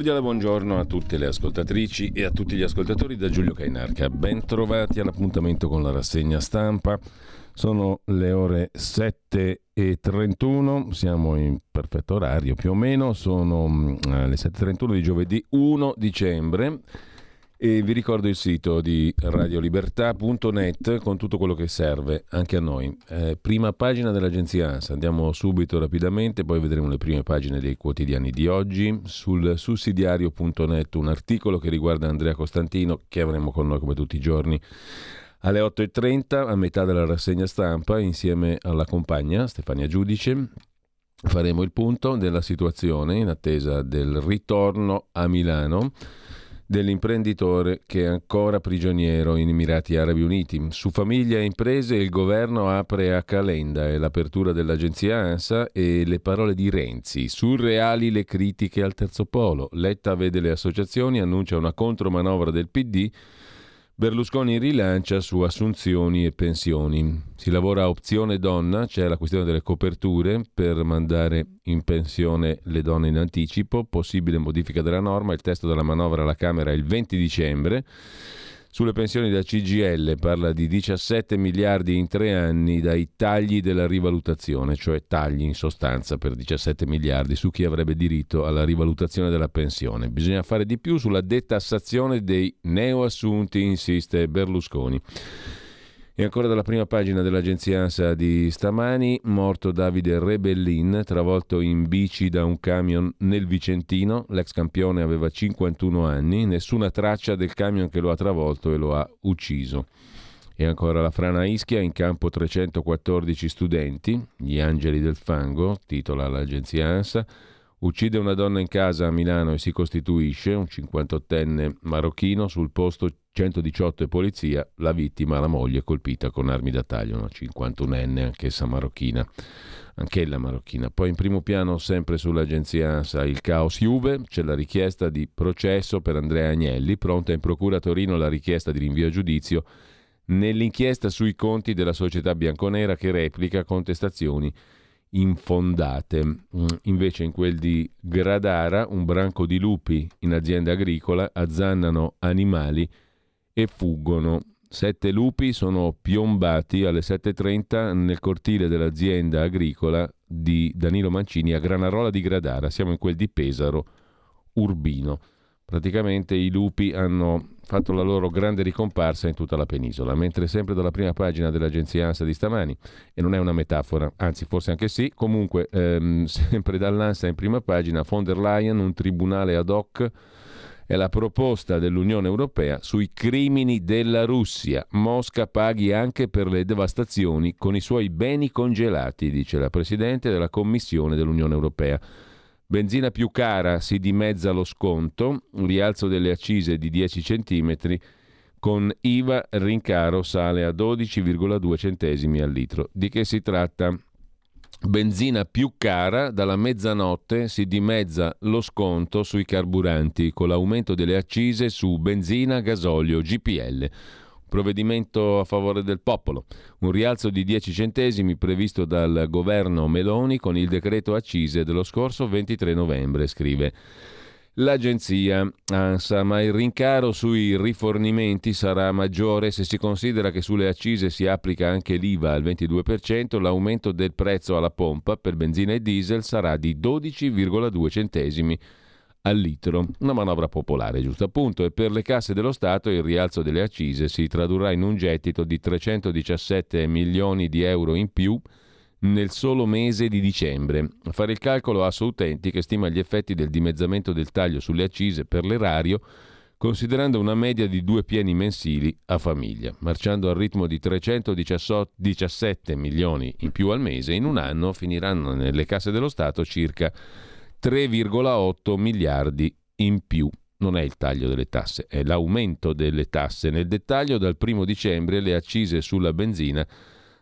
Cordiale buongiorno a tutte le ascoltatrici e a tutti gli ascoltatori da Giulio Cainarca. Ben trovati all'appuntamento con la rassegna stampa. Sono le ore 7.31, siamo in perfetto orario più o meno, sono mm, le 7.31 di giovedì 1 dicembre. E vi ricordo il sito di radiolibertà.net con tutto quello che serve anche a noi. Eh, prima pagina dell'agenzia ANSA, andiamo subito rapidamente, poi vedremo le prime pagine dei quotidiani di oggi. Sul sussidiario.net un articolo che riguarda Andrea Costantino che avremo con noi come tutti i giorni alle 8.30 a metà della rassegna stampa insieme alla compagna Stefania Giudice. Faremo il punto della situazione in attesa del ritorno a Milano dell'imprenditore che è ancora prigioniero in Emirati Arabi Uniti. Su famiglia e imprese il governo apre a calenda e l'apertura dell'agenzia ANSA e le parole di Renzi. Surreali le critiche al terzo polo. Letta vede le associazioni, annuncia una contromanovra del PD Berlusconi rilancia su assunzioni e pensioni. Si lavora a opzione donna, c'è la questione delle coperture per mandare in pensione le donne in anticipo, possibile modifica della norma, il testo della manovra alla Camera il 20 dicembre. Sulle pensioni da CGL parla di 17 miliardi in tre anni dai tagli della rivalutazione, cioè tagli in sostanza per 17 miliardi su chi avrebbe diritto alla rivalutazione della pensione. Bisogna fare di più sulla detassazione dei neoassunti, insiste Berlusconi. E ancora dalla prima pagina dell'agenzia ANSA di stamani, morto Davide Rebellin, travolto in bici da un camion nel Vicentino. L'ex campione aveva 51 anni, nessuna traccia del camion che lo ha travolto e lo ha ucciso. E ancora la frana Ischia, in campo 314 studenti, gli angeli del fango, titola l'agenzia ANSA. Uccide una donna in casa a Milano e si costituisce, un 58enne marocchino, sul posto 118 e polizia, la vittima, la moglie, colpita con armi da taglio, una 51enne, anch'essa marocchina, anch'ella marocchina. Poi in primo piano, sempre sull'agenzia ANSA, il caos Juve, c'è la richiesta di processo per Andrea Agnelli, pronta in procura a Torino la richiesta di rinvio a giudizio nell'inchiesta sui conti della società bianconera che replica contestazioni infondate. Mm, invece in quel di Gradara un branco di lupi in azienda agricola azzannano animali e fuggono. Sette lupi sono piombati alle 7.30 nel cortile dell'azienda agricola di Danilo Mancini a Granarola di Gradara. Siamo in quel di Pesaro, Urbino. Praticamente i lupi hanno fatto la loro grande ricomparsa in tutta la penisola, mentre sempre dalla prima pagina dell'agenzia ANSA di stamani, e non è una metafora, anzi forse anche sì, comunque ehm, sempre dall'ANSA in prima pagina, von der Leyen, un tribunale ad hoc, è la proposta dell'Unione Europea sui crimini della Russia. Mosca paghi anche per le devastazioni con i suoi beni congelati, dice la Presidente della Commissione dell'Unione Europea. Benzina più cara si dimezza lo sconto, rialzo delle accise di 10 cm, con IVA rincaro sale a 12,2 centesimi al litro. Di che si tratta? Benzina più cara, dalla mezzanotte si dimezza lo sconto sui carburanti con l'aumento delle accise su benzina, gasolio, GPL provvedimento a favore del popolo, un rialzo di 10 centesimi previsto dal governo Meloni con il decreto accise dello scorso 23 novembre, scrive l'agenzia ANSA, ma il rincaro sui rifornimenti sarà maggiore se si considera che sulle accise si applica anche l'IVA al 22%, l'aumento del prezzo alla pompa per benzina e diesel sarà di 12,2 centesimi al litro. Una manovra popolare, giusto appunto, e per le casse dello Stato il rialzo delle accise si tradurrà in un gettito di 317 milioni di euro in più nel solo mese di dicembre. A fare il calcolo Asso Utenti che stima gli effetti del dimezzamento del taglio sulle accise per l'erario considerando una media di due pieni mensili a famiglia. Marciando al ritmo di 317 milioni in più al mese, in un anno finiranno nelle casse dello Stato circa 3,8 miliardi in più. Non è il taglio delle tasse, è l'aumento delle tasse. Nel dettaglio, dal 1 dicembre le accise sulla benzina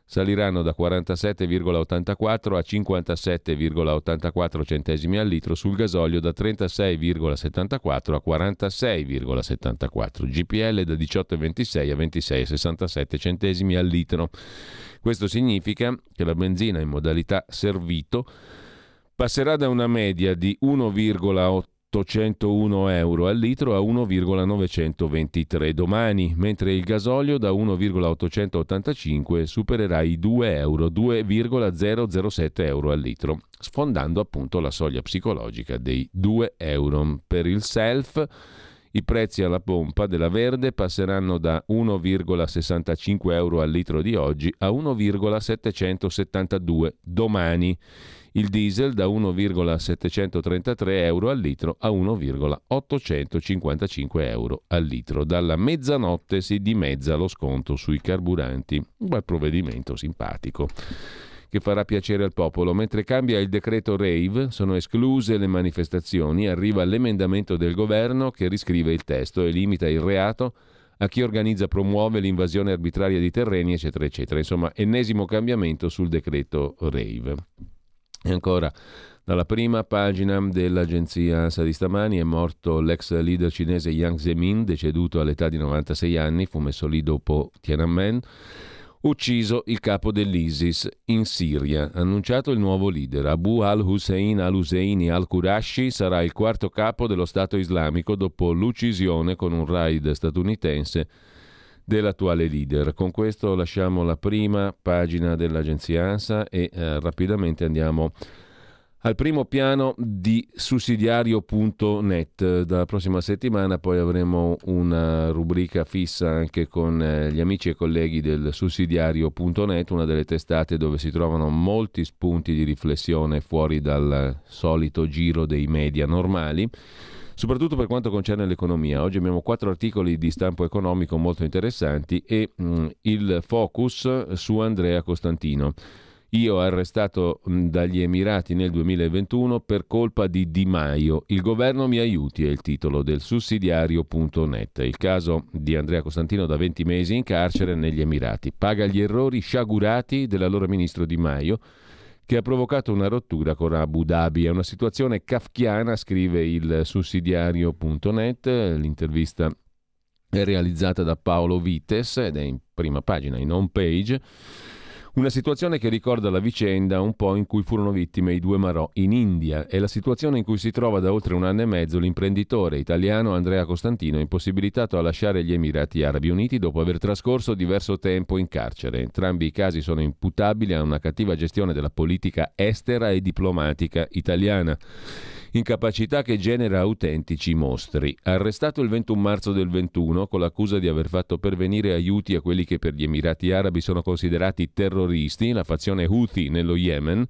saliranno da 47,84 a 57,84 centesimi al litro, sul gasolio da 36,74 a 46,74, GPL da 18,26 a 26,67 centesimi al litro. Questo significa che la benzina in modalità servito passerà da una media di 1,8 801 euro al litro a 1,923 domani, mentre il gasolio da 1,885 supererà i 2 euro, 2,007 euro al litro, sfondando appunto la soglia psicologica dei 2 euro. Per il self i prezzi alla pompa della verde passeranno da 1,65 euro al litro di oggi a 1,772 domani il diesel da 1,733 euro al litro a 1,855 euro al litro. Dalla mezzanotte si dimezza lo sconto sui carburanti. Un bel provvedimento simpatico che farà piacere al popolo. Mentre cambia il decreto Rave, sono escluse le manifestazioni, arriva l'emendamento del governo che riscrive il testo e limita il reato a chi organizza promuove l'invasione arbitraria di terreni, eccetera, eccetera. Insomma, ennesimo cambiamento sul decreto Rave. E ancora, dalla prima pagina dell'agenzia ANSA di stamani è morto l'ex leader cinese Yang Zemin, deceduto all'età di 96 anni, fu messo lì dopo Tiananmen. Ucciso il capo dell'ISIS in Siria. Annunciato il nuovo leader. Abu al-Hussein al-Husseini al-Qurashi sarà il quarto capo dello Stato islamico dopo l'uccisione con un raid statunitense dell'attuale leader. Con questo lasciamo la prima pagina dell'agenzia ANSA e eh, rapidamente andiamo al primo piano di sussidiario.net. Dalla prossima settimana poi avremo una rubrica fissa anche con eh, gli amici e colleghi del sussidiario.net, una delle testate dove si trovano molti spunti di riflessione fuori dal solito giro dei media normali soprattutto per quanto concerne l'economia. Oggi abbiamo quattro articoli di stampo economico molto interessanti e mh, mm, il focus su Andrea Costantino. Io arrestato mm, dagli Emirati nel 2021 per colpa di Di Maio. Il governo mi aiuti è il titolo del sussidiario.net. Il caso di Andrea Costantino da 20 mesi in carcere negli Emirati. Paga gli errori sciagurati dell'allora ministro Di Maio che ha provocato una rottura con Abu Dhabi. È una situazione kafkiana, scrive il sussidiario.net, l'intervista è realizzata da Paolo Vites ed è in prima pagina, in home page. Una situazione che ricorda la vicenda un po' in cui furono vittime i due Marò in India. È la situazione in cui si trova da oltre un anno e mezzo l'imprenditore italiano Andrea Costantino, impossibilitato a lasciare gli Emirati Arabi Uniti dopo aver trascorso diverso tempo in carcere. Entrambi i casi sono imputabili a una cattiva gestione della politica estera e diplomatica italiana incapacità che genera autentici mostri. Arrestato il 21 marzo del 21 con l'accusa di aver fatto pervenire aiuti a quelli che per gli Emirati Arabi sono considerati terroristi, la fazione Houthi nello Yemen,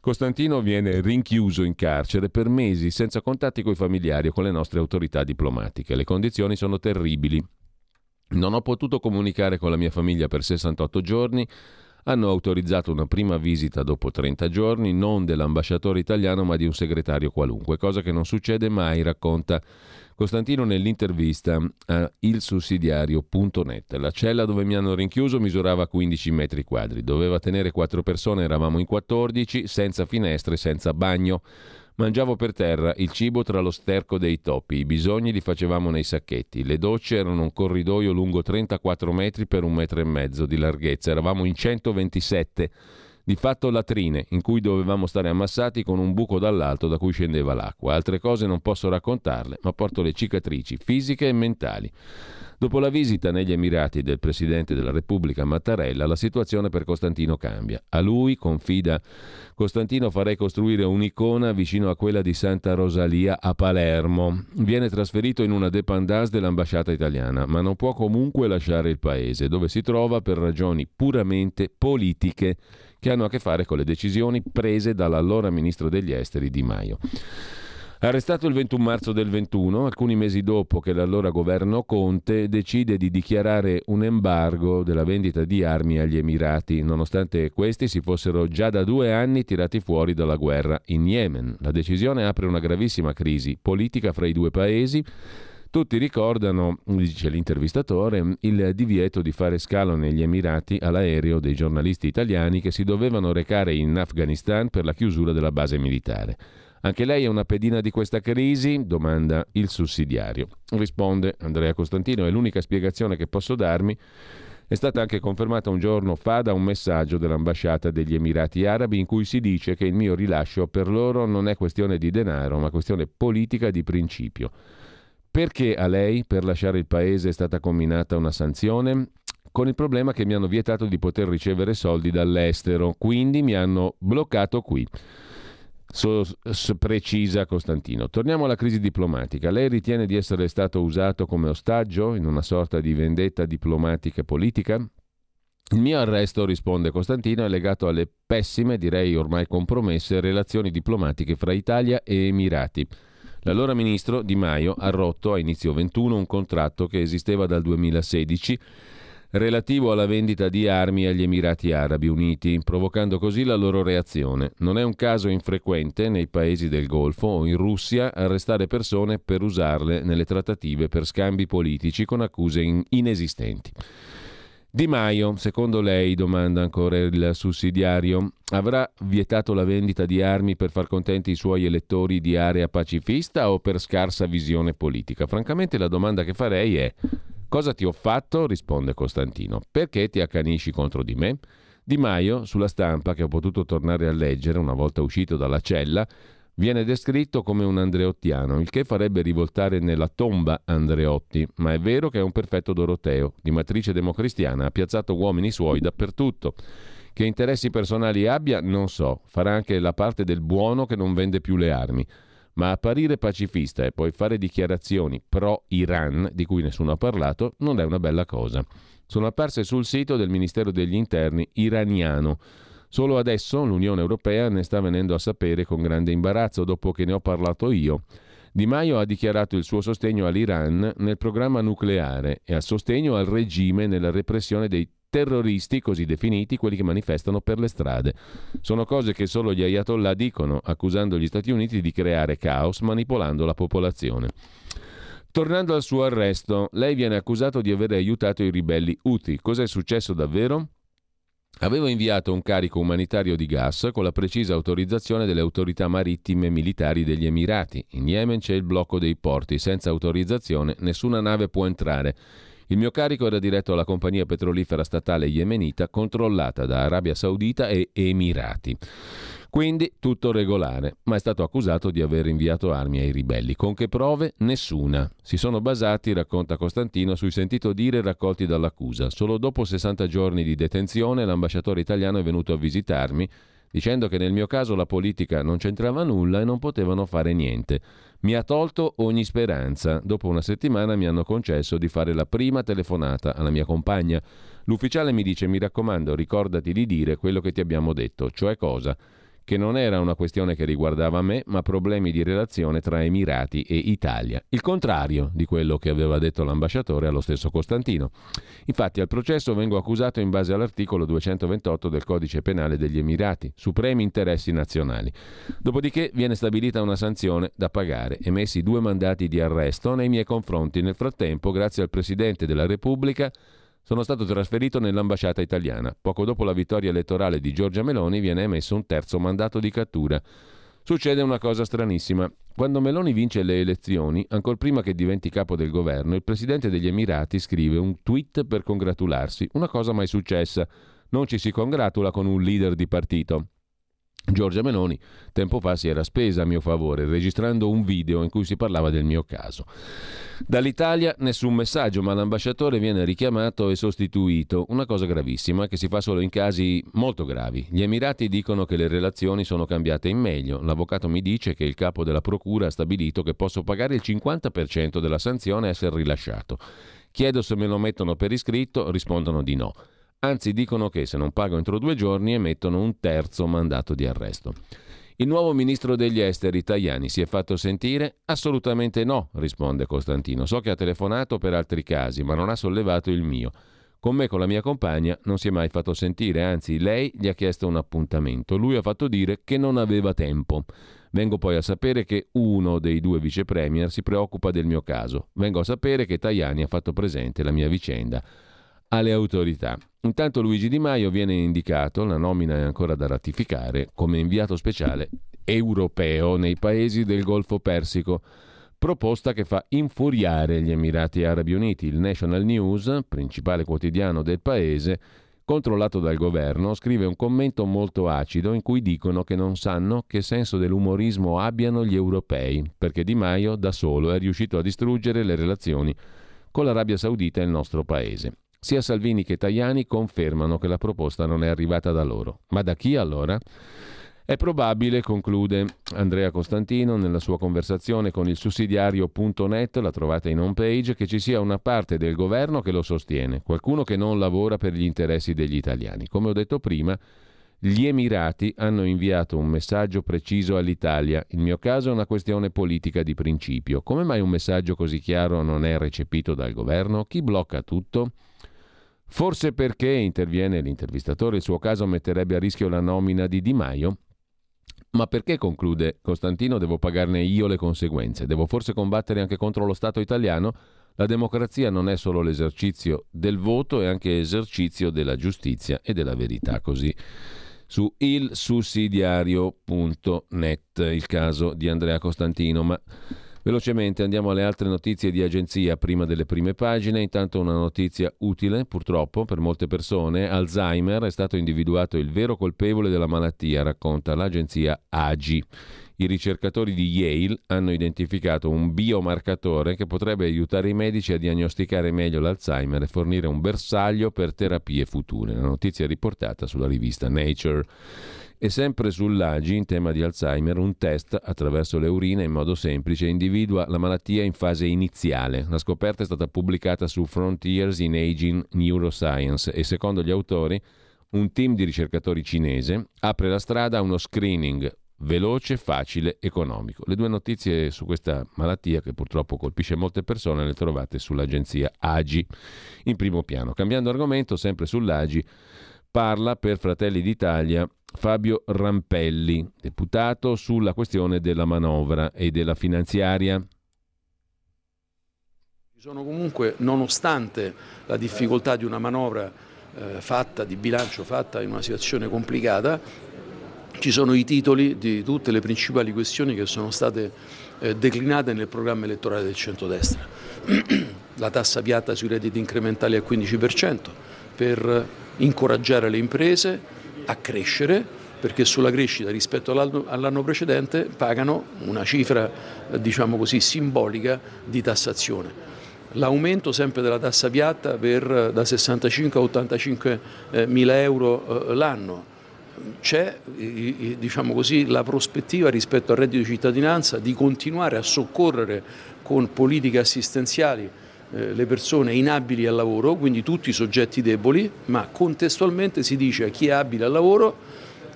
Costantino viene rinchiuso in carcere per mesi senza contatti con i familiari o con le nostre autorità diplomatiche. Le condizioni sono terribili. Non ho potuto comunicare con la mia famiglia per 68 giorni, hanno autorizzato una prima visita dopo 30 giorni, non dell'ambasciatore italiano ma di un segretario qualunque, cosa che non succede mai, racconta Costantino nell'intervista a ilsussidiario.net. La cella dove mi hanno rinchiuso misurava 15 metri quadri, doveva tenere 4 persone, eravamo in 14, senza finestre, senza bagno. Mangiavo per terra il cibo tra lo sterco dei topi, i bisogni li facevamo nei sacchetti, le docce erano un corridoio lungo 34 metri per un metro e mezzo di larghezza, eravamo in 127, di fatto latrine in cui dovevamo stare ammassati con un buco dall'alto da cui scendeva l'acqua. Altre cose non posso raccontarle, ma porto le cicatrici fisiche e mentali. Dopo la visita negli Emirati del Presidente della Repubblica Mattarella, la situazione per Costantino cambia. A lui, confida Costantino, farei costruire un'icona vicino a quella di Santa Rosalia a Palermo. Viene trasferito in una dépendance dell'ambasciata italiana, ma non può comunque lasciare il paese, dove si trova per ragioni puramente politiche che hanno a che fare con le decisioni prese dall'allora ministro degli esteri Di Maio. Arrestato il 21 marzo del 21, alcuni mesi dopo che l'allora governo Conte decide di dichiarare un embargo della vendita di armi agli Emirati, nonostante questi si fossero già da due anni tirati fuori dalla guerra in Yemen. La decisione apre una gravissima crisi politica fra i due paesi. Tutti ricordano, dice l'intervistatore, il divieto di fare scalo negli Emirati all'aereo dei giornalisti italiani che si dovevano recare in Afghanistan per la chiusura della base militare. Anche lei è una pedina di questa crisi? domanda il sussidiario. Risponde Andrea Costantino, è l'unica spiegazione che posso darmi. È stata anche confermata un giorno fa da un messaggio dell'ambasciata degli Emirati Arabi in cui si dice che il mio rilascio per loro non è questione di denaro, ma questione politica di principio. Perché a lei, per lasciare il paese, è stata comminata una sanzione? Con il problema che mi hanno vietato di poter ricevere soldi dall'estero, quindi mi hanno bloccato qui. So, so, precisa Costantino. Torniamo alla crisi diplomatica. Lei ritiene di essere stato usato come ostaggio in una sorta di vendetta diplomatica e politica? Il mio arresto, risponde Costantino, è legato alle pessime, direi ormai compromesse, relazioni diplomatiche fra Italia e Emirati. L'allora ministro Di Maio ha rotto a inizio 21 un contratto che esisteva dal 2016 relativo alla vendita di armi agli Emirati Arabi Uniti, provocando così la loro reazione. Non è un caso infrequente nei paesi del Golfo o in Russia arrestare persone per usarle nelle trattative per scambi politici con accuse in- inesistenti. Di Maio, secondo lei, domanda ancora il sussidiario, avrà vietato la vendita di armi per far contenti i suoi elettori di area pacifista o per scarsa visione politica? Francamente la domanda che farei è Cosa ti ho fatto? risponde Costantino. Perché ti accanisci contro di me? Di Maio, sulla stampa che ho potuto tornare a leggere una volta uscito dalla cella, viene descritto come un andreottiano, il che farebbe rivoltare nella tomba Andreotti, ma è vero che è un perfetto Doroteo, di matrice democristiana, ha piazzato uomini suoi dappertutto. Che interessi personali abbia, non so, farà anche la parte del buono che non vende più le armi ma apparire pacifista e poi fare dichiarazioni pro-Iran, di cui nessuno ha parlato, non è una bella cosa. Sono apparse sul sito del Ministero degli Interni iraniano. Solo adesso l'Unione Europea ne sta venendo a sapere con grande imbarazzo dopo che ne ho parlato io. Di Maio ha dichiarato il suo sostegno all'Iran nel programma nucleare e al sostegno al regime nella repressione dei terroristi così definiti, quelli che manifestano per le strade. Sono cose che solo gli ayatollah dicono, accusando gli Stati Uniti di creare caos manipolando la popolazione. Tornando al suo arresto, lei viene accusato di aver aiutato i ribelli Houthi. Cos'è successo davvero? Avevo inviato un carico umanitario di gas con la precisa autorizzazione delle autorità marittime militari degli Emirati. In Yemen c'è il blocco dei porti, senza autorizzazione nessuna nave può entrare. Il mio carico era diretto alla compagnia petrolifera statale yemenita controllata da Arabia Saudita e Emirati. Quindi tutto regolare, ma è stato accusato di aver inviato armi ai ribelli. Con che prove? Nessuna. Si sono basati, racconta Costantino, sui sentito dire raccolti dall'accusa. Solo dopo 60 giorni di detenzione l'ambasciatore italiano è venuto a visitarmi dicendo che nel mio caso la politica non c'entrava nulla e non potevano fare niente. Mi ha tolto ogni speranza. Dopo una settimana mi hanno concesso di fare la prima telefonata alla mia compagna. L'ufficiale mi dice mi raccomando ricordati di dire quello che ti abbiamo detto, cioè cosa? Che non era una questione che riguardava me, ma problemi di relazione tra Emirati e Italia. Il contrario di quello che aveva detto l'ambasciatore allo stesso Costantino. Infatti al processo vengo accusato in base all'articolo 228 del Codice Penale degli Emirati, supremi interessi nazionali. Dopodiché viene stabilita una sanzione da pagare, emessi due mandati di arresto nei miei confronti. Nel frattempo, grazie al Presidente della Repubblica, sono stato trasferito nell'ambasciata italiana. Poco dopo la vittoria elettorale di Giorgia Meloni viene emesso un terzo mandato di cattura. Succede una cosa stranissima. Quando Meloni vince le elezioni, ancora prima che diventi capo del governo, il presidente degli Emirati scrive un tweet per congratularsi, una cosa mai successa. Non ci si congratula con un leader di partito. Giorgia Meloni tempo fa si era spesa a mio favore registrando un video in cui si parlava del mio caso. Dall'Italia nessun messaggio, ma l'ambasciatore viene richiamato e sostituito, una cosa gravissima che si fa solo in casi molto gravi. Gli Emirati dicono che le relazioni sono cambiate in meglio. L'avvocato mi dice che il capo della procura ha stabilito che posso pagare il 50% della sanzione e essere rilasciato. Chiedo se me lo mettono per iscritto, rispondono di no. Anzi, dicono che se non pago entro due giorni emettono un terzo mandato di arresto. Il nuovo ministro degli esteri Tajani si è fatto sentire? Assolutamente no, risponde Costantino. So che ha telefonato per altri casi, ma non ha sollevato il mio. Con me, con la mia compagna, non si è mai fatto sentire, anzi lei gli ha chiesto un appuntamento. Lui ha fatto dire che non aveva tempo. Vengo poi a sapere che uno dei due vice premier si preoccupa del mio caso. Vengo a sapere che Tajani ha fatto presente la mia vicenda alle autorità. Intanto Luigi Di Maio viene indicato, la nomina è ancora da ratificare, come inviato speciale europeo nei paesi del Golfo Persico proposta che fa infuriare gli Emirati Arabi Uniti. Il National News, principale quotidiano del paese, controllato dal governo, scrive un commento molto acido in cui dicono che non sanno che senso dell'umorismo abbiano gli europei, perché Di Maio da solo è riuscito a distruggere le relazioni con l'Arabia Saudita e il nostro paese. Sia Salvini che Tajani confermano che la proposta non è arrivata da loro. Ma da chi allora? È probabile, conclude Andrea Costantino nella sua conversazione con il sussidiario.net, la trovate in home page, che ci sia una parte del governo che lo sostiene, qualcuno che non lavora per gli interessi degli italiani. Come ho detto prima, gli Emirati hanno inviato un messaggio preciso all'Italia. Il mio caso è una questione politica di principio. Come mai un messaggio così chiaro non è recepito dal governo? Chi blocca tutto? Forse perché, interviene l'intervistatore, il suo caso metterebbe a rischio la nomina di Di Maio? Ma perché, conclude Costantino, devo pagarne io le conseguenze? Devo forse combattere anche contro lo Stato italiano? La democrazia non è solo l'esercizio del voto, è anche esercizio della giustizia e della verità. Così su ilsussidiario.net il caso di Andrea Costantino. Ma Velocemente andiamo alle altre notizie di agenzia prima delle prime pagine. Intanto una notizia utile, purtroppo, per molte persone. Alzheimer è stato individuato il vero colpevole della malattia, racconta l'agenzia AGI. I ricercatori di Yale hanno identificato un biomarcatore che potrebbe aiutare i medici a diagnosticare meglio l'Alzheimer e fornire un bersaglio per terapie future. La notizia è riportata sulla rivista Nature. E sempre sull'AGI, in tema di Alzheimer, un test attraverso le urine in modo semplice individua la malattia in fase iniziale. La scoperta è stata pubblicata su Frontiers in Aging Neuroscience e secondo gli autori un team di ricercatori cinese apre la strada a uno screening veloce, facile, economico. Le due notizie su questa malattia che purtroppo colpisce molte persone le trovate sull'agenzia AGI in primo piano. Cambiando argomento, sempre sull'AGI, parla per Fratelli d'Italia Fabio Rampelli, deputato sulla questione della manovra e della finanziaria. Ci sono comunque, nonostante la difficoltà di una manovra eh, fatta, di bilancio fatta in una situazione complicata, ci sono i titoli di tutte le principali questioni che sono state eh, declinate nel programma elettorale del centrodestra. la tassa piatta sui redditi incrementali al 15% per incoraggiare le imprese, a crescere perché sulla crescita rispetto all'anno precedente pagano una cifra diciamo così, simbolica di tassazione. L'aumento sempre della tassa piatta per, da 65 a 85 eh, mila euro eh, l'anno. C'è diciamo così, la prospettiva rispetto al reddito di cittadinanza di continuare a soccorrere con politiche assistenziali eh, le persone inabili al lavoro, quindi tutti i soggetti deboli, ma contestualmente si dice a chi è abile al lavoro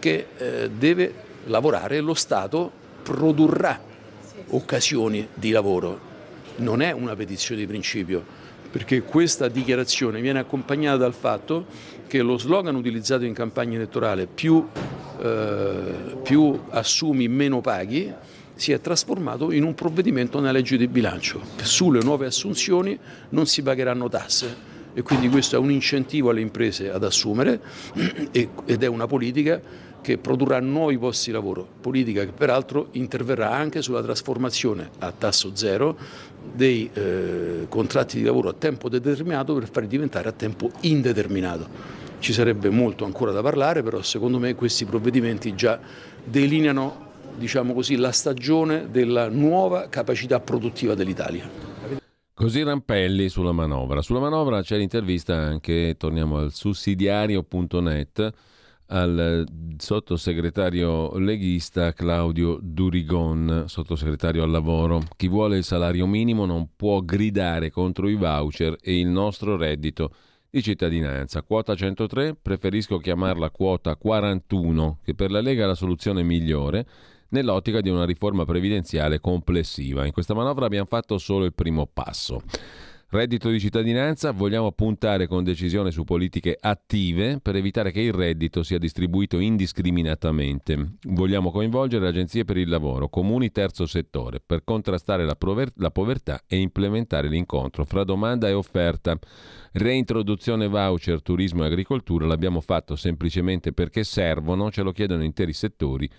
che eh, deve lavorare e lo Stato produrrà occasioni di lavoro. Non è una petizione di principio, perché questa dichiarazione viene accompagnata dal fatto che lo slogan utilizzato in campagna elettorale più, eh, più assumi meno paghi si è trasformato in un provvedimento nella legge di bilancio. Sulle nuove assunzioni non si pagheranno tasse e quindi questo è un incentivo alle imprese ad assumere ed è una politica che produrrà nuovi posti di lavoro, politica che peraltro interverrà anche sulla trasformazione a tasso zero dei eh, contratti di lavoro a tempo determinato per farli diventare a tempo indeterminato. Ci sarebbe molto ancora da parlare, però secondo me questi provvedimenti già delineano diciamo così, la stagione della nuova capacità produttiva dell'Italia. Così Rampelli sulla manovra. Sulla manovra c'è l'intervista anche, torniamo al sussidiario.net, al sottosegretario leghista Claudio Durigon, sottosegretario al lavoro. Chi vuole il salario minimo non può gridare contro i voucher e il nostro reddito di cittadinanza. Quota 103, preferisco chiamarla quota 41, che per la Lega è la soluzione migliore nell'ottica di una riforma previdenziale complessiva. In questa manovra abbiamo fatto solo il primo passo. Reddito di cittadinanza, vogliamo puntare con decisione su politiche attive per evitare che il reddito sia distribuito indiscriminatamente. Vogliamo coinvolgere agenzie per il lavoro, comuni terzo settore, per contrastare la, prover- la povertà e implementare l'incontro fra domanda e offerta. Reintroduzione voucher, turismo e agricoltura l'abbiamo fatto semplicemente perché servono, ce lo chiedono interi settori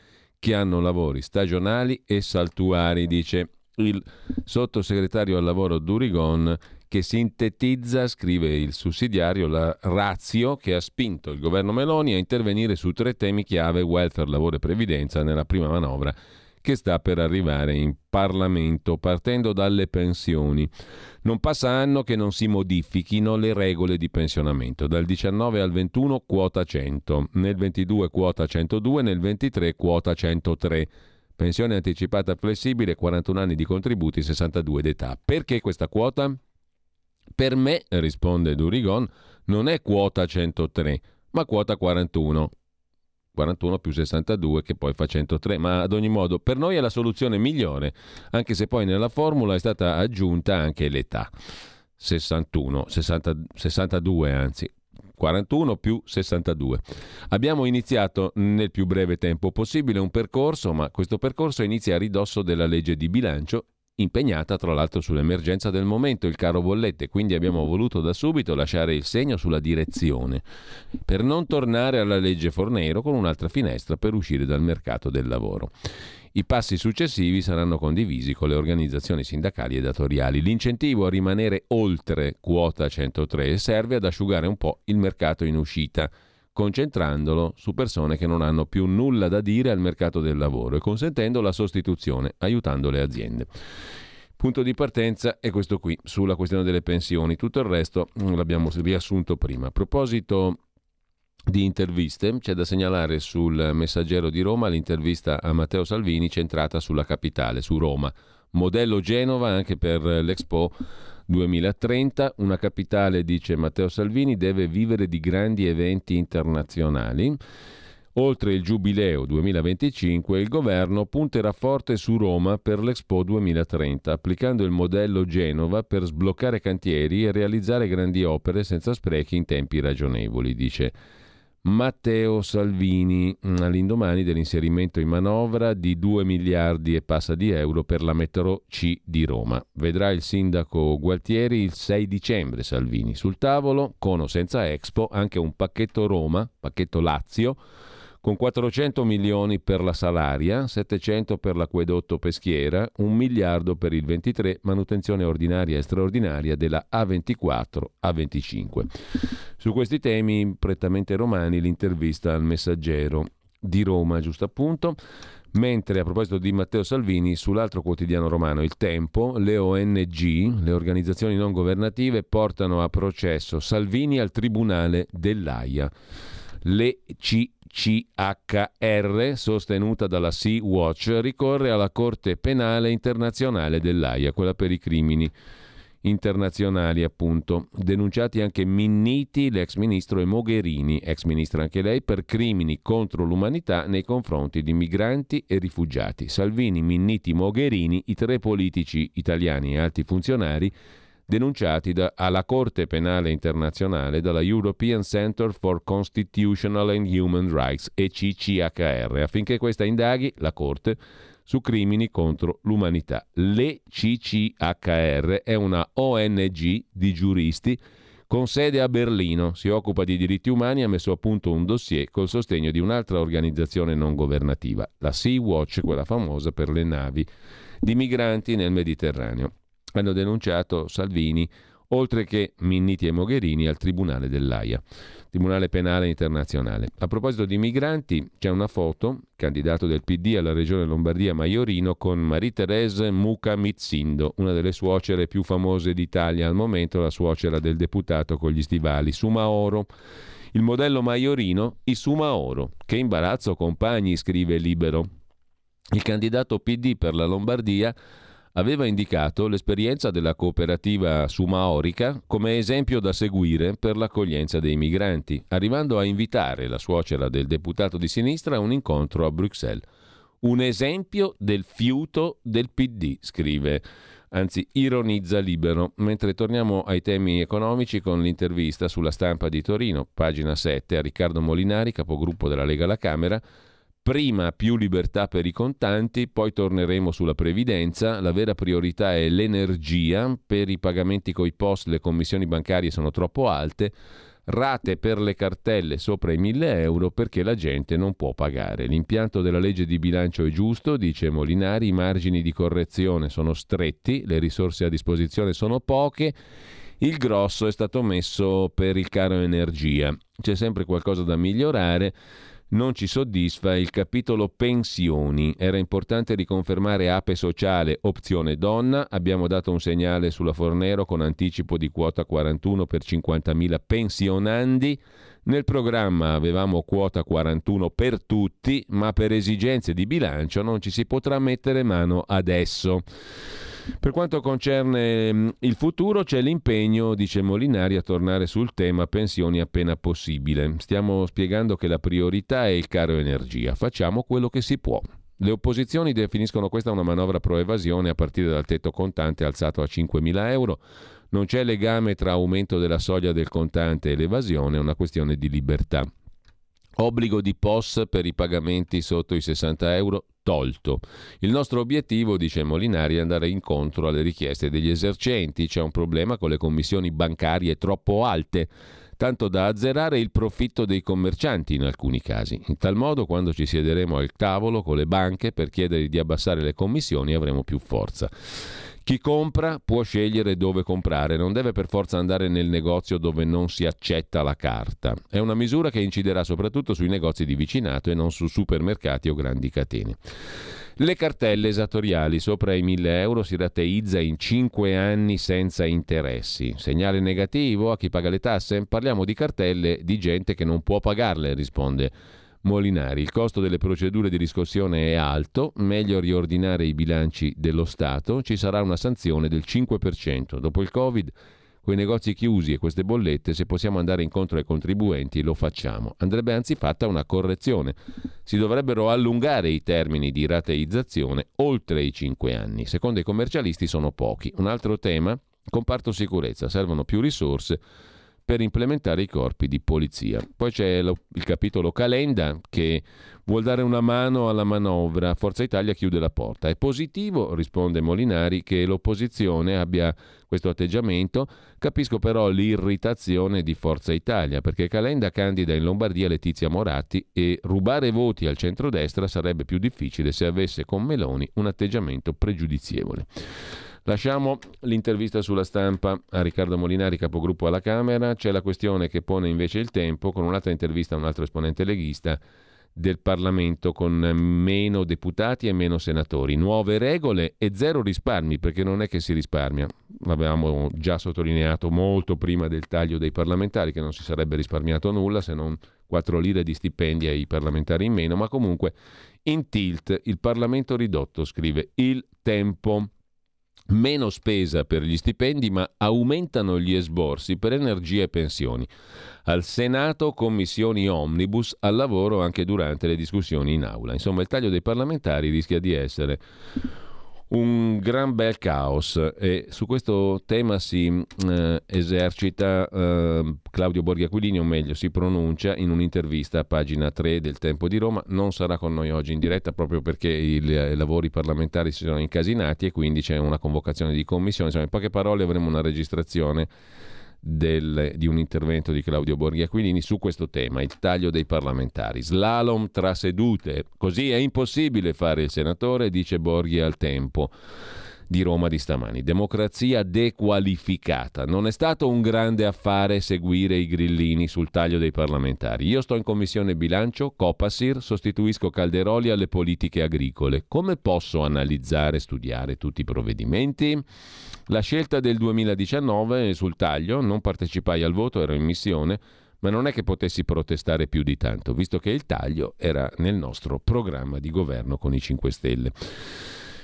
che hanno lavori stagionali e saltuari, dice il sottosegretario al lavoro Durigon che sintetizza, scrive il sussidiario, la razio che ha spinto il governo Meloni a intervenire su tre temi chiave welfare, lavoro e previdenza nella prima manovra che sta per arrivare in Parlamento, partendo dalle pensioni. Non passa anno che non si modifichino le regole di pensionamento. Dal 19 al 21 quota 100, nel 22 quota 102, nel 23 quota 103. Pensione anticipata flessibile, 41 anni di contributi, 62 d'età. Perché questa quota? Per me, risponde Durigon, non è quota 103, ma quota 41. 41 più 62 che poi fa 103, ma ad ogni modo per noi è la soluzione migliore, anche se poi nella formula è stata aggiunta anche l'età. 61, 60, 62 anzi, 41 più 62. Abbiamo iniziato nel più breve tempo possibile un percorso, ma questo percorso inizia a ridosso della legge di bilancio impegnata tra l'altro sull'emergenza del momento, il caro bollette, quindi abbiamo voluto da subito lasciare il segno sulla direzione, per non tornare alla legge Fornero con un'altra finestra per uscire dal mercato del lavoro. I passi successivi saranno condivisi con le organizzazioni sindacali e datoriali. L'incentivo a rimanere oltre quota 103 serve ad asciugare un po' il mercato in uscita concentrandolo su persone che non hanno più nulla da dire al mercato del lavoro e consentendo la sostituzione, aiutando le aziende. Punto di partenza è questo qui, sulla questione delle pensioni. Tutto il resto mm, l'abbiamo riassunto prima. A proposito di interviste, c'è da segnalare sul Messaggero di Roma l'intervista a Matteo Salvini centrata sulla capitale, su Roma. Modello Genova anche per l'Expo 2030. Una capitale, dice Matteo Salvini, deve vivere di grandi eventi internazionali. Oltre il Giubileo 2025, il governo punterà forte su Roma per l'Expo 2030, applicando il modello Genova per sbloccare cantieri e realizzare grandi opere senza sprechi in tempi ragionevoli, dice Matteo Salvini mm, all'indomani dell'inserimento in manovra di 2 miliardi e passa di euro per la metro C di Roma. Vedrà il sindaco Gualtieri il 6 dicembre Salvini. Sul tavolo, con o senza Expo, anche un pacchetto Roma, pacchetto Lazio, con 400 milioni per la salaria, 700 per l'acquedotto Peschiera, un miliardo per il 23 manutenzione ordinaria e straordinaria della A24 A25. Su questi temi prettamente romani l'intervista al messaggero di Roma, giusto appunto. Mentre a proposito di Matteo Salvini, sull'altro quotidiano romano, Il Tempo, le ONG, le organizzazioni non governative, portano a processo Salvini al Tribunale dell'AIA. Le C CHR, sostenuta dalla Sea-Watch, ricorre alla Corte Penale Internazionale dell'AIA, quella per i crimini internazionali appunto. Denunciati anche Minniti, l'ex ministro, e Mogherini, ex ministra anche lei, per crimini contro l'umanità nei confronti di migranti e rifugiati. Salvini, Minniti, Mogherini, i tre politici italiani e alti funzionari denunciati da, alla Corte Penale Internazionale dalla European Center for Constitutional and Human Rights, ECCHR, affinché questa indaghi la Corte su crimini contro l'umanità. L'ECCHR è una ONG di giuristi con sede a Berlino, si occupa di diritti umani e ha messo a punto un dossier col sostegno di un'altra organizzazione non governativa, la Sea Watch, quella famosa per le navi di migranti nel Mediterraneo hanno denunciato Salvini, oltre che Minniti e Mogherini, al Tribunale dell'AIA, Tribunale Penale Internazionale. A proposito di migranti, c'è una foto, candidato del PD alla Regione Lombardia Maiorino, con Marie-Thérèse Muca Mizzindo, una delle suocere più famose d'Italia al momento, la suocera del deputato con gli stivali, Sumaoro. Il modello Maiorino, i Sumaoro. Che imbarazzo, compagni, scrive Libero. Il candidato PD per la Lombardia aveva indicato l'esperienza della cooperativa Sumaorica come esempio da seguire per l'accoglienza dei migranti, arrivando a invitare la suocera del deputato di sinistra a un incontro a Bruxelles. Un esempio del fiuto del PD, scrive anzi ironizza libero. Mentre torniamo ai temi economici con l'intervista sulla stampa di Torino, pagina 7, a Riccardo Molinari, capogruppo della Lega alla Camera. Prima più libertà per i contanti, poi torneremo sulla previdenza. La vera priorità è l'energia. Per i pagamenti coi post le commissioni bancarie sono troppo alte rate per le cartelle sopra i 1000 euro perché la gente non può pagare. L'impianto della legge di bilancio è giusto, dice Molinari, i margini di correzione sono stretti, le risorse a disposizione sono poche. Il grosso è stato messo per il caro energia. C'è sempre qualcosa da migliorare. Non ci soddisfa il capitolo pensioni. Era importante riconfermare Ape Sociale, opzione donna. Abbiamo dato un segnale sulla Fornero con anticipo di quota 41 per 50.000 pensionandi. Nel programma avevamo quota 41 per tutti, ma per esigenze di bilancio non ci si potrà mettere mano adesso. Per quanto concerne mm, il futuro c'è l'impegno, dice Molinari, a tornare sul tema pensioni appena possibile. Stiamo spiegando che la priorità è il caro energia. Facciamo quello che si può. Le opposizioni definiscono questa una manovra pro evasione a partire dal tetto contante alzato a 5.000 euro. Non c'è legame tra aumento della soglia del contante e l'evasione, è una questione di libertà. Obbligo di POS per i pagamenti sotto i 60 euro tolto. Il nostro obiettivo, dice Molinari, è andare incontro alle richieste degli esercenti. C'è un problema con le commissioni bancarie troppo alte tanto da azzerare il profitto dei commercianti in alcuni casi. In tal modo, quando ci siederemo al tavolo con le banche per chiedere di abbassare le commissioni, avremo più forza. Chi compra può scegliere dove comprare, non deve per forza andare nel negozio dove non si accetta la carta. È una misura che inciderà soprattutto sui negozi di vicinato e non su supermercati o grandi catene. Le cartelle esattoriali sopra i 1000 euro si rateizza in 5 anni senza interessi. Segnale negativo a chi paga le tasse? Parliamo di cartelle di gente che non può pagarle, risponde Molinari. Il costo delle procedure di riscossione è alto, meglio riordinare i bilanci dello Stato, ci sarà una sanzione del 5%. Dopo il Covid, con i negozi chiusi e queste bollette, se possiamo andare incontro ai contribuenti, lo facciamo. Andrebbe anzi fatta una correzione. Si dovrebbero allungare i termini di rateizzazione oltre i 5 anni. Secondo i commercialisti sono pochi. Un altro tema, comparto sicurezza, servono più risorse per implementare i corpi di polizia. Poi c'è lo, il capitolo Calenda che vuol dare una mano alla manovra. Forza Italia chiude la porta. È positivo, risponde Molinari, che l'opposizione abbia questo atteggiamento. Capisco però l'irritazione di Forza Italia, perché Calenda candida in Lombardia Letizia Moratti e rubare voti al centrodestra sarebbe più difficile se avesse con Meloni un atteggiamento pregiudizievole. Lasciamo l'intervista sulla stampa a Riccardo Molinari, capogruppo alla Camera. C'è la questione che pone invece il tempo con un'altra intervista a un altro esponente leghista del Parlamento con meno deputati e meno senatori. Nuove regole e zero risparmi, perché non è che si risparmia. L'avevamo già sottolineato molto prima del taglio dei parlamentari, che non si sarebbe risparmiato nulla se non 4 lire di stipendi ai parlamentari in meno, ma comunque in tilt il Parlamento ridotto, scrive il tempo meno spesa per gli stipendi, ma aumentano gli esborsi per energia e pensioni. Al Senato commissioni omnibus al lavoro anche durante le discussioni in aula. Insomma, il taglio dei parlamentari rischia di essere un gran bel caos. E su questo tema si eh, esercita eh, Claudio Borghi Aquilini, o meglio si pronuncia in un'intervista a pagina 3 del Tempo di Roma, non sarà con noi oggi in diretta proprio perché i, i lavori parlamentari si sono incasinati e quindi c'è una convocazione di commissione, insomma in poche parole avremo una registrazione del, di un intervento di Claudio Borghi Aquilini su questo tema, il taglio dei parlamentari. Slalom tra sedute, così è impossibile fare il senatore, dice Borghi al tempo di Roma di stamani. Democrazia dequalificata. Non è stato un grande affare seguire i grillini sul taglio dei parlamentari. Io sto in commissione bilancio, Copasir, sostituisco Calderoli alle politiche agricole. Come posso analizzare e studiare tutti i provvedimenti? La scelta del 2019 sul taglio, non partecipai al voto, ero in missione, ma non è che potessi protestare più di tanto, visto che il taglio era nel nostro programma di governo con i 5 Stelle.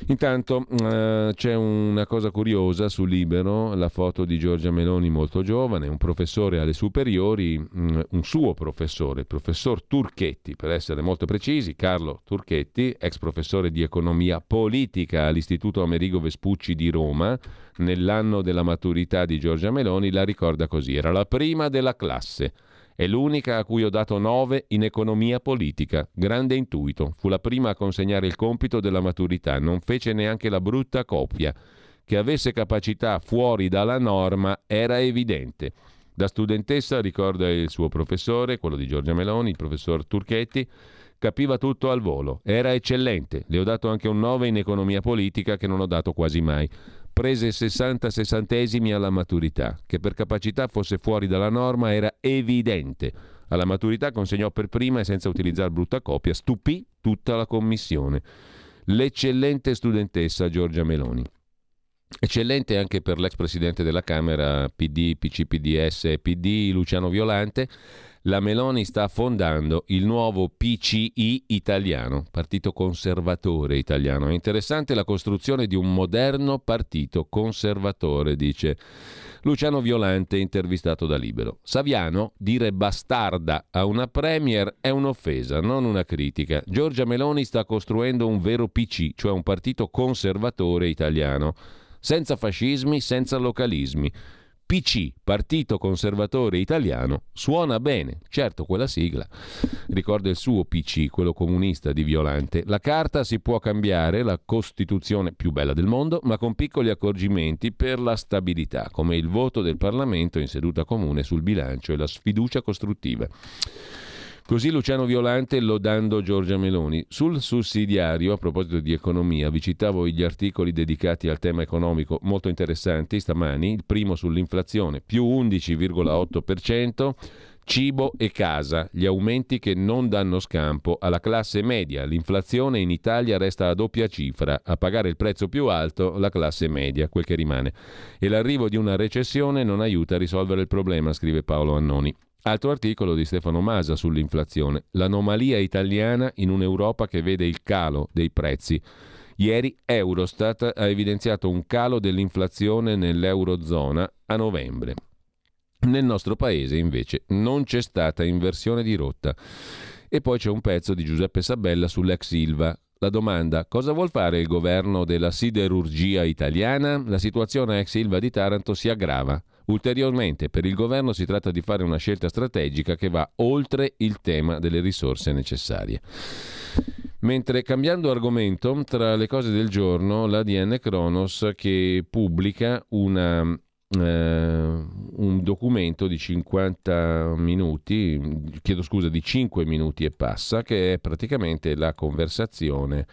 Intanto eh, c'è una cosa curiosa su Libero, la foto di Giorgia Meloni molto giovane, un professore alle superiori, mh, mm, un suo professore, il professor Turchetti, per essere molto precisi, Carlo Turchetti, ex professore di economia politica all'Istituto Amerigo Vespucci di Roma, nell'anno della maturità di Giorgia Meloni, la ricorda così, era la prima della classe. È l'unica a cui ho dato 9 in economia politica. Grande intuito. Fu la prima a consegnare il compito della maturità. Non fece neanche la brutta copia. Che avesse capacità fuori dalla norma era evidente. Da studentessa, ricorda il suo professore, quello di Giorgia Meloni, il professor Turchetti, capiva tutto al volo. Era eccellente. Le ho dato anche un 9 in economia politica che non ho dato quasi mai prese 60 sessantesimi alla maturità, che per capacità fosse fuori dalla norma era evidente. Alla maturità consegnò per prima e senza utilizzare brutta copia, stupì tutta la commissione. L'eccellente studentessa Giorgia Meloni. Eccellente anche per l'ex presidente della Camera PD, PC, PDS e PD Luciano Violante, la Meloni sta fondando il nuovo PCI italiano, Partito Conservatore Italiano. È interessante la costruzione di un moderno partito conservatore, dice Luciano Violante, intervistato da Libero. Saviano, dire bastarda a una premier è un'offesa, non una critica. Giorgia Meloni sta costruendo un vero PC, cioè un partito conservatore italiano, senza fascismi, senza localismi PC, Partito Conservatore Italiano, suona bene, certo quella sigla. Ricorda il suo PC, quello comunista di Violante. La carta si può cambiare, la Costituzione più bella del mondo, ma con piccoli accorgimenti per la stabilità, come il voto del Parlamento in seduta comune sul bilancio e la sfiducia costruttiva. Così Luciano Violante lodando Giorgia Meloni. Sul sussidiario, a proposito di economia, vi citavo gli articoli dedicati al tema economico molto interessanti stamani. Il primo sull'inflazione, più 11,8%. Cibo e casa, gli aumenti che non danno scampo alla classe media. L'inflazione in Italia resta a doppia cifra, a pagare il prezzo più alto la classe media, quel che rimane. E l'arrivo di una recessione non aiuta a risolvere il problema, scrive Paolo Annoni. Altro articolo di Stefano Masa sull'inflazione. L'anomalia italiana in un'Europa che vede il calo dei prezzi. Ieri Eurostat ha evidenziato un calo dell'inflazione nell'Eurozona a novembre. Nel nostro paese invece non c'è stata inversione di rotta. E poi c'è un pezzo di Giuseppe Sabella sull'ex Ilva. La domanda, cosa vuol fare il governo della siderurgia italiana? La situazione ex Ilva di Taranto si aggrava. Ulteriormente, per il governo si tratta di fare una scelta strategica che va oltre il tema delle risorse necessarie. Mentre cambiando argomento, tra le cose del giorno, l'ADN Kronos che pubblica una, eh, un documento di 50 minuti, chiedo scusa, di 5 minuti e passa, che è praticamente la conversazione,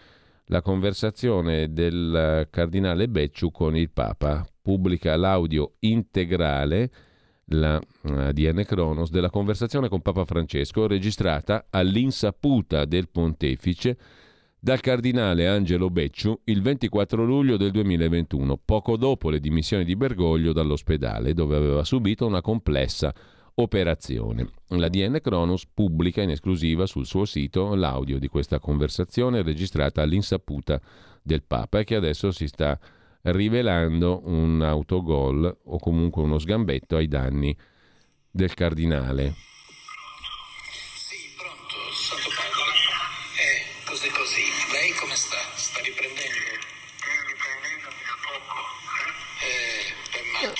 la conversazione del cardinale Becciu con il Papa. Pubblica l'audio integrale, la ADN Kronos, della conversazione con Papa Francesco registrata all'insaputa del pontefice dal cardinale Angelo Becciu il 24 luglio del 2021, poco dopo le dimissioni di Bergoglio dall'ospedale dove aveva subito una complessa operazione. La DN Kronos pubblica in esclusiva sul suo sito l'audio di questa conversazione registrata all'insaputa del Papa e che adesso si sta rivelando un autogol o comunque uno sgambetto ai danni del cardinale.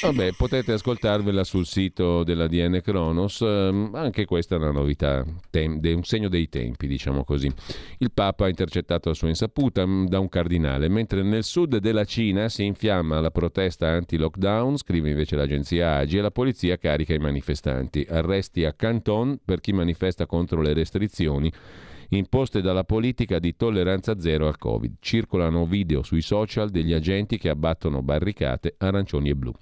Vabbè, potete ascoltarvela sul sito della DN Kronos, ehm, anche questa è una novità, un segno dei tempi, diciamo così. Il Papa ha intercettato a sua insaputa mm, da un cardinale, mentre nel sud della Cina si infiamma la protesta anti-lockdown, scrive invece l'agenzia AGI, e la polizia carica i manifestanti. Arresti a Canton per chi manifesta contro le restrizioni imposte dalla politica di tolleranza zero al Covid. Circolano video sui social degli agenti che abbattono barricate arancioni e blu.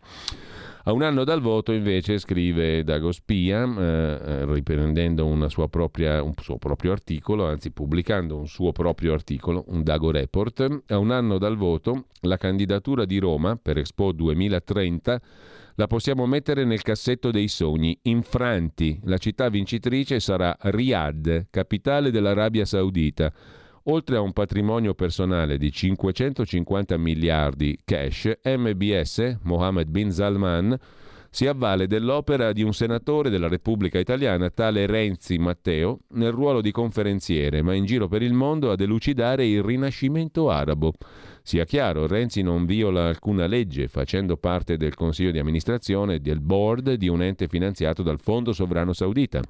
A un anno dal voto, invece, scrive Dago Spia, eh, eh, riprendendo propria, un suo proprio articolo, anzi pubblicando un suo proprio articolo, un Dago Report, a un anno dal voto, la candidatura di Roma per Expo 2030 la possiamo mettere nel cassetto dei sogni. Infranti, la città vincitrice sarà Riyadh, capitale dell'Arabia Saudita. Oltre a un patrimonio personale di 550 miliardi cash, MBS, Mohammed bin Salman, si avvale dell'opera di un senatore della Repubblica Italiana, tale Renzi Matteo, nel ruolo di conferenziere, ma in giro per il mondo a delucidare il rinascimento arabo. Sia chiaro, Renzi non viola alcuna legge, facendo parte del consiglio di amministrazione del board di un ente finanziato dal Fondo Sovrano Saudita.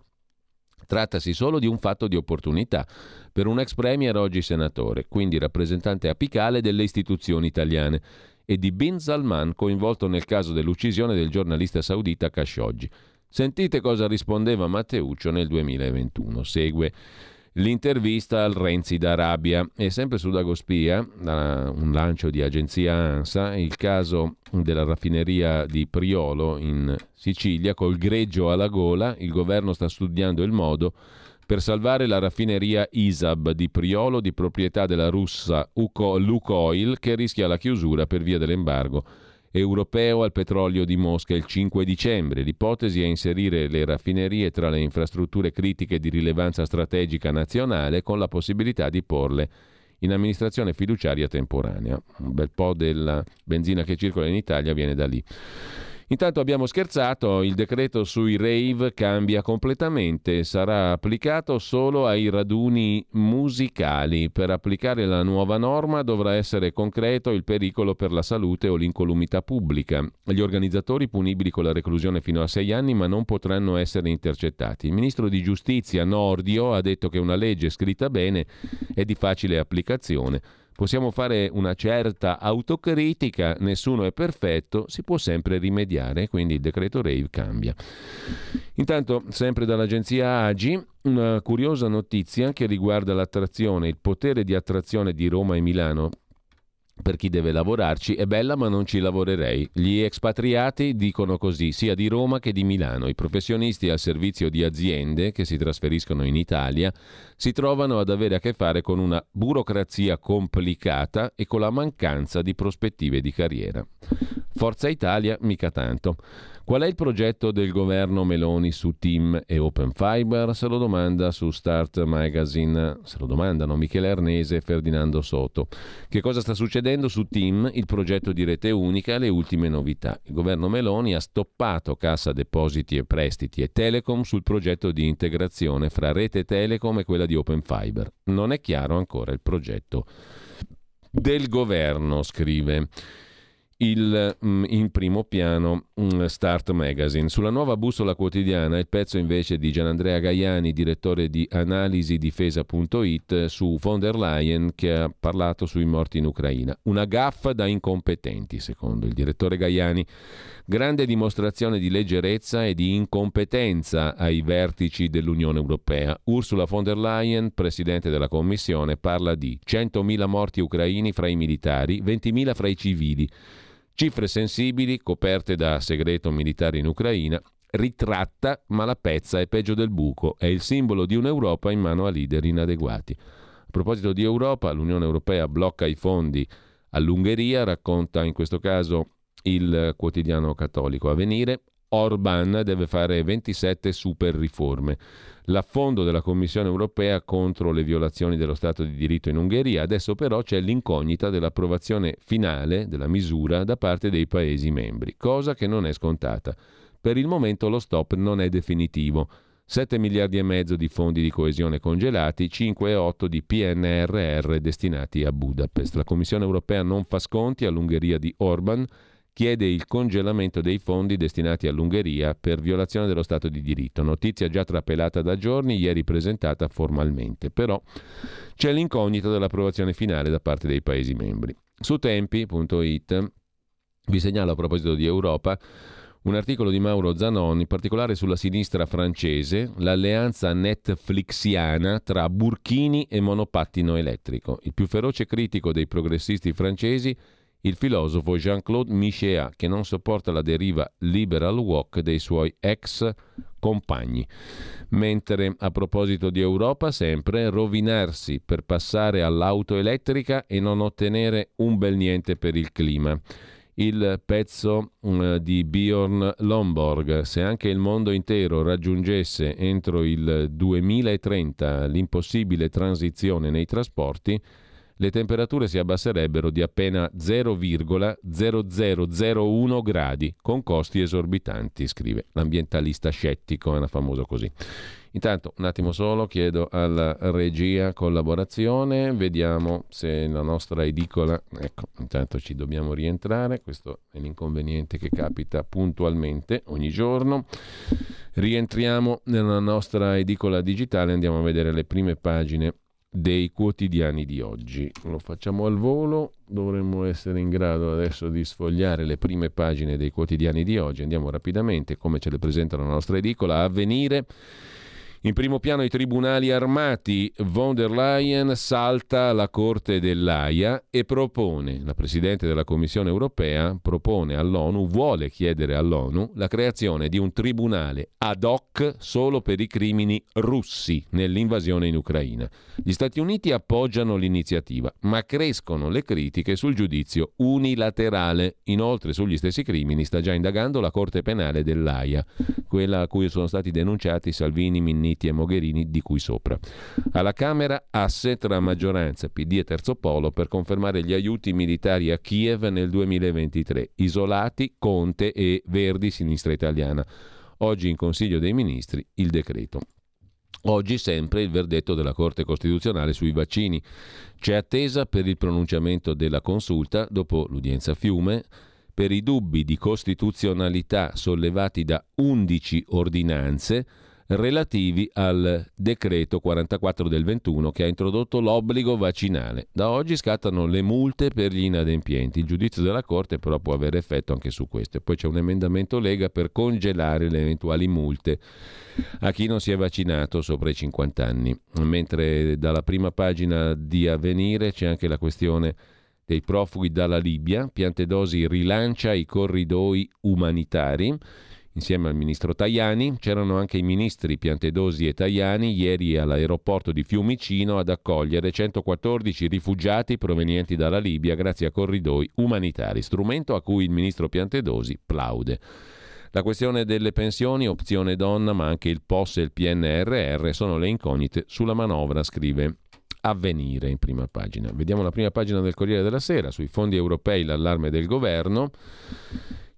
Trattasi solo di un fatto di opportunità per un ex premier oggi senatore, quindi rappresentante apicale delle istituzioni italiane e di Bin Salman coinvolto nel caso dell'uccisione del giornalista saudita Khashoggi. Sentite cosa rispondeva Matteuccio nel 2021. Segue l'intervista al Renzi d'Arabia. E sempre su Dagospia, da un lancio di agenzia ANSA, il caso della raffineria di Priolo in Sicilia col greggio alla gola, il governo sta studiando il modo per salvare la raffineria ISAB di Priolo di proprietà della russa Lukoil che rischia la chiusura per via dell'embargo europeo al petrolio di Mosca il 5 dicembre. L'ipotesi è inserire le raffinerie tra le infrastrutture critiche di rilevanza strategica nazionale con la possibilità di porle in amministrazione fiduciaria temporanea. Un bel po' della benzina che circola in Italia viene da lì. Intanto abbiamo scherzato, il decreto sui rave cambia completamente, sarà applicato solo ai raduni musicali. Per applicare la nuova norma dovrà essere concreto il pericolo per la salute o l'incolumità pubblica. Gli organizzatori punibili con la reclusione fino a sei anni ma non potranno essere intercettati. Il ministro di giustizia Nordio ha detto che una legge scritta bene è di facile applicazione Possiamo fare una certa autocritica, nessuno è perfetto, si può sempre rimediare, quindi il decreto Rave cambia. Intanto, sempre dall'agenzia AGI, una curiosa notizia che riguarda l'attrazione, il potere di attrazione di Roma e Milano per chi deve lavorarci è bella ma non ci lavorerei. Gli espatriati dicono così sia di Roma che di Milano. I professionisti al servizio di aziende che si trasferiscono in Italia si trovano ad avere a che fare con una burocrazia complicata e con la mancanza di prospettive di carriera. Forza Italia mica tanto. Qual è il progetto del governo Meloni su Team e Open Fiber? Se lo domanda su Start Magazine, se lo domandano Michele Arnese e Ferdinando Soto. Che cosa sta succedendo su Team, il progetto di rete unica, le ultime novità? Il governo Meloni ha stoppato Cassa Depositi e Prestiti e Telecom sul progetto di integrazione fra rete Telecom e quella di Open Fiber. Non è chiaro ancora il progetto del governo, scrive il, mm, in primo piano mm, Start Magazine. Sulla nuova bussola quotidiana il pezzo invece di Gianandrea Gaiani, direttore di analisidifesa.it, su von der Leyen che ha parlato sui morti in Ucraina. Una gaffa da incompetenti, secondo il direttore Gaiani. Grande dimostrazione di leggerezza e di incompetenza ai vertici dell'Unione Europea. Ursula von der Leyen, presidente della Commissione, parla di 100.000 morti ucraini fra i militari, 20.000 fra i civili. Cifre sensibili, coperte da segreto militare in Ucraina, ritratta, ma la pezza è peggio del buco, è il simbolo di un'Europa in mano a leader inadeguati. A proposito di Europa, l'Unione Europea blocca i fondi all'Ungheria, racconta in questo caso il quotidiano cattolico Avvenire, Orban deve fare 27 super riforme. L'affondo della Commissione europea contro le violazioni dello Stato di diritto in Ungheria, adesso però c'è l'incognita dell'approvazione finale della misura da parte dei Paesi membri, cosa che non è scontata. Per il momento lo stop non è definitivo. 7 miliardi e mezzo di fondi di coesione congelati, 5,8 di PNRR destinati a Budapest. La Commissione europea non fa sconti all'Ungheria di Orban chiede il congelamento dei fondi destinati all'Ungheria per violazione dello Stato di diritto. Notizia già trapelata da giorni, ieri presentata formalmente. Però c'è l'incognito dell'approvazione finale da parte dei Paesi membri. Su tempi.it vi segnalo a proposito di Europa un articolo di Mauro Zanon, in particolare sulla sinistra francese, l'alleanza netflixiana tra burchini e monopattino elettrico. Il più feroce critico dei progressisti francesi il filosofo Jean-Claude Michéa, che non sopporta la deriva liberal walk dei suoi ex compagni. Mentre a proposito di Europa, sempre rovinarsi per passare all'auto elettrica e non ottenere un bel niente per il clima. il pezzo mm, di Bjorn Lomborg. Se anche il mondo intero raggiungesse entro il 2030 l'impossibile transizione nei trasporti, le temperature si abbasserebbero di appena 0,0001 gradi, con costi esorbitanti, scrive l'ambientalista scettico, è una famosa così. Intanto, un attimo solo, chiedo alla regia collaborazione, vediamo se la nostra edicola... Ecco, intanto ci dobbiamo rientrare, questo è l'inconveniente che capita puntualmente ogni giorno. Rientriamo nella nostra edicola digitale, andiamo a vedere le prime pagine dei quotidiani di oggi. Lo facciamo al volo, dovremmo essere in grado adesso di sfogliare le prime pagine dei quotidiani di oggi. Andiamo rapidamente, come ce le presenta la nostra edicola, a venire in primo piano i tribunali armati. Von der Leyen salta alla Corte dell'AIA e propone, la Presidente della Commissione europea propone all'ONU, vuole chiedere all'ONU la creazione di un tribunale ad hoc solo per i crimini russi nell'invasione in Ucraina. Gli Stati Uniti appoggiano l'iniziativa, ma crescono le critiche sul giudizio unilaterale. Inoltre sugli stessi crimini sta già indagando la Corte Penale dell'AIA, quella a cui sono stati denunciati Salvini, Minniti, Minniti e Mogherini di cui sopra. Alla Camera asse tra maggioranza, PD e Terzo Polo per confermare gli aiuti militari a Kiev nel 2023. Isolati, Conte e Verdi, sinistra italiana. Oggi in Consiglio dei Ministri il decreto. Oggi sempre il verdetto della Corte Costituzionale sui vaccini. C'è attesa per il pronunciamento della consulta dopo l'udienza Fiume per i dubbi di costituzionalità sollevati da 11 ordinanze relativi al decreto 44 del 21 che ha introdotto l'obbligo vaccinale. Da oggi scattano le multe per gli inadempienti. Il giudizio della Corte però può avere effetto anche su questo. poi c'è un emendamento Lega per congelare le eventuali multe a chi non si è vaccinato sopra i 50 anni. Mentre dalla prima pagina di Avvenire c'è anche la questione dei profughi dalla Libia. Piantedosi rilancia i corridoi umanitari. Insieme al ministro Tajani c'erano anche i ministri Piantedosi e Tajani ieri all'aeroporto di Fiumicino ad accogliere 114 rifugiati provenienti dalla Libia grazie a corridoi umanitari, strumento a cui il ministro Piantedosi plaude. La questione delle pensioni, opzione donna, ma anche il POS e il PNRR sono le incognite sulla manovra, scrive Avvenire in prima pagina. Vediamo la prima pagina del Corriere della Sera, sui fondi europei l'allarme del governo.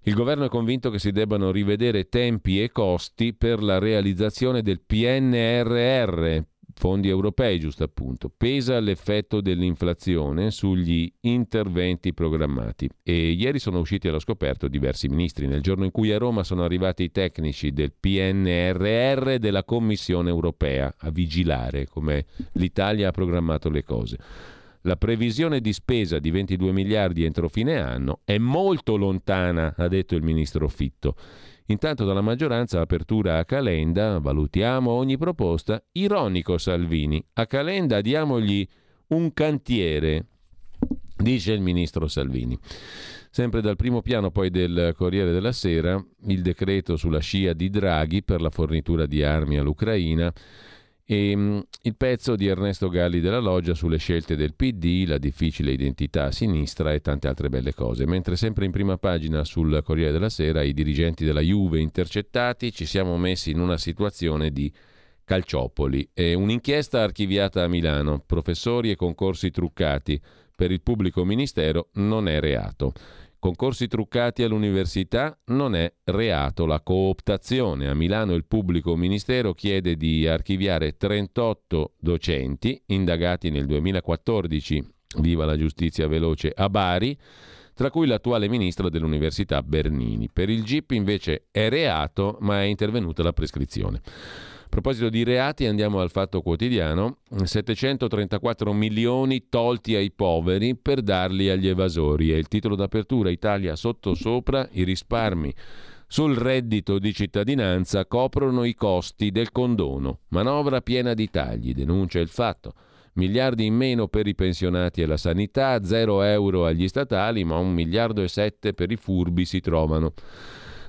Il governo è convinto che si debbano rivedere tempi e costi per la realizzazione del PNRR, fondi europei giusto appunto. Pesa l'effetto dell'inflazione sugli interventi programmati e ieri sono usciti allo scoperto diversi ministri nel giorno in cui a Roma sono arrivati i tecnici del PNRR della Commissione europea a vigilare come l'Italia ha programmato le cose. La previsione di spesa di 22 miliardi entro fine anno è molto lontana, ha detto il ministro Fitto. Intanto dalla maggioranza apertura a Calenda, valutiamo ogni proposta. Ironico Salvini, a Calenda diamogli un cantiere, dice il ministro Salvini. Sempre dal primo piano poi del Corriere della Sera, il decreto sulla scia di Draghi per la fornitura di armi all'Ucraina e um, il pezzo di Ernesto Galli della Loggia sulle scelte del PD, la difficile identità a sinistra e tante altre belle cose. Mentre sempre in prima pagina sul Corriere della Sera i dirigenti della Juve intercettati ci siamo messi in una situazione di calciopoli e un'inchiesta archiviata a Milano, professori e concorsi truccati per il pubblico ministero non è reato. Concorsi truccati all'università non è reato la cooptazione. A Milano il pubblico ministero chiede di archiviare 38 docenti indagati nel 2014, viva la giustizia veloce, a Bari, tra cui l'attuale ministro dell'università Bernini. Per il GIP invece è reato, ma è intervenuta la prescrizione. A proposito di reati, andiamo al fatto quotidiano. 734 milioni tolti ai poveri per darli agli evasori. È il titolo d'apertura Italia sotto sopra, i risparmi sul reddito di cittadinanza coprono i costi del condono. Manovra piena di tagli, denuncia il fatto. Miliardi in meno per i pensionati e la sanità, zero euro agli statali, ma un miliardo e sette per i furbi si trovano.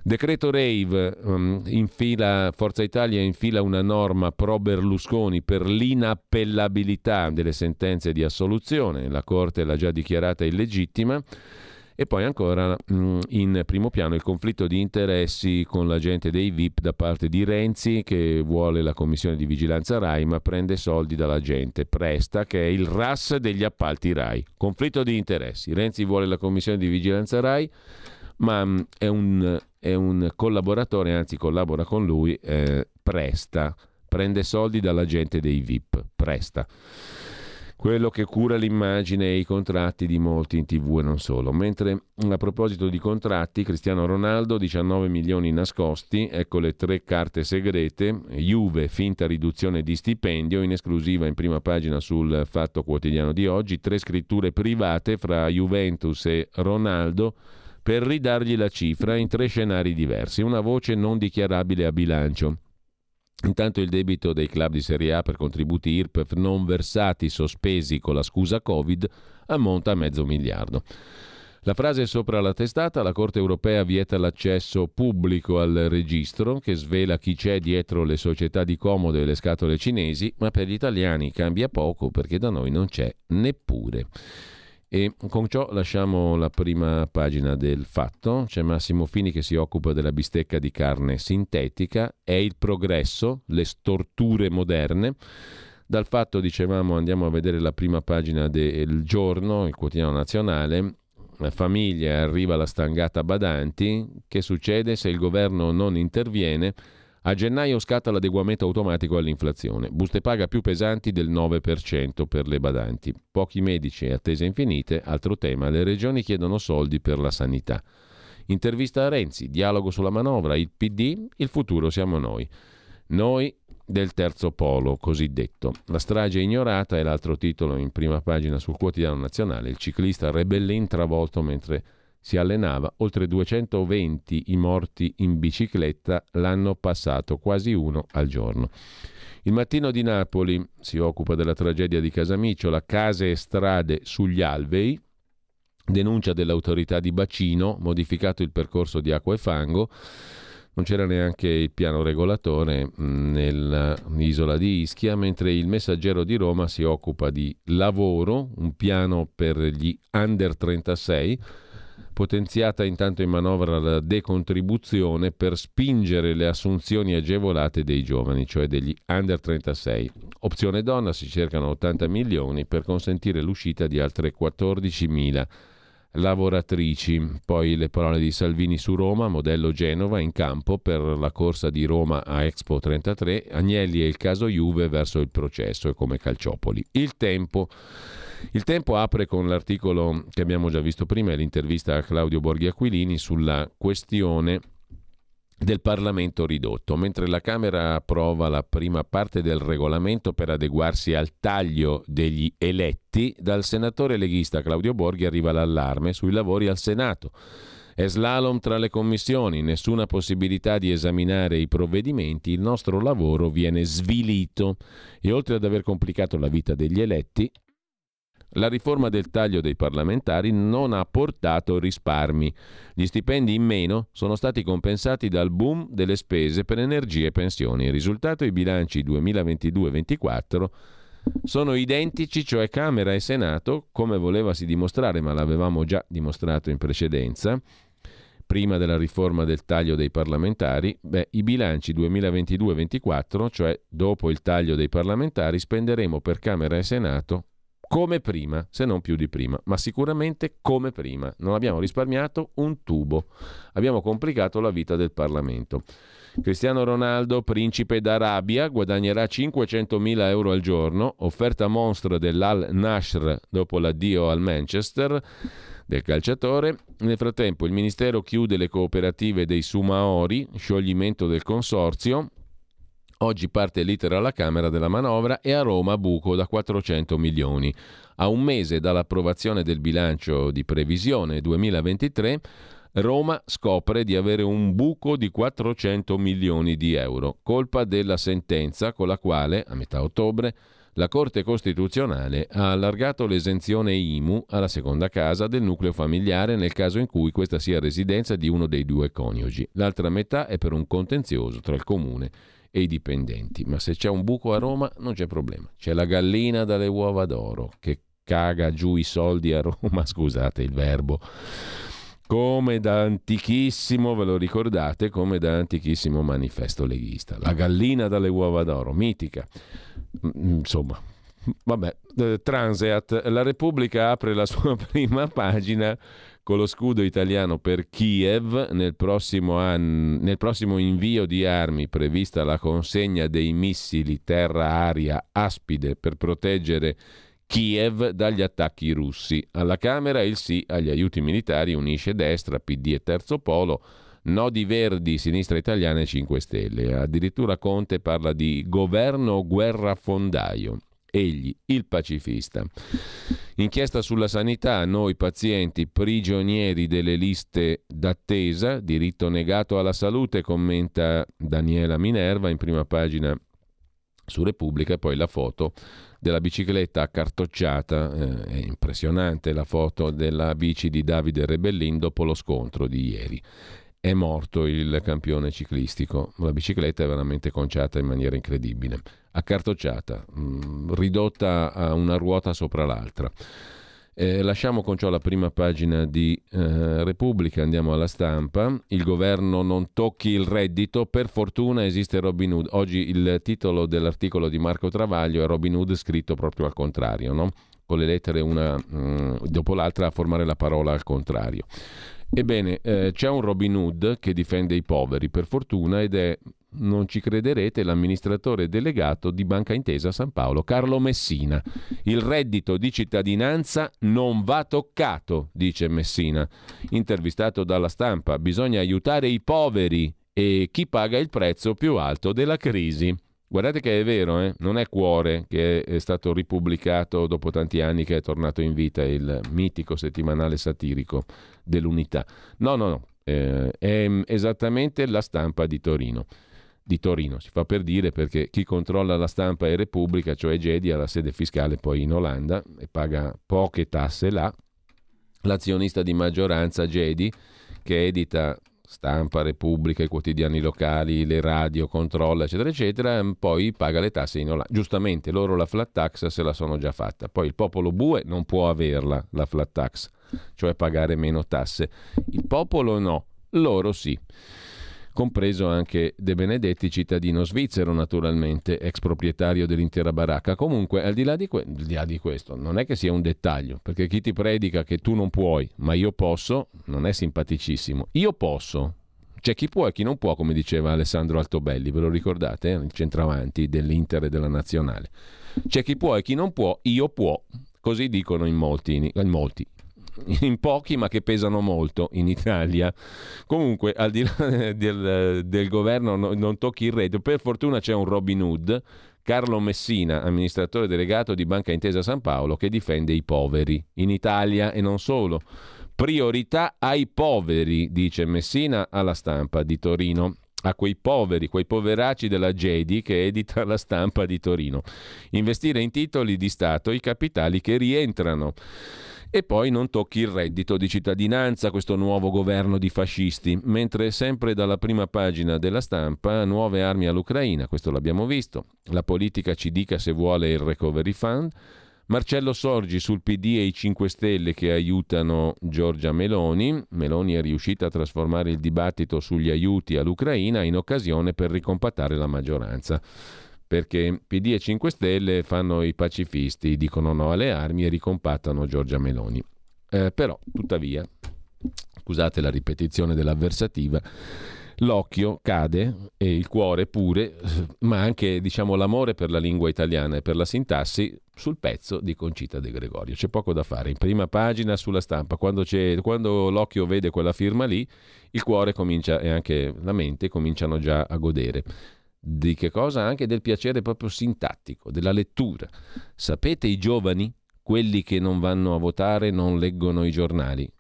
Decreto Rave, um, infila, Forza Italia infila una norma pro Berlusconi per l'inappellabilità delle sentenze di assoluzione, la Corte l'ha già dichiarata illegittima E poi ancora mm, in primo piano il conflitto di interessi con la gente dei VIP da parte di Renzi che vuole la commissione di vigilanza RAI ma prende soldi dalla gente, presta che è il RAS degli appalti RAI. Conflitto di interessi. Renzi vuole la commissione di vigilanza RAI ma mm, è, un, è, un, collaboratore, anzi collabora con lui, eh, presta, prende soldi dalla gente dei VIP, presta quello che cura l'immagine e i contratti di molti in tv e non solo. Mentre a proposito di contratti, Cristiano Ronaldo 19 milioni nascosti, ecco le tre carte segrete, Juve finta riduzione di stipendio, in esclusiva in prima pagina sul Fatto Quotidiano di oggi, tre scritture private fra Juventus e Ronaldo per ridargli la cifra in tre scenari diversi, una voce non dichiarabile a bilancio Intanto il debito dei club di Serie A per contributi IRPEF non versati sospesi con la scusa Covid ammonta a mezzo miliardo. La frase sopra la testata, la Corte europea vieta l'accesso pubblico al registro che svela chi c'è dietro le società di comodo e le scatole cinesi, ma per gli italiani cambia poco perché da noi non c'è neppure. E con ciò lasciamo la prima pagina del fatto. C'è Massimo Fini che si occupa della bistecca di carne sintetica. È il progresso, le storture moderne. Dal fatto, dicevamo, andiamo a vedere la prima pagina del giorno, il quotidiano nazionale. La famiglia arriva alla stangata badanti. Che succede se il governo non interviene? A gennaio scatta l'adeguamento automatico all'inflazione, buste paga più pesanti del 9% per le badanti. Pochi medici e attese infinite, altro tema, le regioni chiedono soldi per la sanità. Intervista a Renzi, dialogo sulla manovra, il PD, il futuro siamo noi. Noi del terzo polo cosiddetto. La strage ignorata è l'altro titolo in prima pagina sul quotidiano nazionale. Il ciclista Rebellin travolto mentre si allenava, oltre 220 i morti in bicicletta l'anno passato, quasi uno al giorno. Il mattino di Napoli si occupa della tragedia di Casamicciola, case e strade sugli alvei, denuncia dell'autorità di bacino, modificato il percorso di acqua e fango, non c'era neanche il piano regolatore mm, nell'isola di Ischia, mentre il messaggero di Roma si occupa di lavoro, un piano per gli under 36, potenziata intanto in manovra la decontribuzione per spingere le assunzioni agevolate dei giovani, cioè degli under 36. Opzione donna si cercano 80 milioni per consentire l'uscita di altre 14.000 lavoratrici. Poi le parole di Salvini su Roma, modello Genova in campo per la corsa di Roma a Expo 33, Agnelli e il caso Juve verso il processo e come Calciopoli. Il tempo il tempo apre con l'articolo che abbiamo già visto prima, l'intervista a Claudio Borghi Aquilini sulla questione del Parlamento ridotto, mentre la Camera approva la prima parte del regolamento per adeguarsi al taglio degli eletti, dal senatore leghista Claudio Borghi arriva l'allarme sui lavori al Senato. È slalom tra le commissioni, nessuna possibilità di esaminare i provvedimenti, il nostro lavoro viene svilito e oltre ad aver complicato la vita degli eletti, la riforma del taglio dei parlamentari non ha portato risparmi. Gli stipendi in meno sono stati compensati dal boom delle spese per energie e pensioni. Il risultato i bilanci 2022-24 sono identici, cioè Camera e Senato, come volevasi dimostrare, ma l'avevamo già dimostrato in precedenza, prima della riforma del taglio dei parlamentari, beh, i bilanci 2022-24, cioè dopo il taglio dei parlamentari, spenderemo per Camera e Senato come prima, se non più di prima, ma sicuramente come prima. Non abbiamo risparmiato un tubo, abbiamo complicato la vita del Parlamento. Cristiano Ronaldo, principe d'Arabia, guadagnerà 500.000 euro al giorno, offerta monstra dell'Al Nashr dopo l'addio al Manchester del calciatore. Nel frattempo il Ministero chiude le cooperative dei Sumaori, scioglimento del consorzio, Oggi parte l'iter alla Camera della manovra e a Roma buco da 400 milioni. A un mese dall'approvazione del bilancio di previsione 2023, Roma scopre di avere un buco di 400 milioni di euro, colpa della sentenza con la quale, a metà ottobre, la Corte Costituzionale ha allargato l'esenzione IMU alla seconda casa del nucleo familiare nel caso in cui questa sia residenza di uno dei due coniugi. L'altra metà è per un contenzioso tra il comune e i dipendenti. Ma se c'è un buco a Roma non c'è problema. C'è la gallina dalle uova d'oro che caga giù i soldi a Roma, scusate il verbo come da antichissimo, ve lo ricordate, come da antichissimo manifesto leghista. La gallina dalle uova d'oro, mitica. Mm, insomma, vabbè, eh, Transeat, la Repubblica apre la sua prima pagina con lo scudo italiano per Kiev nel prossimo, anno, nel prossimo invio di armi prevista la consegna dei missili terra-aria aspide per proteggere Kiev dagli attacchi russi. Alla Camera il sì agli aiuti militari unisce destra, PD e terzo polo, nodi verdi, sinistra italiana e 5 Stelle. Addirittura Conte parla di governo guerrafondaio. Egli, il pacifista. Inchiesta sulla sanità, noi pazienti prigionieri delle liste d'attesa, diritto negato alla salute, commenta Daniela Minerva in prima pagina su Repubblica e poi la foto della bicicletta accartocciata, eh, è impressionante la foto della bici di Davide Rebellin dopo lo scontro di ieri. È morto il campione ciclistico, la bicicletta è veramente conciata in maniera incredibile, accartocciata, mm, ridotta a una ruota sopra l'altra. Eh, lasciamo con ciò la prima pagina di eh, Repubblica, andiamo alla stampa. Il governo non tocchi il reddito, per fortuna esiste Robin Hood. Oggi il titolo dell'articolo di Marco Travaglio è Robin Hood scritto proprio al contrario, no? con le lettere una mh, mm, dopo l'altra a formare la parola al contrario. Ebbene, eh, c'è un Robin Hood che difende i poveri, per fortuna, ed è non ci crederete, l'amministratore delegato di Banca Intesa San Paolo, Carlo Messina. Il reddito di cittadinanza non va toccato, dice Messina. Intervistato dalla stampa, bisogna aiutare i poveri e chi paga il prezzo più alto della crisi. Guardate che è vero, eh? non è Cuore che è stato ripubblicato dopo tanti anni che è tornato in vita il mitico settimanale satirico dell'unità. No, no, no, eh, è esattamente la stampa di Torino di Torino. Si fa per dire perché chi controlla la stampa è Repubblica, cioè Gedi, ha la sede fiscale poi in Olanda e paga poche tasse là. L'azionista di maggioranza Gedi, che edita stampa, Repubblica, i quotidiani locali, le radio, controlla, eccetera, eccetera, poi paga le tasse in Olanda. Giustamente, loro la flat tax se la sono già fatta. Poi il popolo bue non può averla, la flat tax, cioè pagare meno tasse. Il popolo no, loro sì compreso anche De Benedetti, cittadino svizzero naturalmente, ex proprietario dell'intera baracca. Comunque, al di, là di, que- di là di questo, non è che sia un dettaglio, perché chi ti predica che tu non puoi, ma io posso, non è simpaticissimo. Io posso, c'è chi può e chi non può, come diceva Alessandro Altobelli, ve lo ricordate? Il centravanti dell'Inter e della Nazionale. C'è chi può e chi non può, io può. Così dicono in molti, in molti in pochi ma che pesano molto in Italia. Comunque, al di là del, del governo, no, non tocchi il reddito. Per fortuna c'è un Robin Hood, Carlo Messina, amministratore delegato di Banca Intesa San Paolo, che difende i poveri in Italia e non solo. Priorità ai poveri, dice Messina alla stampa di Torino a quei poveri, quei poveracci della Gedi che edita la stampa di Torino. Investire in titoli di Stato i capitali che rientrano. E poi non tocchi il reddito di cittadinanza, questo nuovo governo di fascisti, mentre sempre dalla prima pagina della stampa nuove armi all'Ucraina, questo l'abbiamo visto, la politica ci dica se vuole il recovery fund, Marcello Sorgi sul PD e i 5 Stelle che aiutano Giorgia Meloni. Meloni è riuscita a trasformare il dibattito sugli aiuti all'Ucraina in occasione per ricompattare la maggioranza perché PD e 5 Stelle fanno i pacifisti, dicono no alle armi e ricompattano Giorgia Meloni. Eh, però, tuttavia, scusate la ripetizione dell'avversativa, l'occhio cade e il cuore pure, ma anche diciamo, l'amore per la lingua italiana e per la sintassi sul pezzo di Concita De Gregorio. C'è poco da fare. In prima pagina sulla stampa, quando, quando l'occhio vede quella firma lì, il cuore comincia e anche la mente cominciano già a godere di che cosa? Anche del piacere proprio sintattico, della lettura. Sapete i giovani, quelli che non vanno a votare non leggono i giornali.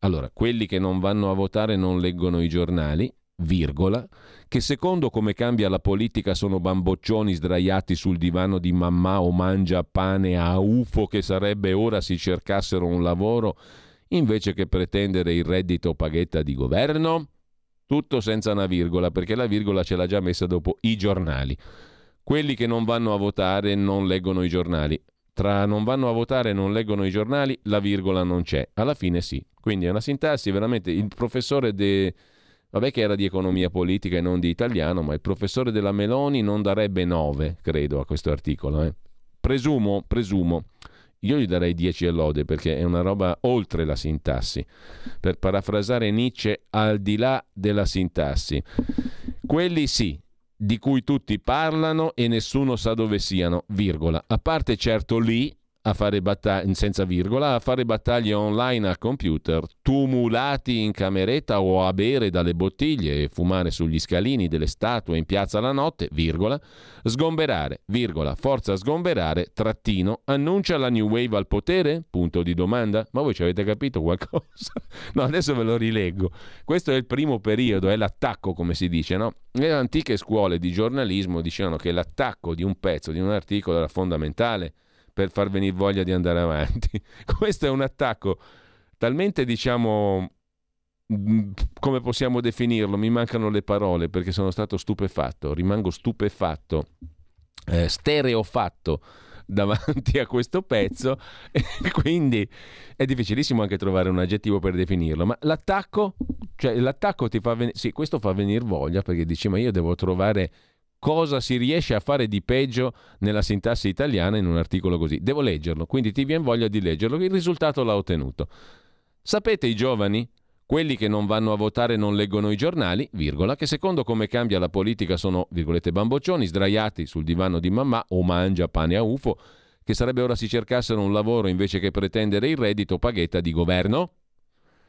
Allora, quelli che non vanno a votare non leggono i giornali, virgola, che secondo come cambia la politica sono bamboccioni sdraiati sul divano di mamma o mangia pane a UFO che sarebbe ora si cercassero un lavoro invece che pretendere il reddito paghetta di governo? Tutto senza una virgola, perché la virgola ce l'ha già messa dopo i giornali. Quelli che non vanno a votare non leggono i giornali. Tra non vanno a votare e non leggono i giornali, la virgola non c'è. Alla fine sì. Quindi è una sintassi veramente. Il professore de... Vabbè che era di economia politica e non di italiano, ma il professore della Meloni non darebbe 9, credo, a questo articolo. Eh. Presumo, presumo. Io gli darei 10 e lode perché è una roba oltre la sintassi. Per parafrasare Nietzsche, al di là della sintassi. Quelli sì, di cui tutti parlano e nessuno sa dove siano, virgola. A parte certo lì, a fare battaglie, senza virgola, a fare battaglie online al computer, tumulati in cameretta o a bere dalle bottiglie e fumare sugli scalini delle statue in piazza la notte, virgola, sgomberare, virgola, forza sgomberare, trattino, annuncia la New Wave al potere? Punto di domanda. Ma voi ci avete capito qualcosa? no, adesso ve lo rileggo. Questo è il primo periodo, è l'attacco, come si dice, no? Le antiche scuole di giornalismo dicevano che l'attacco di un pezzo, di un articolo era fondamentale per far venire voglia di andare avanti. Questo è un attacco talmente, diciamo, mm, come possiamo definirlo? Mi mancano le parole perché sono stato stupefatto, rimango stupefatto, eh, stereofatto davanti a questo pezzo e quindi è difficilissimo anche trovare un aggettivo per definirlo, ma l'attacco, cioè l'attacco ti fa venire, sì, questo fa venire voglia perché dici ma io devo trovare cosa si riesce a fare di peggio nella sintassi italiana in un articolo così. Devo leggerlo, quindi ti viene voglia di leggerlo. Il risultato l'ha ottenuto. Sapete i giovani? Quelli che non vanno a votare non leggono i giornali, virgola, che secondo come cambia la politica sono, virgolette, bamboccioni, sdraiati sul divano di mamma o mangia pane a ufo, che sarebbe ora si cercassero un lavoro invece che pretendere il reddito paghetta di governo?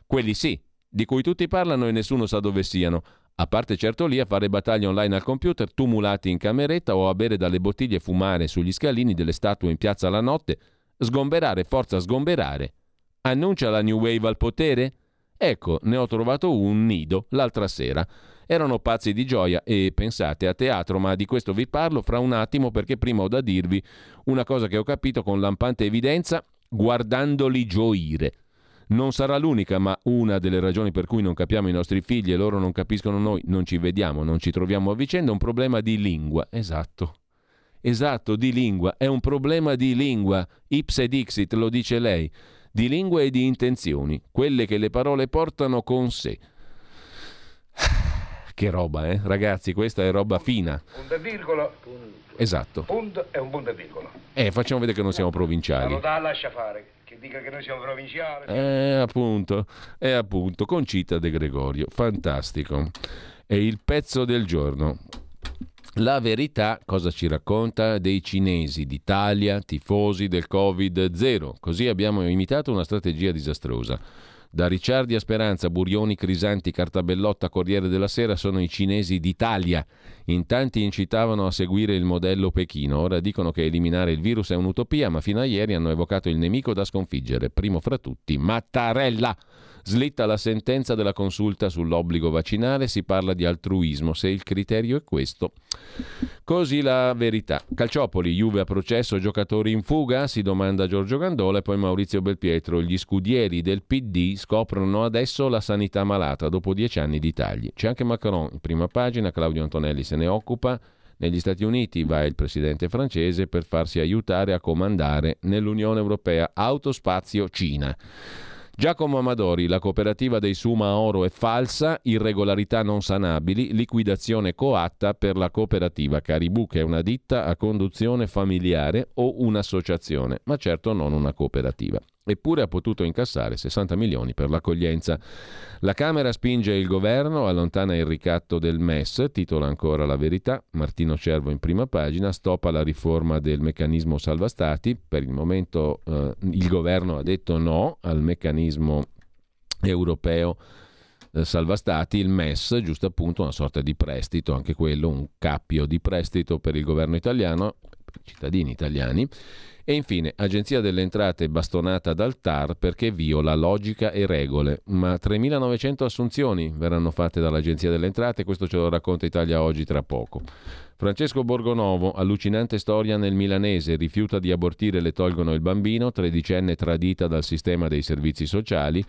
Quelli sì, di cui tutti parlano e nessuno sa dove siano, a parte certo lì a fare battaglie online al computer, tumulati in cameretta o a bere dalle bottiglie e fumare sugli scalini delle statue in piazza la notte, sgomberare, forza sgomberare. Annuncia la New Wave al potere? Ecco, ne ho trovato un nido l'altra sera. Erano pazzi di gioia e pensate a teatro, ma di questo vi parlo fra un attimo perché prima ho da dirvi una cosa che ho capito con lampante evidenza guardandoli gioire. Non sarà l'unica, ma una delle ragioni per cui non capiamo i nostri figli e loro non capiscono noi, non ci vediamo, non ci troviamo a vicenda, è un problema di lingua. Esatto. Esatto, di lingua. È un problema di lingua. Ipse dixit, lo dice lei. Di lingua e di intenzioni, quelle che le parole portano con sé. Che roba, eh? Ragazzi, questa è roba fina. Punto e virgola. Esatto. Punto e un punto e virgola. Eh, facciamo vedere che non siamo provinciali. Allora, lascia fare che dica che noi siamo provinciali. Eh, appunto, è appunto, Concita De Gregorio, fantastico. È il pezzo del giorno. La verità cosa ci racconta dei cinesi d'Italia, tifosi del Covid-0? Così abbiamo imitato una strategia disastrosa. Da Ricciardi a Speranza, Burioni, Crisanti, Cartabellotta, Corriere della Sera sono i cinesi d'Italia. In tanti incitavano a seguire il modello Pechino. Ora dicono che eliminare il virus è un'utopia, ma fino a ieri hanno evocato il nemico da sconfiggere. Primo fra tutti, Mattarella. Slitta la sentenza della consulta sull'obbligo vaccinale, si parla di altruismo, se il criterio è questo. Così la verità. Calciopoli, Juve a processo, giocatori in fuga? Si domanda Giorgio Gandola e poi Maurizio Belpietro. Gli scudieri del PD scoprono adesso la sanità malata dopo dieci anni di tagli. C'è anche Macron in prima pagina, Claudio Antonelli se ne occupa. Negli Stati Uniti va il presidente francese per farsi aiutare a comandare nell'Unione Europea autospazio Cina. Giacomo Amadori, la cooperativa dei Suma Oro è falsa, irregolarità non sanabili, liquidazione coatta per la cooperativa Caribù, che è una ditta a conduzione familiare o un'associazione, ma certo non una cooperativa. Eppure ha potuto incassare 60 milioni per l'accoglienza. La Camera spinge il governo, allontana il ricatto del MES, titola ancora la verità. Martino Cervo in prima pagina, stoppa la riforma del meccanismo salva stati. Per il momento eh, il governo ha detto no al meccanismo europeo eh, salva stati, il MES, giusto appunto una sorta di prestito, anche quello un cappio di prestito per il governo italiano, cittadini italiani e infine, Agenzia delle Entrate bastonata dal TAR perché viola logica e regole. Ma 3.900 assunzioni verranno fatte dall'Agenzia delle Entrate, questo ce lo racconta Italia Oggi tra poco. Francesco Borgonovo, allucinante storia nel milanese, rifiuta di abortire le tolgono il bambino, tredicenne tradita dal sistema dei servizi sociali.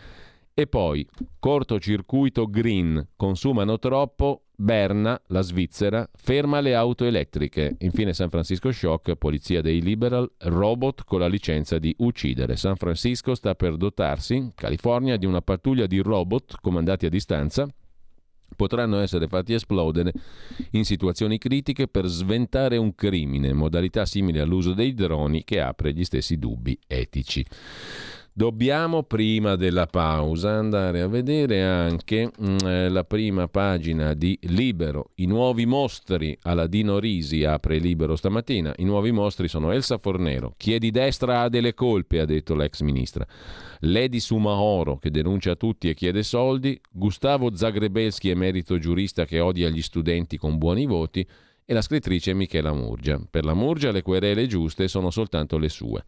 E poi, cortocircuito green, consumano troppo, Berna, la Svizzera, ferma le auto elettriche. Infine San Francisco shock, polizia dei liberal, robot con la licenza di uccidere. San Francisco sta per dotarsi, California, di una pattuglia di robot comandati a distanza potranno essere fatti esplodere in situazioni critiche per sventare un crimine, modalità simile all'uso dei droni che apre gli stessi dubbi etici. Dobbiamo prima della pausa andare a vedere anche mh, mm, eh, la prima pagina di Libero, i nuovi mostri alla Dino Risi, apre Libero stamattina. I nuovi mostri sono Elsa Fornero, chi è di destra ha delle colpe, ha detto l'ex ministra. Lady Sumaoro che denuncia tutti e chiede soldi, Gustavo Zagrebelski emerito giurista che odia gli studenti con buoni voti e la scrittrice Michela Murgia. Per la Murgia le querele giuste sono soltanto le sue.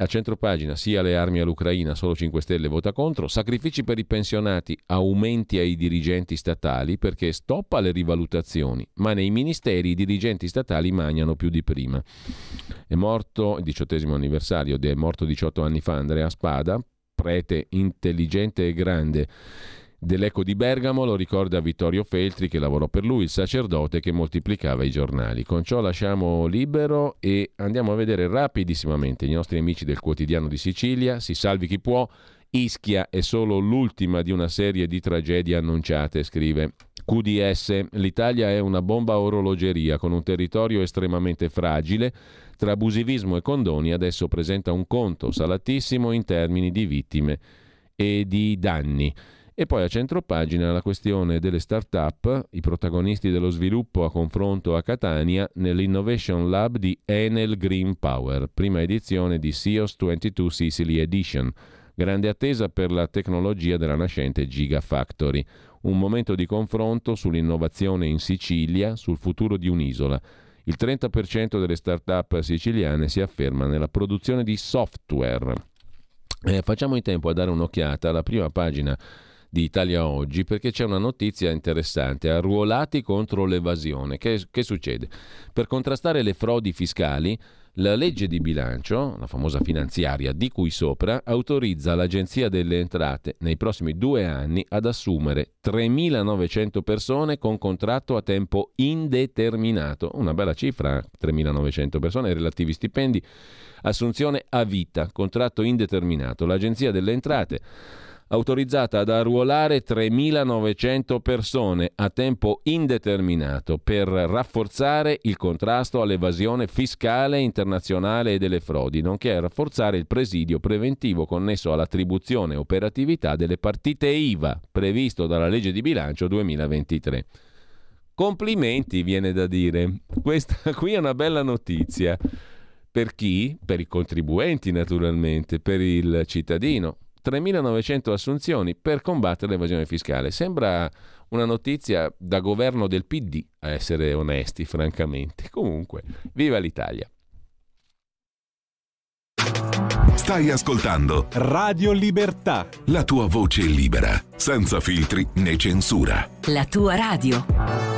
A centropagina sia le armi all'Ucraina, solo 5 Stelle vota contro, sacrifici per i pensionati, aumenti ai dirigenti statali perché stop alle rivalutazioni, ma nei ministeri i dirigenti statali magnano più di prima. È morto il diciottesimo anniversario, è morto 18 anni fa Andrea Spada, prete intelligente e grande Dell'Eco di Bergamo lo ricorda Vittorio Feltri che lavorò per lui, il sacerdote che moltiplicava i giornali. Con ciò lasciamo libero e andiamo a vedere rapidissimamente i nostri amici del quotidiano di Sicilia. Si salvi chi può. Ischia è solo l'ultima di una serie di tragedie annunciate, scrive QDS. L'Italia è una bomba orologeria con un territorio estremamente fragile. Tra abusivismo e condoni adesso presenta un conto salatissimo in termini di vittime e di danni. E poi a centropagina la questione delle start-up, i protagonisti dello sviluppo a confronto a Catania nell'Innovation Lab di Enel Green Power, prima edizione di SIOS 22 Sicily Edition. Grande attesa per la tecnologia della nascente Gigafactory. Un momento di confronto sull'innovazione in Sicilia, sul futuro di un'isola. Il 30% delle start-up siciliane si afferma nella produzione di software. Eh, facciamo in tempo a dare un'occhiata alla prima pagina di Italia Oggi perché c'è una notizia interessante, arruolati contro l'evasione. Che, che succede? Per contrastare le frodi fiscali, la legge di bilancio, la famosa finanziaria di cui sopra, autorizza l'Agenzia delle Entrate nei prossimi due anni ad assumere 3.900 persone con contratto a tempo indeterminato. Una bella cifra, 3.900 persone, relativi stipendi, assunzione a vita, contratto indeterminato. L'Agenzia delle Entrate autorizzata ad arruolare 3.900 persone a tempo indeterminato per rafforzare il contrasto all'evasione fiscale internazionale e delle frodi, nonché a rafforzare il presidio preventivo connesso all'attribuzione e operatività delle partite IVA previsto dalla legge di bilancio 2023. Complimenti, viene da dire. Questa qui è una bella notizia. Per chi? Per i contribuenti naturalmente, per il cittadino. 3.900 assunzioni per combattere l'evasione fiscale. Sembra una notizia da governo del PD, a essere onesti, francamente. Comunque, viva l'Italia. Stai ascoltando Radio Libertà. La tua voce libera, senza filtri né censura. La tua radio.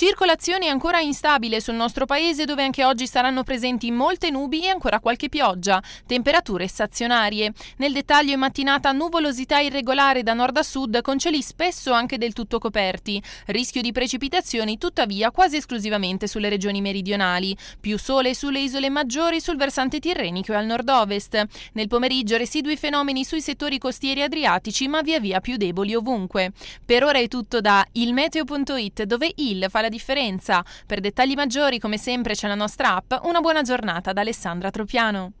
Circolazione ancora instabile sul nostro paese dove anche oggi saranno presenti molte nubi e ancora qualche pioggia. Temperature stazionarie. Nel dettaglio in mattinata nuvolosità irregolare da nord a sud con cieli spesso anche del tutto coperti. Rischio di precipitazioni tuttavia quasi esclusivamente sulle regioni meridionali. Più sole sulle isole maggiori sul versante tirrenico e al nord-ovest. Nel pomeriggio residui fenomeni sui settori costieri adriatici ma via via più deboli ovunque. Per ora è tutto da ilmeteo.it dove il fa la differenza. Per dettagli maggiori come sempre c'è la nostra app. Una buona giornata da Alessandra Tropiano.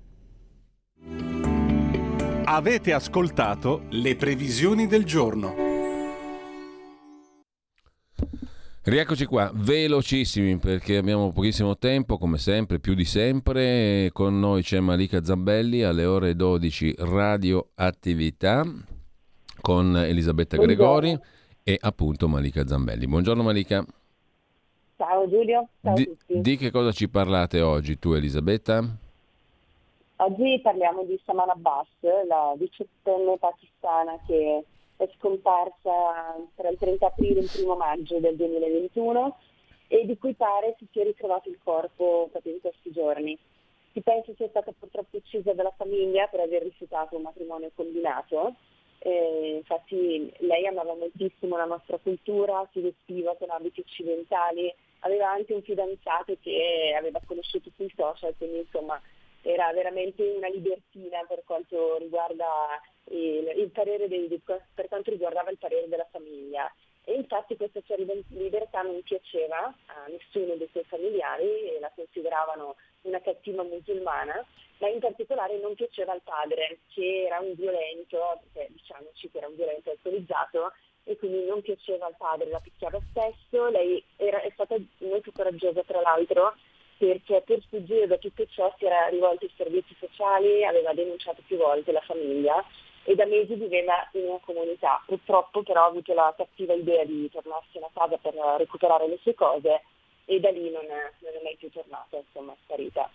Avete ascoltato le previsioni del giorno. Rieccoci qua, velocissimi perché abbiamo pochissimo tempo, come sempre, più di sempre. Con noi c'è Malika Zambelli alle ore 12 radioattività con Elisabetta Gregori e appunto Malika Zambelli. Buongiorno Malika. Ciao Giulio, ciao di. Di che cosa ci parlate oggi tu Elisabetta? Oggi parliamo di Saman Abbas, la diciottenne pakistana che è scomparsa tra il 30 aprile e il 1 maggio del 2021 e di cui pare si sia ritrovato il corpo proprio in questi giorni. Si pensa sia stata purtroppo uccisa dalla famiglia per aver rifiutato un matrimonio combinato. Eh, infatti lei amava moltissimo la nostra cultura, si vestiva con abiti occidentali, aveva anche un fidanzato che aveva conosciuto sui social, quindi insomma era veramente una libertina per quanto riguarda il, il parere dei, per quanto riguardava il parere della famiglia. E infatti questa sua libertà non piaceva a nessuno dei suoi familiari la consideravano una cattiva musulmana, ma in particolare non piaceva al padre, che era un violento, perché diciamoci che era un violento alcolizzato, e quindi non piaceva al padre, la picchiava spesso, lei era, è stata molto coraggiosa tra l'altro perché per sfuggire da tutto ciò si era rivolta ai servizi sociali, aveva denunciato più volte la famiglia e da mesi viveva in una comunità. Purtroppo però ha avuto la cattiva idea di tornarsene a casa per recuperare le sue cose e da lì non è, non è mai più tornata, insomma è sparita.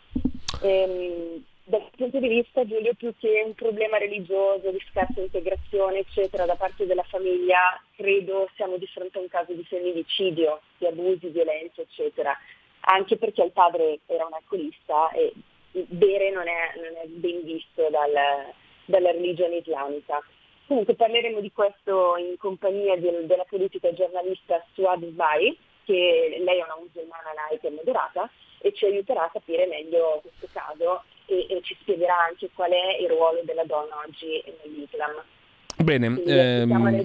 Ehm, dal punto di vista, Giulio, più che un problema religioso, di scarsa integrazione, eccetera, da parte della famiglia, credo siamo di fronte a un caso di femminicidio, di abusi, violenza, eccetera anche perché il padre era un alcolista e bere non è, non è ben visto dal, dalla religione islamica. Comunque parleremo di questo in compagnia del, della politica giornalista Suad Sbai, che lei è una musulmana laica e moderata e ci aiuterà a capire meglio questo caso e, e ci spiegherà anche qual è il ruolo della donna oggi nell'Islam. Bene, ehm,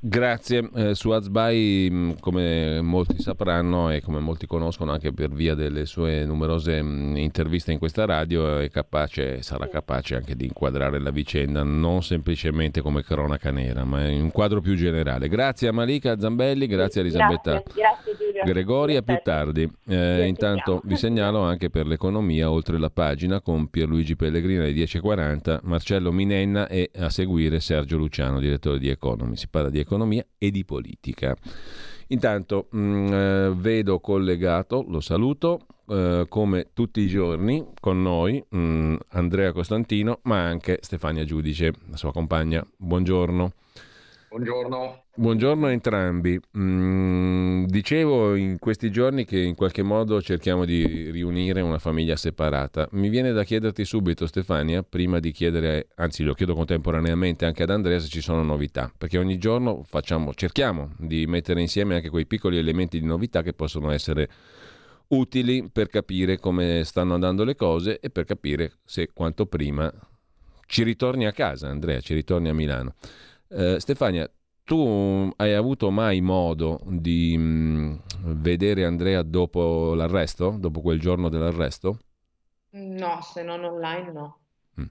grazie. Eh, su Azbai, mm, come molti sapranno e come molti conoscono anche per via delle sue numerose mh, mm, interviste in questa radio, è capace, sarà capace anche di inquadrare la vicenda non semplicemente come cronaca nera, ma in un quadro più generale. Grazie a Malika Zambelli, grazie a Elisabetta grazie, grazie Gregori, a più tardi. Eh, intanto vi segnalo anche per l'economia, oltre la pagina, con Pierluigi Pellegrini alle 10.40, Marcello Minenna e a seguire Sergio Luciano, direttore di Economy. Si parla di economia e di politica. Intanto mh, mm, eh, vedo collegato, lo saluto, eh, come tutti i giorni con noi mh, mm, Andrea Costantino, ma anche Stefania Giudice, la sua compagna. Buongiorno. Buongiorno. Buongiorno a entrambi. Mm, dicevo in questi giorni che in qualche modo cerchiamo di riunire una famiglia separata. Mi viene da chiederti subito, Stefania, prima di chiedere, anzi lo chiedo contemporaneamente anche ad Andrea se ci sono novità, perché ogni giorno facciamo, cerchiamo di mettere insieme anche quei piccoli elementi di novità che possono essere utili per capire come stanno andando le cose e per capire se quanto prima ci ritorni a casa, Andrea, ci ritorni a Milano. Eh, Stefania, tu hai avuto mai modo di mh, mm, vedere Andrea dopo l'arresto, dopo quel giorno dell'arresto? No, se non online no. Mm.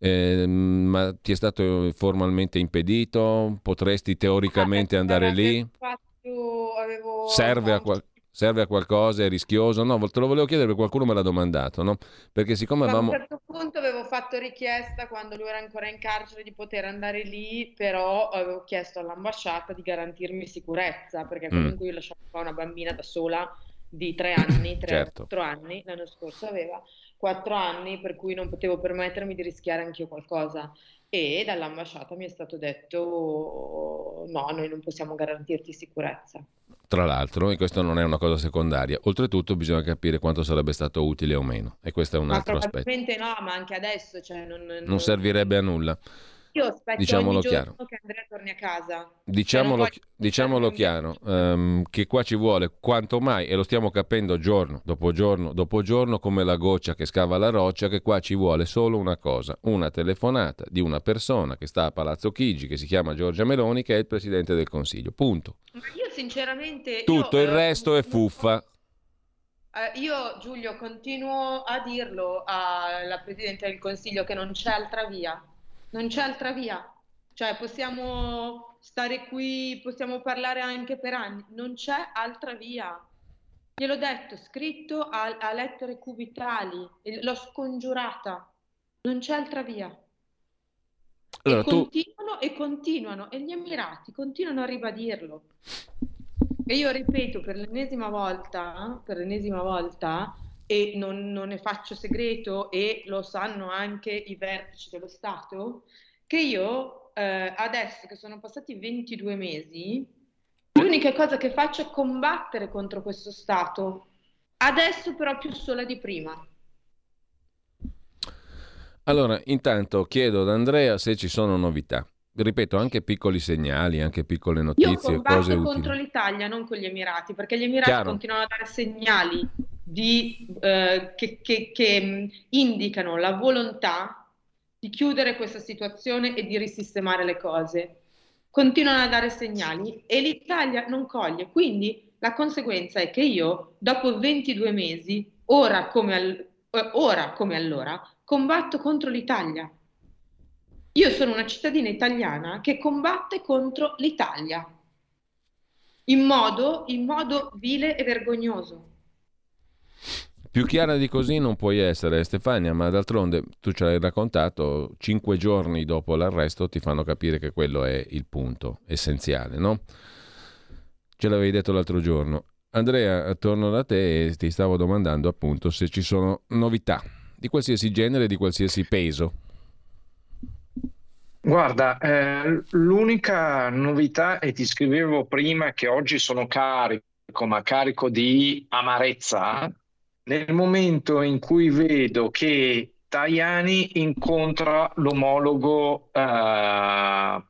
Eh, ma ti è stato formalmente impedito? Potresti teoricamente ah, andare lì? Fatto, avevo... Serve a qualcosa? Serve a qualcosa, è rischioso? No, te lo volevo chiedere perché qualcuno me l'ha domandato, no? Perché siccome Ma avevamo... A un certo punto avevo fatto richiesta quando lui era ancora in carcere di poter andare lì, però avevo chiesto all'ambasciata di garantirmi sicurezza, perché Mm. comunque io lasciavo qua una bambina da sola di tre anni, tre Certo. quattro anni, l'anno scorso aveva, quattro anni per cui non potevo permettermi di rischiare anch'io qualcosa. E dall'ambasciata mi è stato detto no, noi non possiamo garantirti sicurezza. Tra l'altro, e questa non è una cosa secondaria, oltretutto bisogna capire quanto sarebbe stato utile o meno, e questo è un Ma altro aspetto. probabilmente no, ma anche adesso, cioè, non, Non servirebbe a nulla. Io aspetto Diciamolo chiaro. che Andrea torni a casa. Diciamolo, voglio- diciamolo chiaro, ehm, che qua ci vuole quanto mai, e lo stiamo capendo giorno dopo giorno dopo giorno come la goccia che scava la roccia, che qua ci vuole solo una cosa, una telefonata di una persona che sta a Palazzo Chigi, che si chiama Giorgia Meloni, che è il Presidente del Consiglio. Punto. Ma io sinceramente... Tutto io, il eh, resto è fuffa. eh, io, Giulio, continuo a dirlo alla Presidente del Consiglio che non c'è altra via. Non c'è altra via. Cioè, possiamo stare qui, possiamo parlare anche per anni. Non c'è altra via. Gliel'ho detto, scritto a, a lettere cubitali, l'ho scongiurata. Non c'è altra via. Allora, e tu, continuano e continuano, e gli Emirati continuano a ribadirlo. E io ripeto per l'ennesima volta, per l'ennesima volta, e non, non ne faccio segreto, e lo sanno anche i vertici dello Stato, che io eh, adesso che sono passati 22 mesi, l'unica cosa che faccio è combattere contro questo Stato. Adesso però più sola di prima. allora, intanto chiedo ad Andrea se ci sono novità. Ripeto, anche piccoli segnali, anche piccole Io notizie, cose combatto utili. contro l'Italia, non con gli Emirati, perché gli Emirati Chiaro. continuano a dare segnali di, eh, che, che- che, mh, indicano la volontà di chiudere questa situazione e di risistemare le cose. Continuano a dare segnali e l'Italia non coglie. Quindi la conseguenza è che io, dopo 22 mesi, ora come, al- eh, ora come allora, combatto contro l'Italia. Io sono una cittadina italiana che combatte contro l'Italia in modo, in modo vile e vergognoso. Più chiara di così non puoi essere, Stefania, ma d'altronde tu ce l'hai raccontato, cinque giorni dopo l'arresto ti fanno capire che quello è il punto essenziale, no? Ce l'avevi detto l'altro giorno. Andrea, torno da te e ti stavo domandando appunto se ci sono novità di qualsiasi genere, di qualsiasi peso. Guarda, eh, l'unica novità, e ti scrivevo prima che oggi sono carico, ma carico di amarezza, nel momento in cui vedo che Tajani incontra l'omologo eh,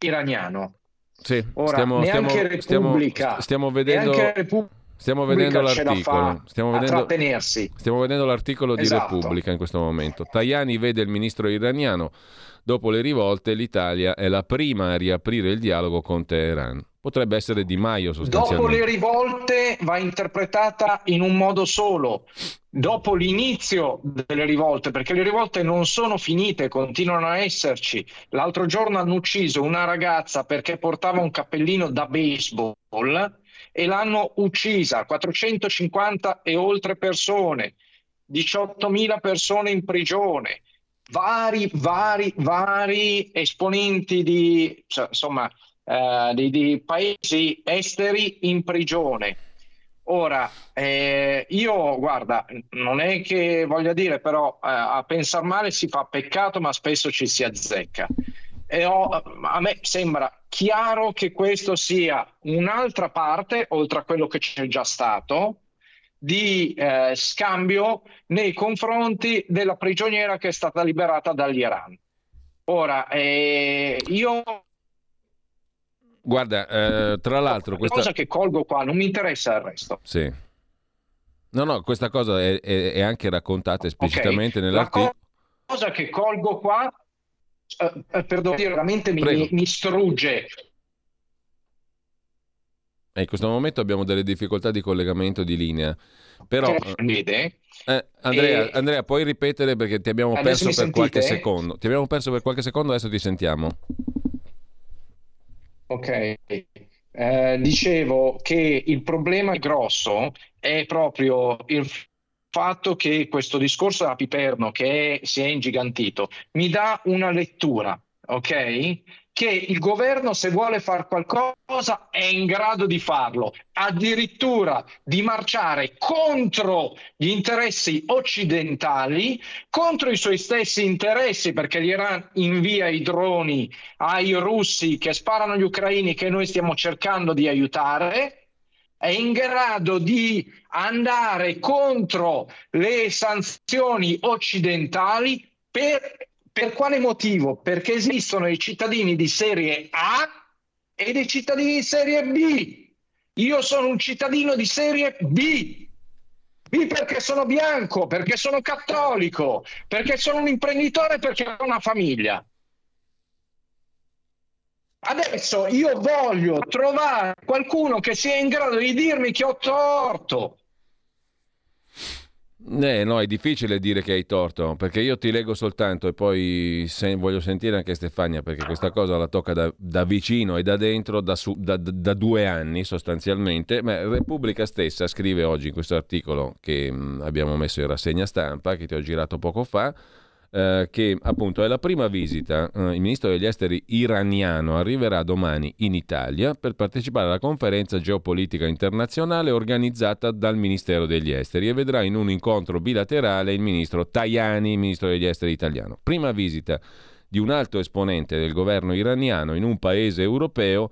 iraniano. Sì, Ora, stiamo, stiamo, Repubblica, stiamo vedendo, Repubblica stiamo vedendo l'articolo. Stiamo vedendo, stiamo vedendo l'articolo di Esatto. Repubblica in questo momento. Tajani vede il ministro iraniano. Dopo le rivolte, l'Italia è la prima a riaprire il dialogo con Teheran. Potrebbe essere Di Maio Dopo sostanzialmente. le rivolte va interpretata in un modo solo. Dopo l'inizio delle rivolte, perché le rivolte non sono finite, continuano a esserci. L'altro giorno hanno ucciso una ragazza perché portava un cappellino da baseball e l'hanno uccisa. 450 e oltre persone, 18.000 persone in prigione, vari, vari, vari esponenti di, cioè, insomma, eh, di, di paesi esteri in prigione. Ora, eh, io guarda, non è che voglia dire, però eh, a pensar male si fa peccato, ma spesso ci si azzecca. E ho- a me sembra chiaro che questo sia un'altra parte, oltre a quello che c'è già stato, di eh, scambio nei confronti della prigioniera che è stata liberata dall'Iran. Ora, eh, io Guarda, eh, tra l'altro, la questa... cosa che colgo qua non mi interessa il resto. Sì. No, no, questa cosa è, è- è anche raccontata esplicitamente Ok? La nell'articolo. cosa che colgo qua, eh, eh, perdonate, veramente mi, mi- mi strugge. E in questo momento abbiamo delle difficoltà di collegamento di linea. Però, vede, eh, Andrea, E- Andrea, puoi ripetere perché ti abbiamo Adesso perso per qualche sentite? secondo. Ti abbiamo perso per qualche secondo, adesso ti sentiamo. Ok, Eh, dicevo che il problema grosso è proprio il fatto che questo discorso a Piperno, che è- si è ingigantito, mi dà una lettura, ok? Che il governo, se vuole fare qualcosa, è in grado di farlo, addirittura di marciare contro gli interessi occidentali, contro i suoi stessi interessi, perché l'Iran invia i droni ai russi che sparano agli ucraini che noi stiamo cercando di aiutare, è in grado di andare contro le sanzioni occidentali per per quale motivo? Perché esistono i cittadini di serie A e dei cittadini di serie B. Io sono un cittadino di serie B. B perché sono bianco, perché sono cattolico, perché sono un imprenditore, perché ho una famiglia. Adesso io voglio trovare qualcuno che sia in grado di dirmi che ho torto. Eh, no, è difficile dire che hai torto, perché io ti leggo soltanto e poi se, voglio sentire anche Stefania, perché questa cosa la tocca da, da vicino e da dentro da, su, da, da, due anni sostanzialmente. Ma Repubblica stessa scrive oggi in questo articolo che mh, abbiamo messo in rassegna stampa, che ti ho girato poco fa, eh, che appunto è la prima visita. Eh, il ministro degli esteri iraniano arriverà domani in Italia per partecipare alla conferenza geopolitica internazionale organizzata dal Ministero degli Esteri e vedrà in un incontro bilaterale il ministro Tajani, ministro degli esteri italiano. Prima visita di un alto esponente del governo iraniano in un paese europeo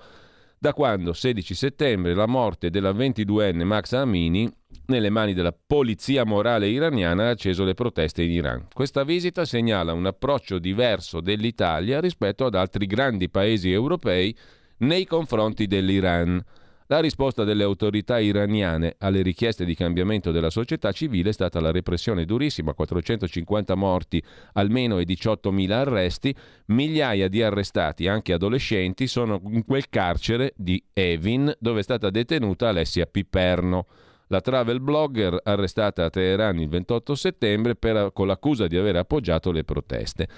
da quando 16 settembre la morte della 22enne Max Amini nelle mani della polizia morale iraniana ha acceso le proteste in Iran. Questa visita segnala un approccio diverso dell'Italia rispetto ad altri grandi paesi europei nei confronti dell'Iran. La risposta delle autorità iraniane alle richieste di cambiamento della società civile è stata la repressione durissima, 450 morti almeno e 18.000 arresti, migliaia di arrestati, anche adolescenti, sono in quel carcere di Evin dove è stata detenuta Alessia Piperno la travel blogger arrestata a Teheran il 28 settembre per, con l'accusa di aver appoggiato le proteste.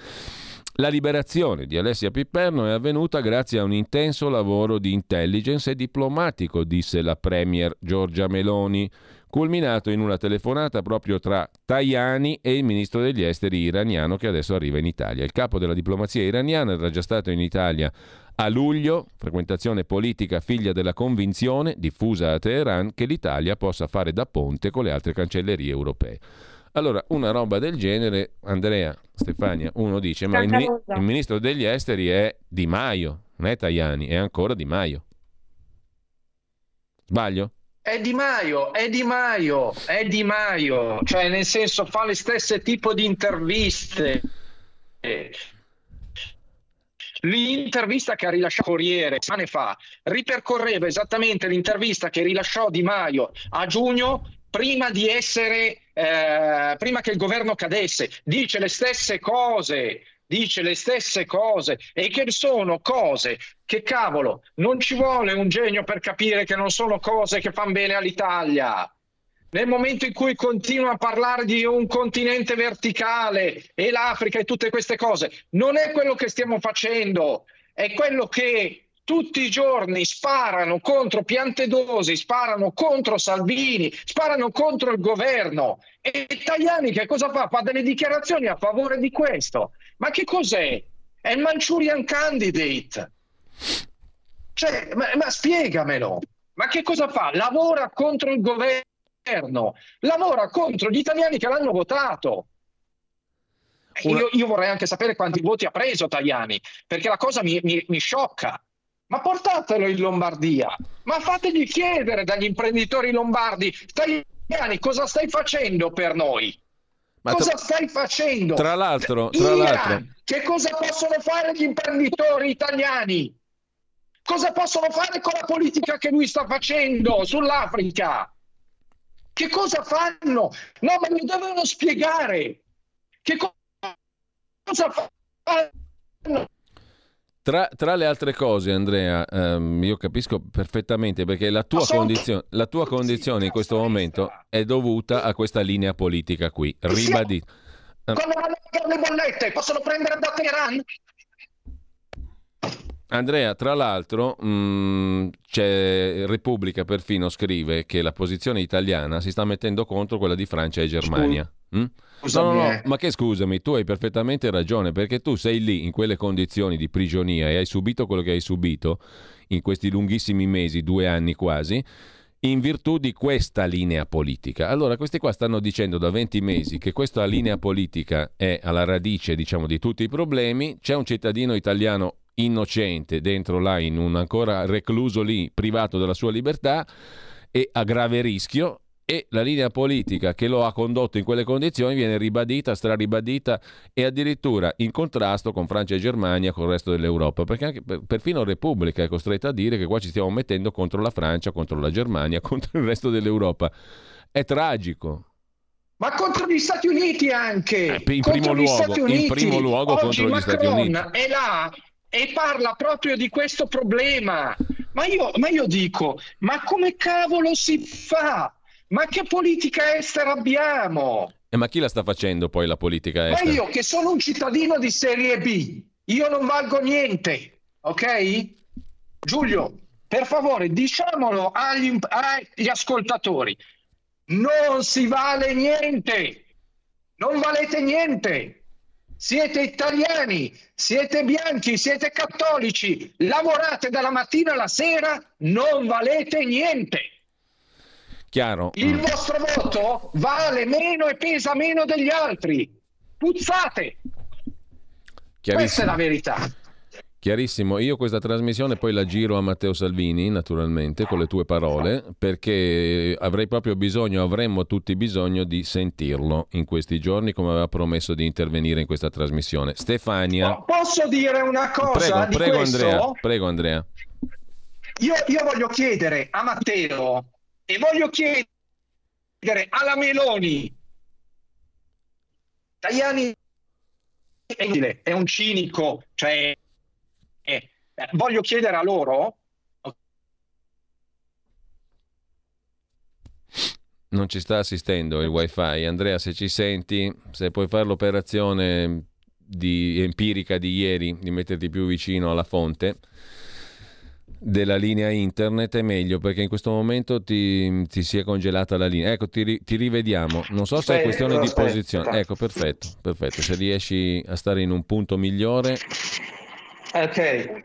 La liberazione di Alessia Piperno è avvenuta grazie a un intenso lavoro di intelligence e diplomatico, disse la premier Giorgia Meloni, culminato in una telefonata proprio tra Tajani e il ministro degli esteri iraniano che adesso arriva in Italia. Il capo della diplomazia iraniana era già stato in Italia a luglio, frequentazione politica figlia della convinzione, diffusa a Teheran, che l'Italia possa fare da ponte con le altre cancellerie europee. Allora, una roba del genere, Andrea, Stefania, uno dice, ma il, il, ministro degli esteri è Di Maio, non è Tajani, è ancora Di Maio. Sbaglio? È Di Maio, è Di Maio, è Di Maio, cioè nel senso fa le stesse tipo di interviste. L'intervista che ha rilasciato Corriere settimane fa ripercorreva esattamente l'intervista che rilasciò Di Maio a giugno prima di essere, eh, prima che il governo cadesse. Dice le stesse cose, dice le stesse cose e che sono cose che cavolo, non ci vuole un genio per capire che non sono cose che fanno bene all'Italia nel momento in cui continua a parlare di un continente verticale e l'Africa e tutte queste cose, non è quello che stiamo facendo, è quello che tutti i giorni sparano contro Piantedosi, sparano contro Salvini, sparano contro il governo. E Tajani che cosa fa? Fa delle dichiarazioni a favore di questo. Ma che cos'è? È il Manchurian Candidate. Cioè, ma, ma spiegamelo. Ma che cosa fa? Lavora contro il governo lavora contro gli italiani che l'hanno votato. Io, io, vorrei anche sapere quanti voti ha preso Tajani, perché la cosa mi, mi, mi sciocca. Ma portatelo in Lombardia, ma fategli chiedere dagli imprenditori lombardi, Tajani, cosa stai facendo per noi? Ma cosa tra... stai facendo? Tra l'altro, tra l'altro... che cosa possono fare gli imprenditori italiani? Cosa possono fare con la politica che lui sta facendo sull'Africa? Che cosa fanno? No, ma mi devono spiegare. Che cosa fanno? Tra, tra, le altre cose, Andrea, ehm, io capisco perfettamente perché la tua, condizio- la tua condizione in questo momento è dovuta a questa linea politica qui. Ribadito. Quando vanno a le bollette, possono prendere da Teheran? Andrea, tra l'altro, mh, c'è Repubblica perfino scrive che la posizione italiana si sta mettendo contro quella di Francia e Germania. Mm? No, no, no, ma che scusami, tu hai perfettamente ragione, perché tu sei lì in quelle condizioni di prigionia e hai subito quello che hai subito in questi lunghissimi mesi, due anni quasi, in virtù di questa linea politica. Allora, questi qua stanno dicendo da 20 mesi che questa linea politica è alla radice, diciamo, di tutti i problemi. C'è un cittadino italiano innocente dentro là, in un ancora recluso lì, privato della sua libertà e a grave rischio e la linea politica che lo ha condotto in quelle condizioni viene ribadita, straribadita e addirittura in contrasto con Francia e Germania, con il resto dell'Europa, perché anche perfino Repubblica è costretta a dire che qua ci stiamo mettendo contro la Francia, contro la Germania, contro il resto dell'Europa. È tragico. Ma contro gli Stati Uniti anche. Eh, in, primo luogo, in, primo luogo, Oggi contro Macron gli Stati Uniti. è là e parla proprio di questo problema. Ma io, ma io dico, ma come cavolo si fa? Ma che politica estera abbiamo? E ma chi la sta facendo poi la politica estera? Ma io che sono un cittadino di serie B, io non valgo niente, ok? Giulio, per favore, diciamolo agli, agli ascoltatori, non si vale niente, non valete niente. Siete italiani, siete bianchi, siete cattolici, lavorate dalla mattina alla sera, non valete niente. Chiaro. Il Mm. vostro voto vale meno e pesa meno degli altri. Puzzate. Questa è la verità. Chiarissimo, io questa trasmissione poi la giro a Matteo Salvini, naturalmente, con le tue parole, perché avrei proprio bisogno, avremmo tutti bisogno di sentirlo in questi giorni, come aveva promesso di intervenire in questa trasmissione. Stefania, Posso dire una cosa prego, prego? Andrea, prego Andrea. Io, io voglio chiedere a Matteo e voglio chiedere alla Meloni. Tajani è un cinico, cioè eh, eh, voglio chiedere a loro Non ci sta assistendo il wifi. Andrea, se ci senti, se puoi fare l'operazione di- empirica di ieri, di metterti più vicino alla fonte della linea internet è meglio perché in questo momento ti, ti si è congelata la linea. Ecco, ti, ti rivediamo. Non so se è questione di posizione. Ecco, perfetto, perfetto. Se riesci a stare in un punto migliore, Ok,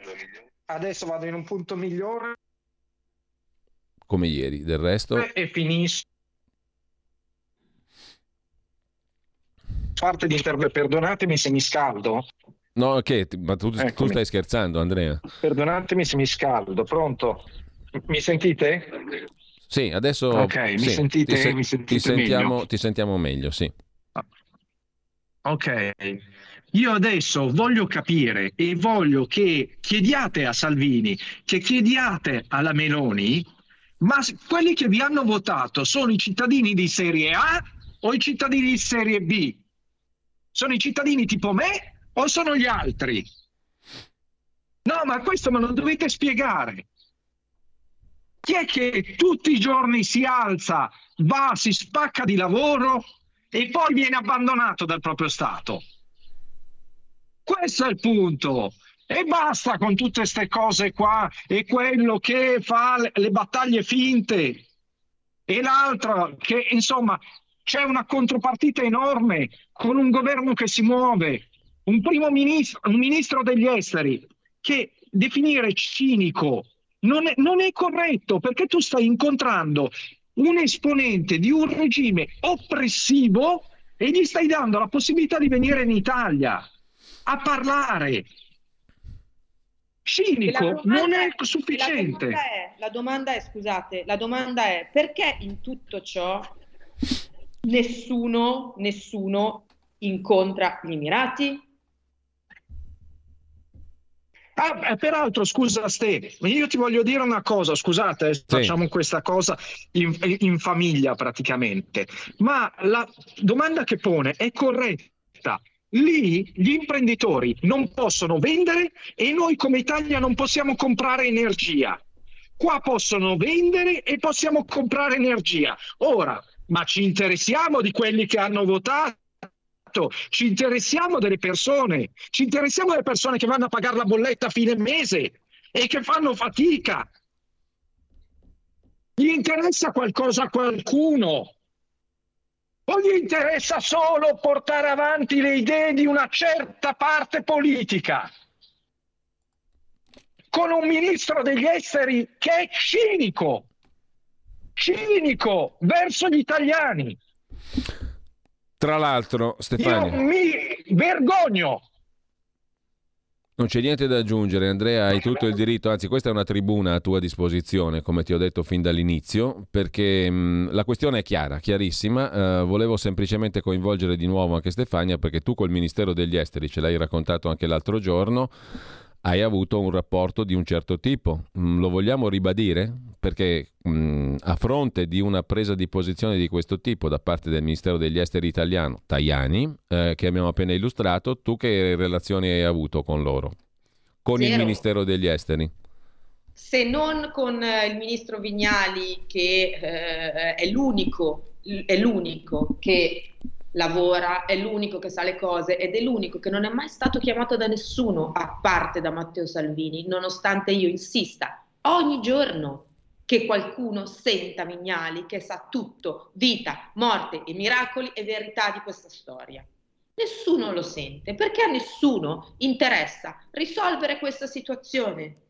adesso vado in un punto migliore come ieri. Del resto, e finisco. Parte di intervento, perdonatemi se mi scaldo. no, che ma tu, tu stai scherzando, Andrea? Perdonatemi se mi scaldo. Pronto? Mi sentite? Sì, adesso Ok, mi sì, sentite- ti, se- mi sentite ti sentiamo, meglio? ti sentiamo meglio, sì. Ok, io adesso voglio capire e voglio che chiediate a Salvini, che chiediate alla Meloni, ma quelli che vi hanno votato sono i cittadini di serie A o i cittadini di serie B? Sono i cittadini tipo me o sono gli altri? No, ma questo me lo dovete spiegare. Chi è che tutti i giorni si alza, va, si spacca di lavoro e poi viene abbandonato dal proprio Stato? Questo è il punto. E basta con tutte queste cose qua e quello che fa le, battaglie finte e l'altro che insomma c'è una contropartita enorme con un governo che si muove, un primo ministro, un ministro degli esteri che definire cinico non è, non è corretto perché tu stai incontrando un esponente di un regime oppressivo e gli stai dando la possibilità di venire in Italia a parlare. La Cinico non è La sufficiente. domanda è, la domanda è, scusate, la domanda è perché in tutto ciò nessuno, nessuno incontra gli Emirati? Ah, peraltro, scusa Ste, io ti voglio dire una cosa, scusate, eh, facciamo questa cosa in, in famiglia praticamente, ma la domanda che pone è corretta. Lì gli imprenditori non possono vendere e noi come Italia non possiamo comprare energia. Qua possono vendere e possiamo comprare energia. Ora, ma ci interessiamo di quelli che hanno votato ci interessiamo delle persone, ci interessiamo delle persone che vanno a pagare la bolletta a fine mese e che fanno fatica. Gli interessa qualcosa a qualcuno o gli interessa solo portare avanti le idee di una certa parte politica? Con un ministro degli esteri che è cinico, cinico verso gli italiani. Tra l'altro, Stefania... Io mi vergogno. Non c'è niente da aggiungere, Andrea, hai tutto il diritto, anzi questa è una tribuna a tua disposizione, come ti ho detto fin dall'inizio, perché mh, la questione è chiara, chiarissima, uh, volevo semplicemente coinvolgere di nuovo anche Stefania, perché tu col Ministero degli Esteri, ce l'hai raccontato anche l'altro giorno, hai avuto un rapporto di un certo tipo. Mm, lo vogliamo ribadire? Perché mh, mm, a fronte di una presa di posizione di questo tipo da parte del Ministero degli Esteri italiano, Tajani, eh, che abbiamo appena illustrato, tu che relazioni hai avuto con loro? Con Zero. il Ministero degli Esteri? Se non con eh, il ministro Vignali, che eh, è l'unico, è l'unico che lavora, è l'unico che sa le cose ed è l'unico che non è mai stato chiamato da nessuno a parte da Matteo Salvini, nonostante io insista ogni giorno che qualcuno senta Vignali che sa tutto, vita, morte e miracoli e verità di questa storia. Nessuno lo sente perché a nessuno interessa risolvere questa situazione.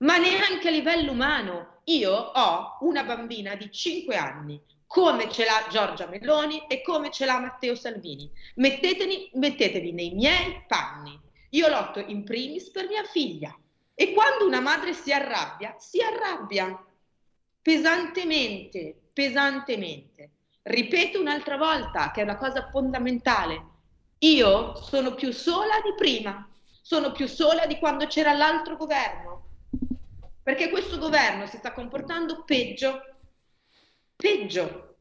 Ma neanche a livello umano. Io ho una bambina di 5 anni come ce l'ha Giorgia Meloni e come ce l'ha Matteo Salvini. Mettetevi, mettetevi nei miei panni. Io lotto in primis per mia figlia e quando una madre si arrabbia, si arrabbia pesantemente, pesantemente. Ripeto un'altra volta che è una cosa fondamentale. Io sono più sola di prima, sono più sola di quando c'era l'altro governo, perché questo governo si sta comportando peggio peggio.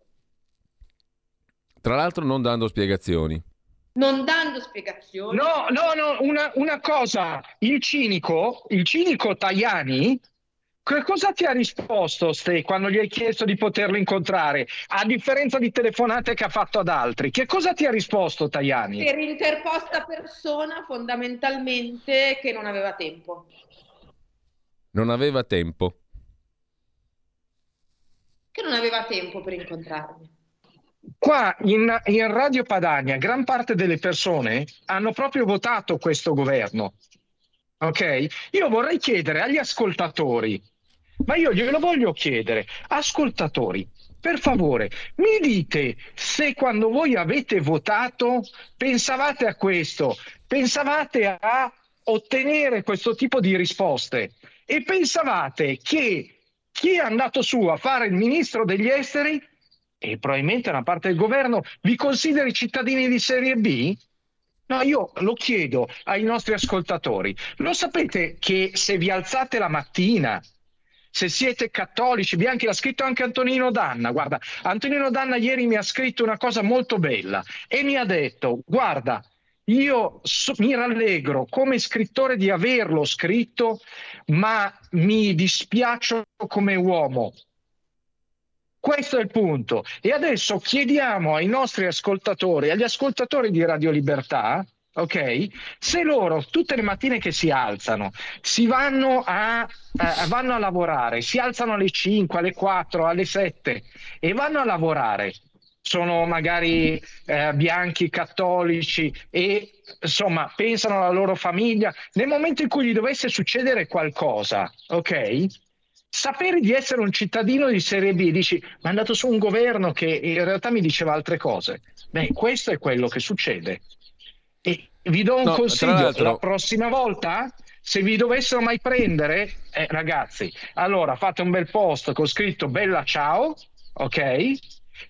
Tra l'altro non dando spiegazioni. Non dando spiegazioni. No, no, no, una, una cosa, il cinico, il cinico Tajani, che cosa ti ha risposto Ste quando gli hai chiesto di poterlo incontrare? A differenza di telefonate che ha fatto ad altri, che cosa ti ha risposto Tajani? Per interposta persona fondamentalmente che non aveva tempo. Non aveva tempo che non aveva tempo per incontrarmi. Qua in, in, Radio Padania gran parte delle persone hanno proprio votato questo governo. Ok? Io vorrei chiedere agli ascoltatori, ma io glielo voglio chiedere, ascoltatori, per favore, mi dite se quando voi avete votato pensavate a questo, pensavate a ottenere questo tipo di risposte e pensavate che chi è andato su a fare il ministro degli esteri e probabilmente una parte del governo vi consideri cittadini di serie B? No, io lo chiedo ai nostri ascoltatori. Lo sapete che se vi alzate la mattina, se siete cattolici, Bianchi l'ha scritto anche Antonino Danna. Guarda, Antonino Danna ieri mi ha scritto una cosa molto bella e mi ha detto, guarda, io so, mi rallegro come scrittore di averlo scritto, ma mi dispiaccio come uomo. Questo è il punto. E adesso chiediamo ai nostri ascoltatori, agli ascoltatori di Radio Libertà, ok? Se loro tutte le mattine che si alzano, si vanno a, eh, vanno a lavorare, si alzano alle 5, alle 4, alle 7 e vanno a lavorare sono magari eh, bianchi, cattolici e insomma pensano alla loro famiglia, nel momento in cui gli dovesse succedere qualcosa, ok? Sapere di essere un cittadino di serie B, dici, ma è andato su un governo che in realtà mi diceva altre cose. Beh, questo è quello che succede. E vi do un no, consiglio, la prossima volta se vi dovessero mai prendere, eh, ragazzi, allora fate un bel post con scritto bella ciao, ok?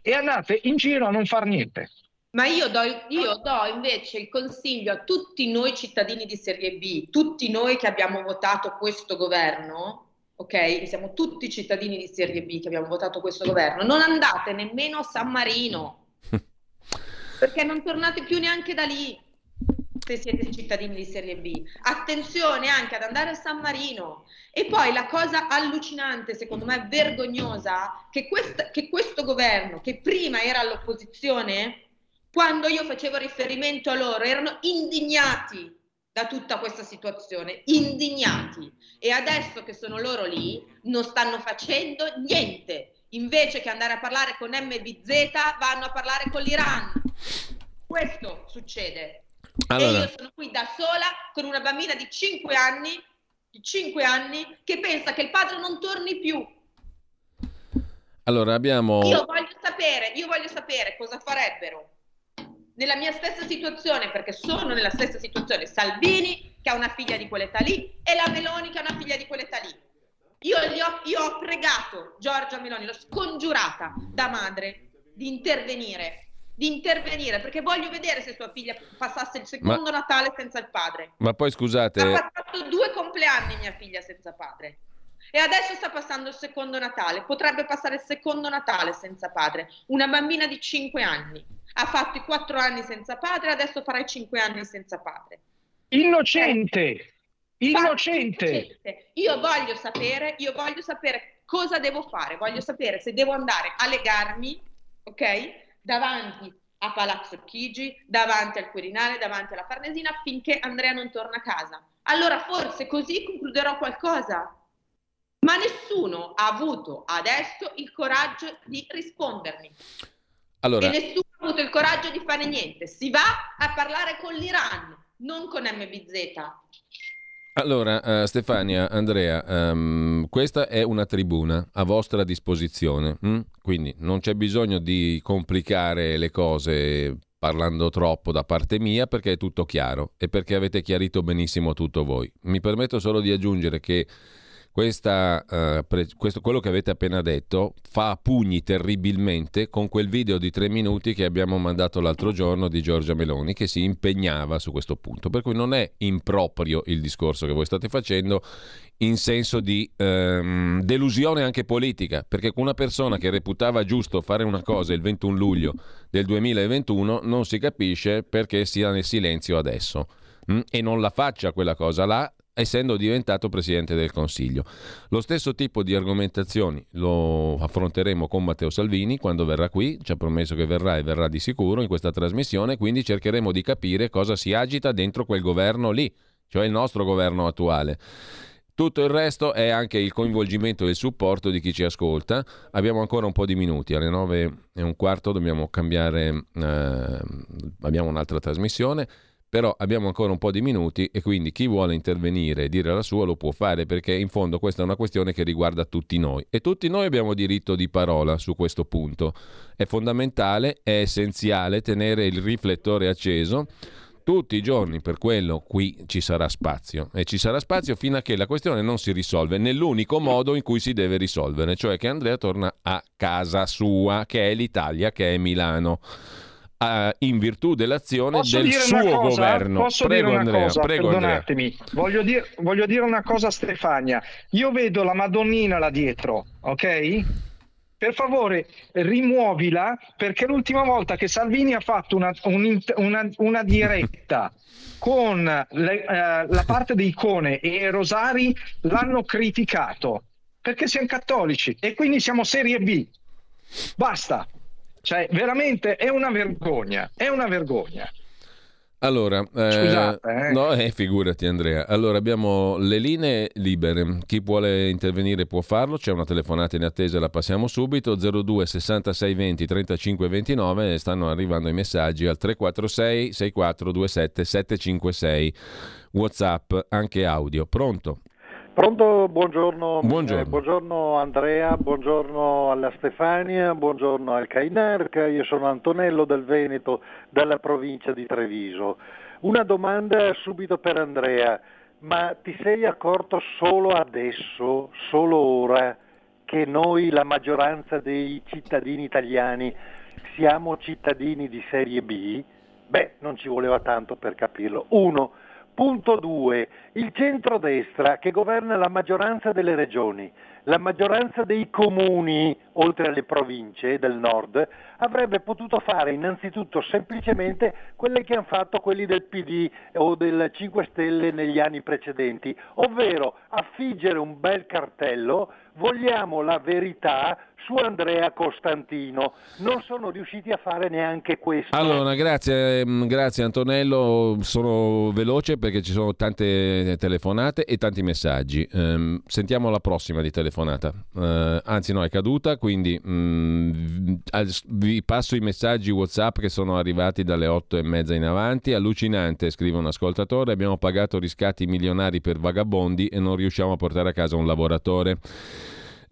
E andate in giro a non far niente. Ma io do, io do, invece il consiglio a tutti noi cittadini di Serie B, tutti noi che abbiamo votato questo governo, ok? Siamo tutti cittadini di Serie B che abbiamo votato questo governo, non andate nemmeno a San Marino, perché non tornate più neanche da lì se siete cittadini di Serie B. Attenzione anche ad andare a San Marino. E poi la cosa allucinante, secondo me vergognosa, che, quest- che questo governo, che prima era all'opposizione, quando io facevo riferimento a loro, erano indignati da tutta questa situazione, indignati. E adesso che sono loro lì, non stanno facendo niente. Invece che andare a parlare con MBZ, vanno a parlare con l'Iran. Questo succede. Allora. E io sono qui da sola con una bambina di 5 anni, di 5 anni che pensa che il padre non torni più. Allora abbiamo... Io voglio sapere, io voglio sapere cosa farebbero nella mia stessa situazione, perché sono nella stessa situazione, Salvini che ha una figlia di quell'età lì e la Meloni che ha una figlia di quell'età lì. Io, gli ho, io ho pregato Giorgia Meloni, l'ho scongiurata da madre di intervenire, di intervenire, perché voglio vedere se sua figlia passasse il secondo Ma- Natale senza il padre. Ma poi scusate, Ha passato due compleanni mia figlia senza padre. E adesso sta passando il secondo Natale. Potrebbe passare il secondo Natale senza padre. Una bambina di 5 anni. Ha fatto i 4 anni senza padre, adesso farà i 5 anni senza padre. Innocente! Innocente! Innocente. Io voglio sapere, io voglio sapere cosa devo fare. Voglio sapere se devo andare a legarmi, ok? Davanti a Palazzo Chigi, davanti al Quirinale, davanti alla Farnesina, finché Andrea non torna a casa. Allora forse così concluderò qualcosa. Ma nessuno ha avuto adesso il coraggio di rispondermi. allora, E nessuno ha avuto il coraggio di fare niente. Si va a parlare con l'Iran, non con MBZ. Allora eh, Stefania, Andrea, ehm, questa è una tribuna a vostra disposizione, mm? quindi non c'è bisogno di complicare le cose parlando troppo da parte mia perché è tutto chiaro e perché avete chiarito benissimo tutto voi. Mi permetto solo di aggiungere che questa, eh, pre- questo, quello che avete appena detto fa pugni terribilmente con quel video di tre minuti che abbiamo mandato l'altro giorno di Giorgia Meloni che si impegnava su questo punto. Per cui non è improprio il discorso che voi state facendo in senso di ehm, delusione anche politica, perché una persona che reputava giusto fare una cosa il 21 luglio del 2021 non si capisce perché sia nel silenzio adesso mm? e non la faccia quella cosa là essendo diventato Presidente del Consiglio. Lo stesso tipo di argomentazioni lo affronteremo con Matteo Salvini quando verrà qui, ci ha promesso che verrà e verrà di sicuro in questa trasmissione, quindi cercheremo di capire cosa si agita dentro quel governo lì, cioè il nostro governo attuale. Tutto il resto è anche il coinvolgimento e il supporto di chi ci ascolta. Abbiamo ancora un po' di minuti, alle 9 e un quarto dobbiamo cambiare, eh, abbiamo un'altra trasmissione. Però abbiamo ancora un po' di minuti e quindi chi vuole intervenire e dire la sua lo può fare perché in fondo questa è una questione che riguarda tutti noi. E tutti noi abbiamo diritto di parola su questo punto. È fondamentale, è essenziale tenere il riflettore acceso. Tutti i giorni, per quello qui ci sarà spazio e ci sarà spazio fino a che la questione non si risolve nell'unico modo in cui si deve risolvere, cioè che Andrea torna a casa sua, che è l'Italia, che è Milano eh, in virtù dell'azione Posso del suo cosa? governo. Posso prego dire una Andrea, cosa? prego Andrea. Perdonatemi. Voglio dire, voglio dire una cosa a Stefania. Io vedo la Madonnina là dietro, ok? Per favore, rimuovila perché l'ultima volta che Salvini ha fatto una, un- una- una diretta con le- eh, la parte di icone e rosari l'hanno criticato perché siamo cattolici e quindi siamo serie B. Basta. Cioè, veramente è una vergogna, è una vergogna. Allora, eh, Scusate, eh. no, eh, figurati Andrea. Allora, abbiamo le linee libere. Chi vuole intervenire può farlo. C'è una telefonata in attesa, la passiamo subito. 02 66 20 35 29. Stanno arrivando i messaggi al 346 6427 756. WhatsApp, anche audio. Pronto? Pronto, buongiorno, Buongiorno. eh, buongiorno Andrea, buongiorno alla Stefania, buongiorno al Cainarca, io sono Antonello del Veneto, dalla provincia di Treviso. Una domanda subito per Andrea, ma ti sei accorto solo adesso, solo ora, che noi, la maggioranza dei cittadini italiani, siamo cittadini di serie B? Beh, non ci voleva tanto per capirlo. Uno. Punto 2. Il centrodestra che governa la maggioranza delle regioni la maggioranza dei comuni, oltre alle province del nord, avrebbe potuto fare innanzitutto semplicemente quelle che hanno fatto quelli del PD o del 5 Stelle negli anni precedenti, ovvero affiggere un bel cartello, vogliamo la verità su Andrea Costantino. Non sono riusciti a fare neanche questo. Allora, grazie, ehm, grazie Antonello. Sono veloce perché ci sono tante telefonate e tanti messaggi. Um, sentiamo la prossima di telefonata. Uh, anzi, no, è caduta, quindi um, vi passo i messaggi WhatsApp che sono arrivati dalle otto e mezza in avanti. Allucinante, scrive un ascoltatore. Abbiamo pagato riscatti milionari per vagabondi e non riusciamo a portare a casa un lavoratore.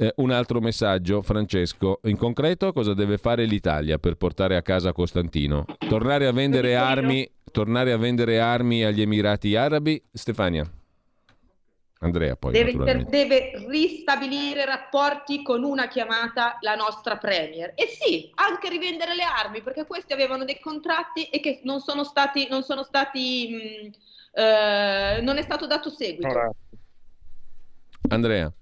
Eh, un altro messaggio, Francesco. In concreto, cosa deve fare l'Italia per portare a casa Costantino? Tornare a vendere armi, tornare a vendere armi agli Emirati Arabi? Stefania. Andrea poi deve, per, deve, ristabilire rapporti con una chiamata la nostra Premier e sì, anche rivendere le armi perché questi avevano dei contratti e che non sono stati, non, sono stati mh, eh, non è stato dato seguito. Andrea.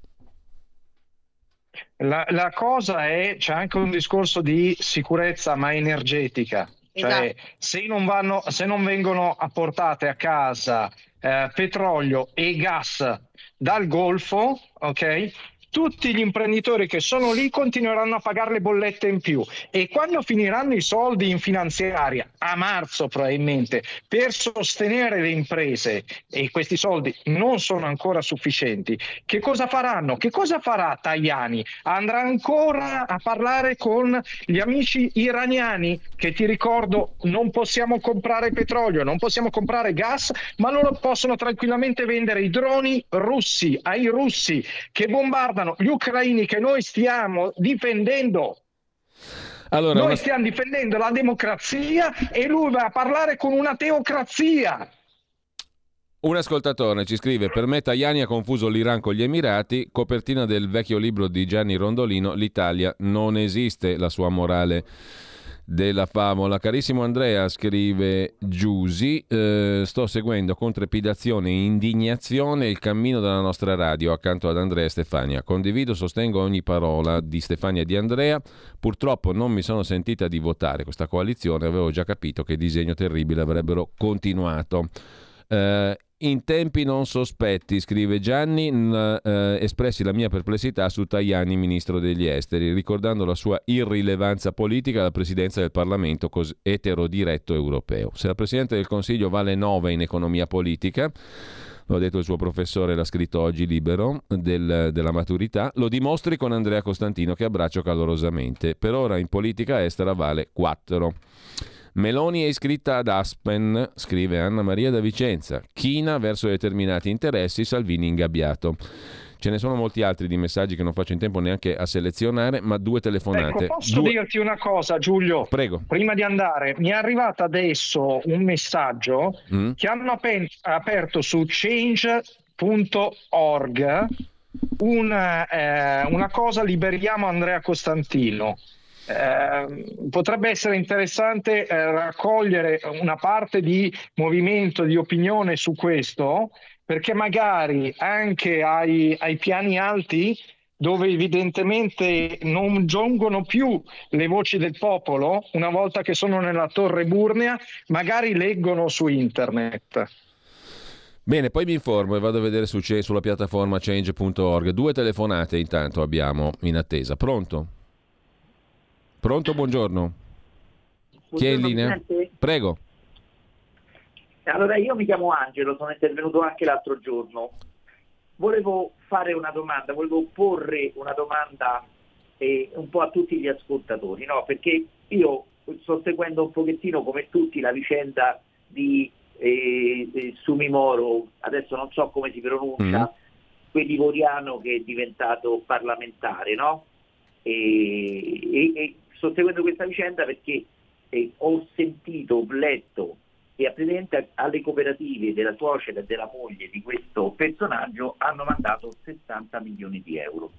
La, la, cosa è, c'è anche un discorso di sicurezza ma energetica, cioè esatto. se, non vanno, se non vengono apportate a casa eh, petrolio e gas dal Golfo, ok? Tutti gli imprenditori che sono lì continueranno a pagare le bollette in più e quando finiranno i soldi in finanziaria, a marzo probabilmente, per sostenere le imprese e questi soldi non sono ancora sufficienti, che cosa faranno? Che cosa farà Tajani? Andrà ancora a parlare con gli amici iraniani che ti ricordo non possiamo comprare petrolio, non possiamo comprare gas, ma loro possono tranquillamente vendere i droni russi ai russi che bombardano riguardano gli ucraini che noi stiamo difendendo. Allora, noi una... stiamo difendendo la democrazia e lui va a parlare con una teocrazia. Un ascoltatore ci scrive: Per me Tajani ha confuso l'Iran con gli Emirati. Copertina del vecchio libro di Gianni Rondolino: L'Italia non esiste, la sua morale della favola. Carissimo Andrea, scrive Giusi, eh, sto seguendo con trepidazione e indignazione il cammino della nostra radio accanto ad Andrea e Stefania. Condivido, sostengo ogni parola di Stefania e di Andrea. Purtroppo non mi sono sentita di votare questa coalizione, avevo già capito che disegno terribile avrebbero continuato. Eh, in tempi non sospetti, scrive Gianni, eh, espressi la mia perplessità su Tajani, ministro degli esteri, ricordando la sua irrilevanza politica alla presidenza del Parlamento cos- eterodiretto europeo. Se la Presidente del Consiglio vale 9 in economia politica, lo ha detto il suo professore, l'ha scritto oggi libero, del, della maturità, lo dimostri con Andrea Costantino che abbraccio calorosamente. Per ora in politica estera vale 4. Meloni è iscritta ad Aspen, scrive Anna Maria da Vicenza. China verso determinati interessi, Salvini ingabbiato. Ce ne sono molti altri di messaggi che non faccio in tempo neanche a selezionare, ma due telefonate. Ecco, posso due... dirti una cosa, Giulio? Prego. Prima di andare, mi è arrivato adesso un messaggio mm. che hanno aperto su change.org una, eh, una cosa liberiamo Andrea Costantino. Ehm, potrebbe essere interessante eh, raccogliere una parte di movimento, di opinione su questo, perché magari anche ai, ai piani alti dove evidentemente non giungono più le voci del popolo, una volta che sono nella torre Burnea, magari leggono su internet. Bene, poi mi informo e vado a vedere su, sulla piattaforma change.org. Due telefonate intanto abbiamo in attesa. Pronto? Pronto, buongiorno. buongiorno Chi è in linea? Prego. Allora, io mi chiamo Angelo, sono intervenuto anche l'altro giorno. Volevo fare una domanda, volevo porre una domanda eh, un po' a tutti gli ascoltatori, no? perché io sto seguendo un pochettino come tutti la vicenda di eh, Sumimoro, adesso non so come si pronuncia, mm. quell'ivoriano che è diventato parlamentare, no? E, e, e seguendo questa vicenda perché eh, ho sentito, ho letto e appartenente alle cooperative della suocera e della moglie di questo personaggio hanno mandato 60 milioni di euro.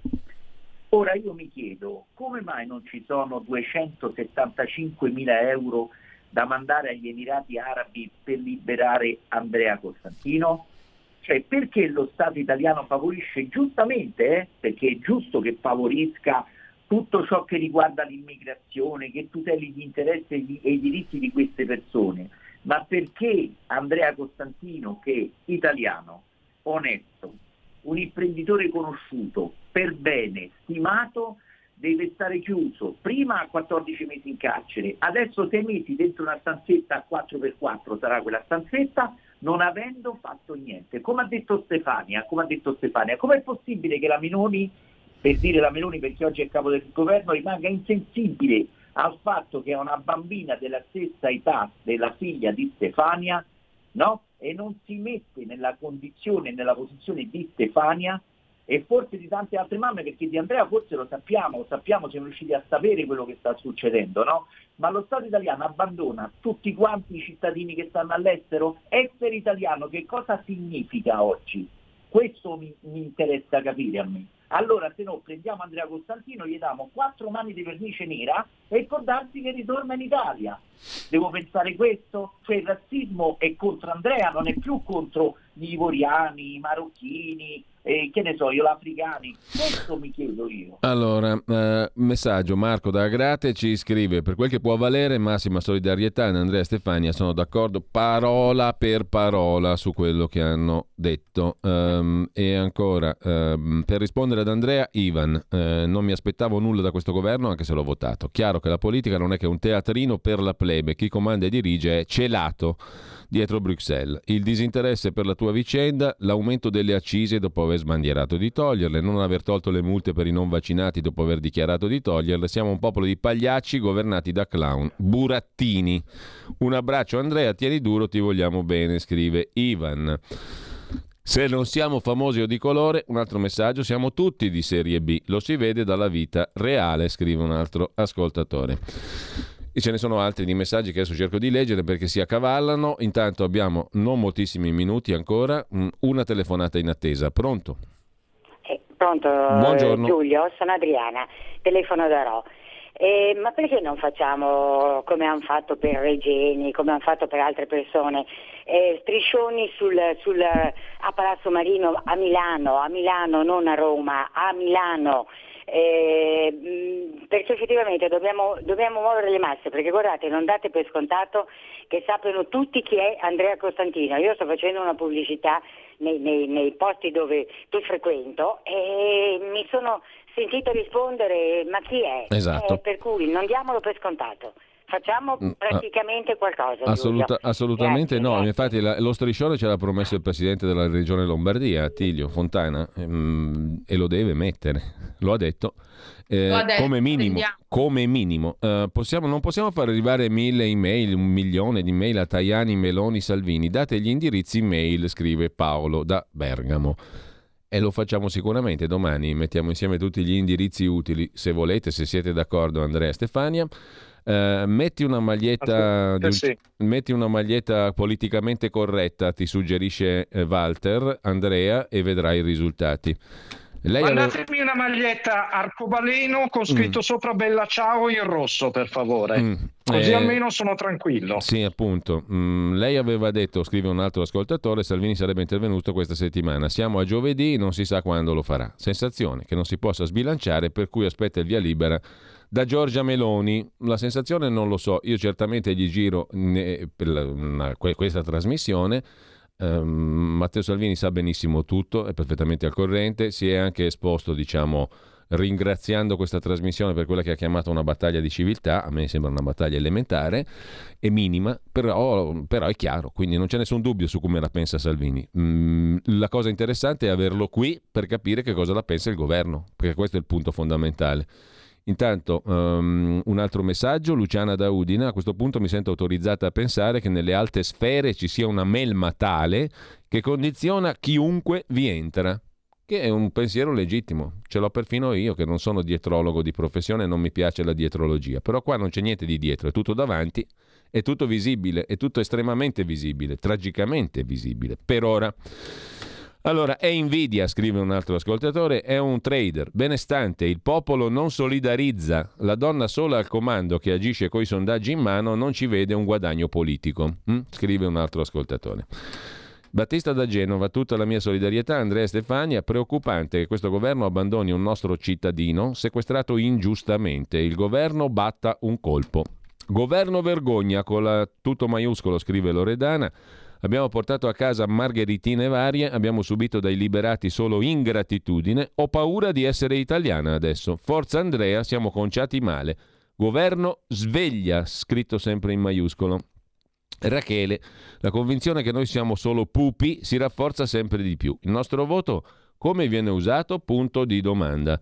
Ora io mi chiedo come mai non ci sono 275 mila euro da mandare agli Emirati Arabi per liberare Andrea Costantino? Cioè perché lo Stato italiano favorisce giustamente, eh, perché è giusto che favorisca tutto ciò che riguarda l'immigrazione, che tuteli gli interessi e i diritti di queste persone, ma perché Andrea Costantino, che è italiano, onesto, un imprenditore conosciuto, per bene, stimato, deve stare chiuso prima a 14 mesi in carcere, adesso 6 mesi dentro una stanzetta a 4x4 sarà quella stanzetta, non avendo fatto niente. Come ha detto Stefania, come ha detto Stefania, com'è possibile che la Minoni per dire la Meloni perché oggi è capo del governo, rimanga insensibile al fatto che è una bambina della stessa età della figlia di Stefania, no? E non si mette nella condizione, nella posizione di Stefania e forse di tante altre mamme, perché di Andrea forse lo sappiamo, lo sappiamo, siamo riusciti a sapere quello che sta succedendo, no? Ma lo Stato italiano abbandona tutti quanti i cittadini che stanno all'estero? Essere italiano che cosa significa oggi? Questo mi, mi interessa capire a me. Allora se no prendiamo Andrea Costantino, gli diamo quattro mani di vernice nera e può darsi che ritorna in Italia. Devo pensare questo? Cioè il razzismo è contro Andrea, non è più contro gli ivoriani, i marocchini, eh, che ne so io, gli africani. Questo mi chiedo io. Allora, eh, messaggio, Marco da Agrate ci scrive, per quel che può valere, massima solidarietà in Andrea e Stefania, sono d'accordo parola per parola su quello che hanno detto. Um, e ancora, um, per rispondere ad Andrea, Ivan, eh, non mi aspettavo nulla da questo governo anche se l'ho votato. Chiaro che la politica non è che un teatrino per la plebe, chi comanda e dirige è celato dietro Bruxelles. Il disinteresse per la tua vicenda, l'aumento delle accise dopo aver sbandierato di toglierle, non aver tolto le multe per i non vaccinati dopo aver dichiarato di toglierle. Siamo un popolo di pagliacci governati da clown. Burattini. Un abbraccio Andrea, tieni duro, ti vogliamo bene, scrive Ivan. Se non siamo famosi o di colore, un altro messaggio, siamo tutti di serie B, lo si vede dalla vita reale, scrive un altro ascoltatore. E ce ne sono altri di messaggi che adesso cerco di leggere perché si accavallano. Intanto abbiamo non moltissimi minuti ancora, mm, una telefonata in attesa. Pronto? Eh, pronto Buongiorno. Giulio, sono Adriana, telefono da Ro. Eh, ma perché non facciamo come hanno fatto per Regeni, come hanno fatto per altre persone, eh, striscioni sul, sul, a Palazzo Marino a Milano, a Milano, non a Roma, a Milano eh, perché effettivamente dobbiamo, dobbiamo, muovere le masse, perché guardate, non date per scontato che sappiano tutti chi è Andrea Costantino. Io sto facendo una pubblicità nei, nei, nei posti dove tu frequento e mi sono sentito rispondere ma chi è? Esatto. Eh, per cui non diamolo per scontato facciamo Mm, praticamente qualcosa. Assoluta- assolutamente Grazie, no, grazie. infatti la- lo striscione ce l'ha promesso il presidente della regione Lombardia, Attilio Fontana, ehm, e lo deve mettere, lo ha detto. Eh, Lo ha detto, come minimo, come minimo. Eh, possiamo- non possiamo far arrivare mille email, un milione di email a Tajani, Meloni, Salvini. Date gli indirizzi email, scrive Paolo da Bergamo. E lo facciamo sicuramente domani. Mettiamo insieme tutti gli indirizzi utili, se volete, se siete d'accordo, Andrea e Stefania. Eh, metti, una maglietta un- sì. metti una maglietta politicamente corretta, ti suggerisce eh, Walter, Andrea, e vedrai i risultati. Lei Mandatemi una maglietta arcobaleno con scritto sopra Bella Ciao in rosso, per favore. Mm, Così eh, almeno sono tranquillo. Sì, appunto. Mm, lei aveva detto, scrive un altro ascoltatore, Salvini sarebbe intervenuto questa settimana. Siamo a giovedì, non si sa quando lo farà. Sensazione che non si possa sbilanciare, per cui aspetta il via libera da Giorgia Meloni. La sensazione non lo so, io certamente gli giro per una- que- questa trasmissione. Ehm, Matteo Salvini sa benissimo tutto, è perfettamente al corrente, si è anche esposto, diciamo, ringraziando questa trasmissione per quella che ha chiamato una battaglia di civiltà, a me sembra una battaglia elementare e minima, però, però è chiaro, quindi non c'è nessun dubbio su come la pensa Salvini. Mm, la cosa interessante è averlo qui per capire che cosa la pensa il governo, perché questo è il punto fondamentale. Intanto ehm, un altro messaggio, Luciana da Udine, a questo punto mi sento autorizzata a pensare che nelle alte sfere ci sia una melma tale che condiziona chiunque vi entra, che è un pensiero legittimo, ce l'ho perfino io che non sono dietrologo di professione e non mi piace la dietrologia, però qua non c'è niente di dietro, è tutto davanti, è tutto visibile, è tutto estremamente visibile, tragicamente visibile, per ora. Allora, è invidia, scrive un altro ascoltatore, è un trader benestante, il popolo non solidarizza, la donna sola al comando che agisce coi sondaggi in mano non ci vede un guadagno politico, mm? scrive un altro ascoltatore. Battista da Genova, tutta la mia solidarietà. Andrea Stefania, preoccupante che questo governo abbandoni un nostro cittadino sequestrato ingiustamente. Il governo batta un colpo. Governo vergogna con la tutto maiuscolo, scrive Loredana. Abbiamo portato a casa margheritine varie, abbiamo subito dai liberati solo ingratitudine. Ho paura di essere italiana adesso. Forza Andrea, siamo conciati male. Governo sveglia, scritto sempre in maiuscolo. Rachele, la convinzione che noi siamo solo pupi si rafforza sempre di più. Il nostro voto come viene usato? Punto di domanda.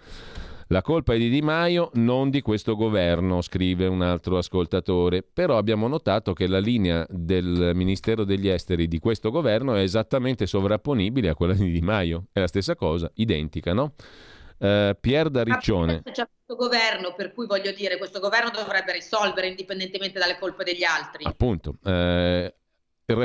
La colpa è di Di Maio, non di questo governo, scrive un altro ascoltatore. Però abbiamo notato che la linea del Ministero degli Esteri di questo governo è esattamente sovrapponibile a quella di Di Maio. È la stessa cosa, identica, no? Uh, Pier da Riccione. C'è questo governo, per cui voglio dire, questo governo dovrebbe risolvere indipendentemente dalle colpe degli altri. Appunto. Uh,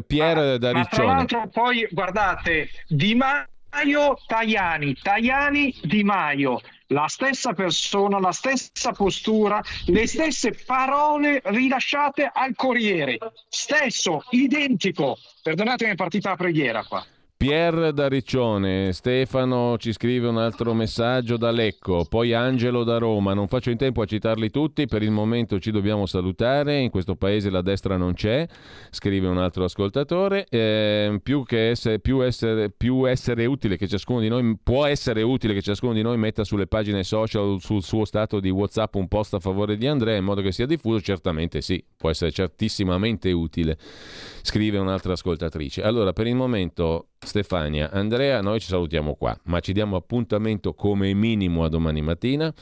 Pier ma, da ma Riccione. tra l'altro poi guardate, Di Maio, Tajani, Tajani, Di Maio, la stessa persona, la stessa postura, le stesse parole rilasciate al Corriere, stesso, identico. Perdonatemi, è partita la preghiera qua. Pier da Riccione, Stefano ci scrive un altro messaggio da Lecco, poi Angelo da Roma, non faccio in tempo a citarli tutti, per il momento ci dobbiamo salutare, in questo paese la destra non c'è, scrive un altro ascoltatore, eh, più, che essere, più, essere, più essere utile che ciascuno di noi, può essere utile che ciascuno di noi metta sulle pagine social sul suo stato di Whatsapp un post a favore di Andrea in modo che sia diffuso, certamente sì, può essere certissimamente utile, scrive un'altra ascoltatrice. Allora, per il momento Stefania, Andrea, noi ci salutiamo qua, ma ci diamo appuntamento come minimo a domani mattina.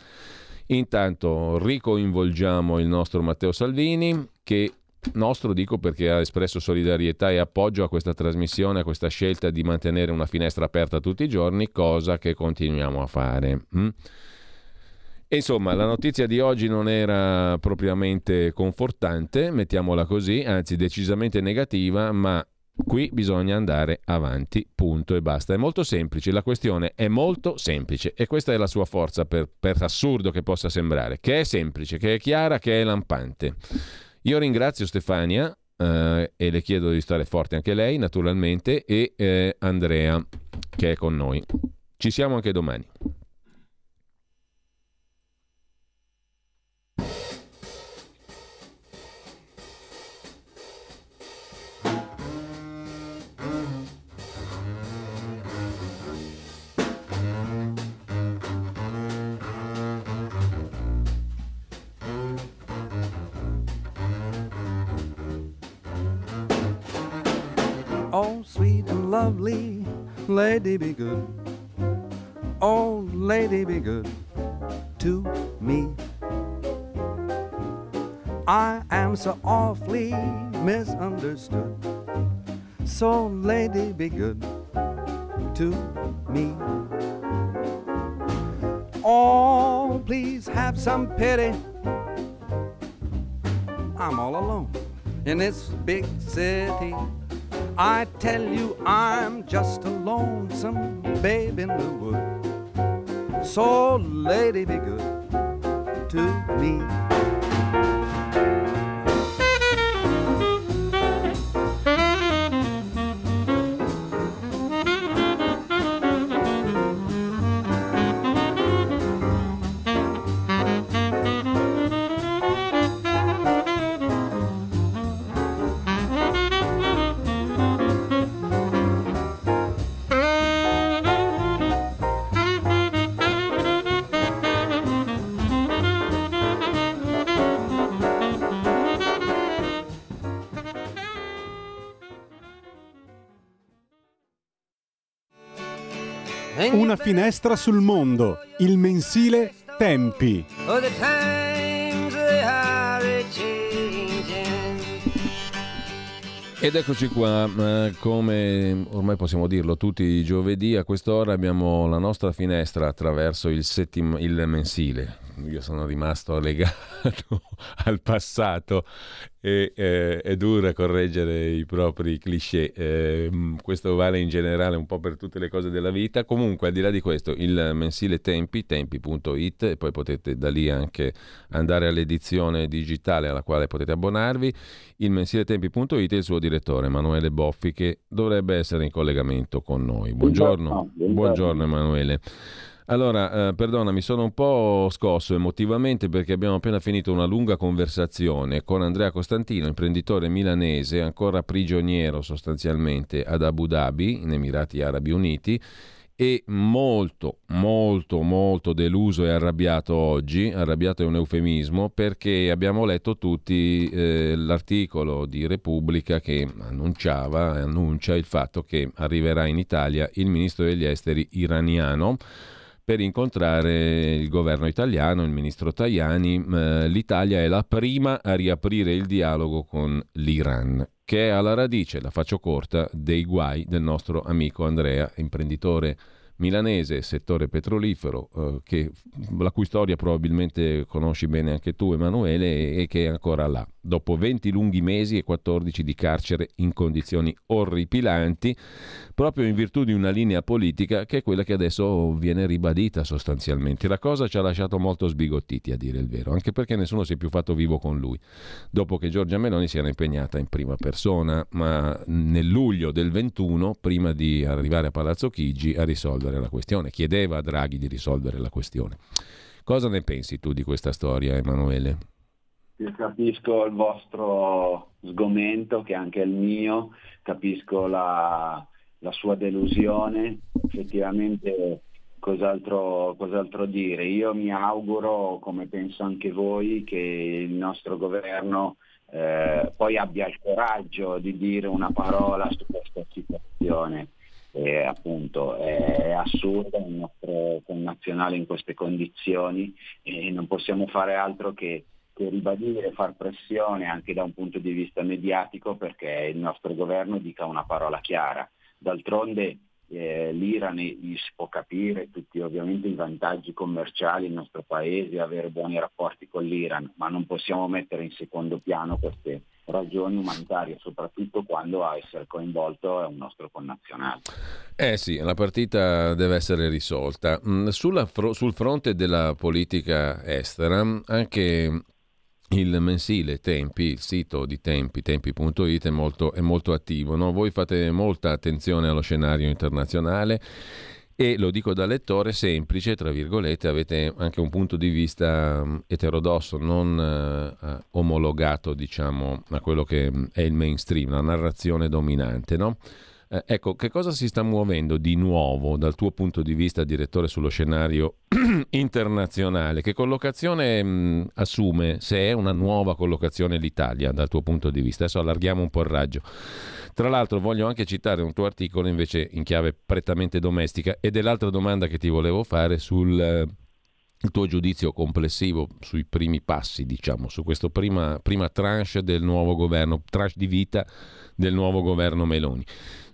Intanto ricoinvolgiamo il nostro Matteo Salvini, che nostro dico perché ha espresso solidarietà e appoggio a questa trasmissione, a questa scelta di mantenere una finestra aperta tutti i giorni, cosa che continuiamo a fare. Mm? Insomma, la notizia di oggi non era propriamente confortante, mettiamola così, anzi decisamente negativa, ma Qui bisogna andare avanti, punto e basta. È molto semplice, la questione è molto semplice e questa è la sua forza, per, per assurdo che possa sembrare, che è semplice, che è chiara, che è lampante. Io ringrazio Stefania eh, e le chiedo di stare forte anche lei, naturalmente, e eh, Andrea che è con noi. Ci siamo anche domani. Lovely lady, be good. Oh, lady, be good to me. I am so awfully misunderstood. So, lady, be good to me. Oh, please have some pity. I'm all alone in this big city. I tell you, I'm just a lonesome babe in the wood. So, lady, be good to me. Finestra sul mondo, il mensile Tempi. Oh. Ed eccoci qua, come ormai possiamo dirlo tutti i giovedì a quest'ora abbiamo la nostra finestra attraverso il, settim- il mensile, io sono rimasto legato al passato e eh, è dura correggere i propri cliché. Eh, questo vale in generale un po' per tutte le cose della vita. Comunque, al di là di questo, il mensile Tempi, tempi.it, e poi potete da lì anche andare all'edizione digitale alla quale potete abbonarvi. Il mensile tempi.it e il suo direttore Emanuele Boffi, che dovrebbe essere in collegamento con noi. Buongiorno, buongiorno, buongiorno Emanuele. Allora, eh, perdona, mi sono un po' scosso emotivamente perché abbiamo appena finito una lunga conversazione con Andrea Costantino, imprenditore milanese, ancora prigioniero sostanzialmente ad Abu Dhabi, in Emirati Arabi Uniti, e molto, molto, molto deluso e arrabbiato oggi, arrabbiato è un eufemismo, perché abbiamo letto tutti eh, l'articolo di Repubblica che annunciava, annuncia il fatto che arriverà in Italia il ministro degli esteri iraniano per incontrare il governo italiano, il ministro Tajani. L'Italia è la prima a riaprire il dialogo con l'Iran, che è alla radice, la faccio corta, dei guai del nostro amico Andrea, imprenditore milanese, settore petrolifero, eh, che, la cui storia probabilmente conosci bene anche tu Emanuele e che è ancora là. Dopo 20 lunghi mesi e 14 di carcere in condizioni orripilanti, proprio in virtù di una linea politica che è quella che adesso viene ribadita sostanzialmente. La cosa ci ha lasciato molto sbigottiti, a dire il vero, anche perché nessuno si è più fatto vivo con lui, dopo che Giorgia Meloni si era impegnata in prima persona, ma nel luglio del 21, prima di arrivare a Palazzo Chigi, a risolvere la questione. Chiedeva a Draghi di risolvere la questione. Cosa ne pensi tu di questa storia, Emanuele? Io capisco il vostro sgomento, che è anche il mio, capisco la, la sua delusione, effettivamente cos'altro, cos'altro, dire. Io mi auguro, come penso anche voi, che il nostro governo eh, poi abbia il coraggio di dire una parola su questa situazione. Eh, appunto è assurdo il nostro connazionale in queste condizioni e non possiamo fare altro che che ribadire e far pressione anche da un punto di vista mediatico perché il nostro governo dica una parola chiara. D'altronde eh, l'Iran si può capire tutti ovviamente i vantaggi commerciali del nostro paese, avere buoni rapporti con l'Iran, ma non possiamo mettere in secondo piano queste ragioni umanitarie, soprattutto quando a essere coinvolto è un nostro connazionale. Eh sì, la partita deve essere risolta. Mm, sulla, sul fronte della politica estera, anche il mensile Tempi, il sito di Tempi, tempi.it è molto, è molto attivo. No? Voi fate molta attenzione allo scenario internazionale e lo dico da lettore semplice, tra virgolette, avete anche un punto di vista um, eterodosso, non uh, omologato diciamo, a quello che è il mainstream, la narrazione dominante. No? Eh, ecco, che cosa si sta muovendo di nuovo dal tuo punto di vista, direttore, sullo scenario internazionale? Che collocazione mh, assume, se è una nuova collocazione l'Italia dal tuo punto di vista? Adesso allarghiamo un po' il raggio. Tra l'altro voglio anche citare un tuo articolo invece in chiave prettamente domestica ed è l'altra domanda che ti volevo fare sul eh, il tuo giudizio complessivo sui primi passi, diciamo, su questa prima, prima tranche del nuovo governo, tranche di vita del nuovo governo Meloni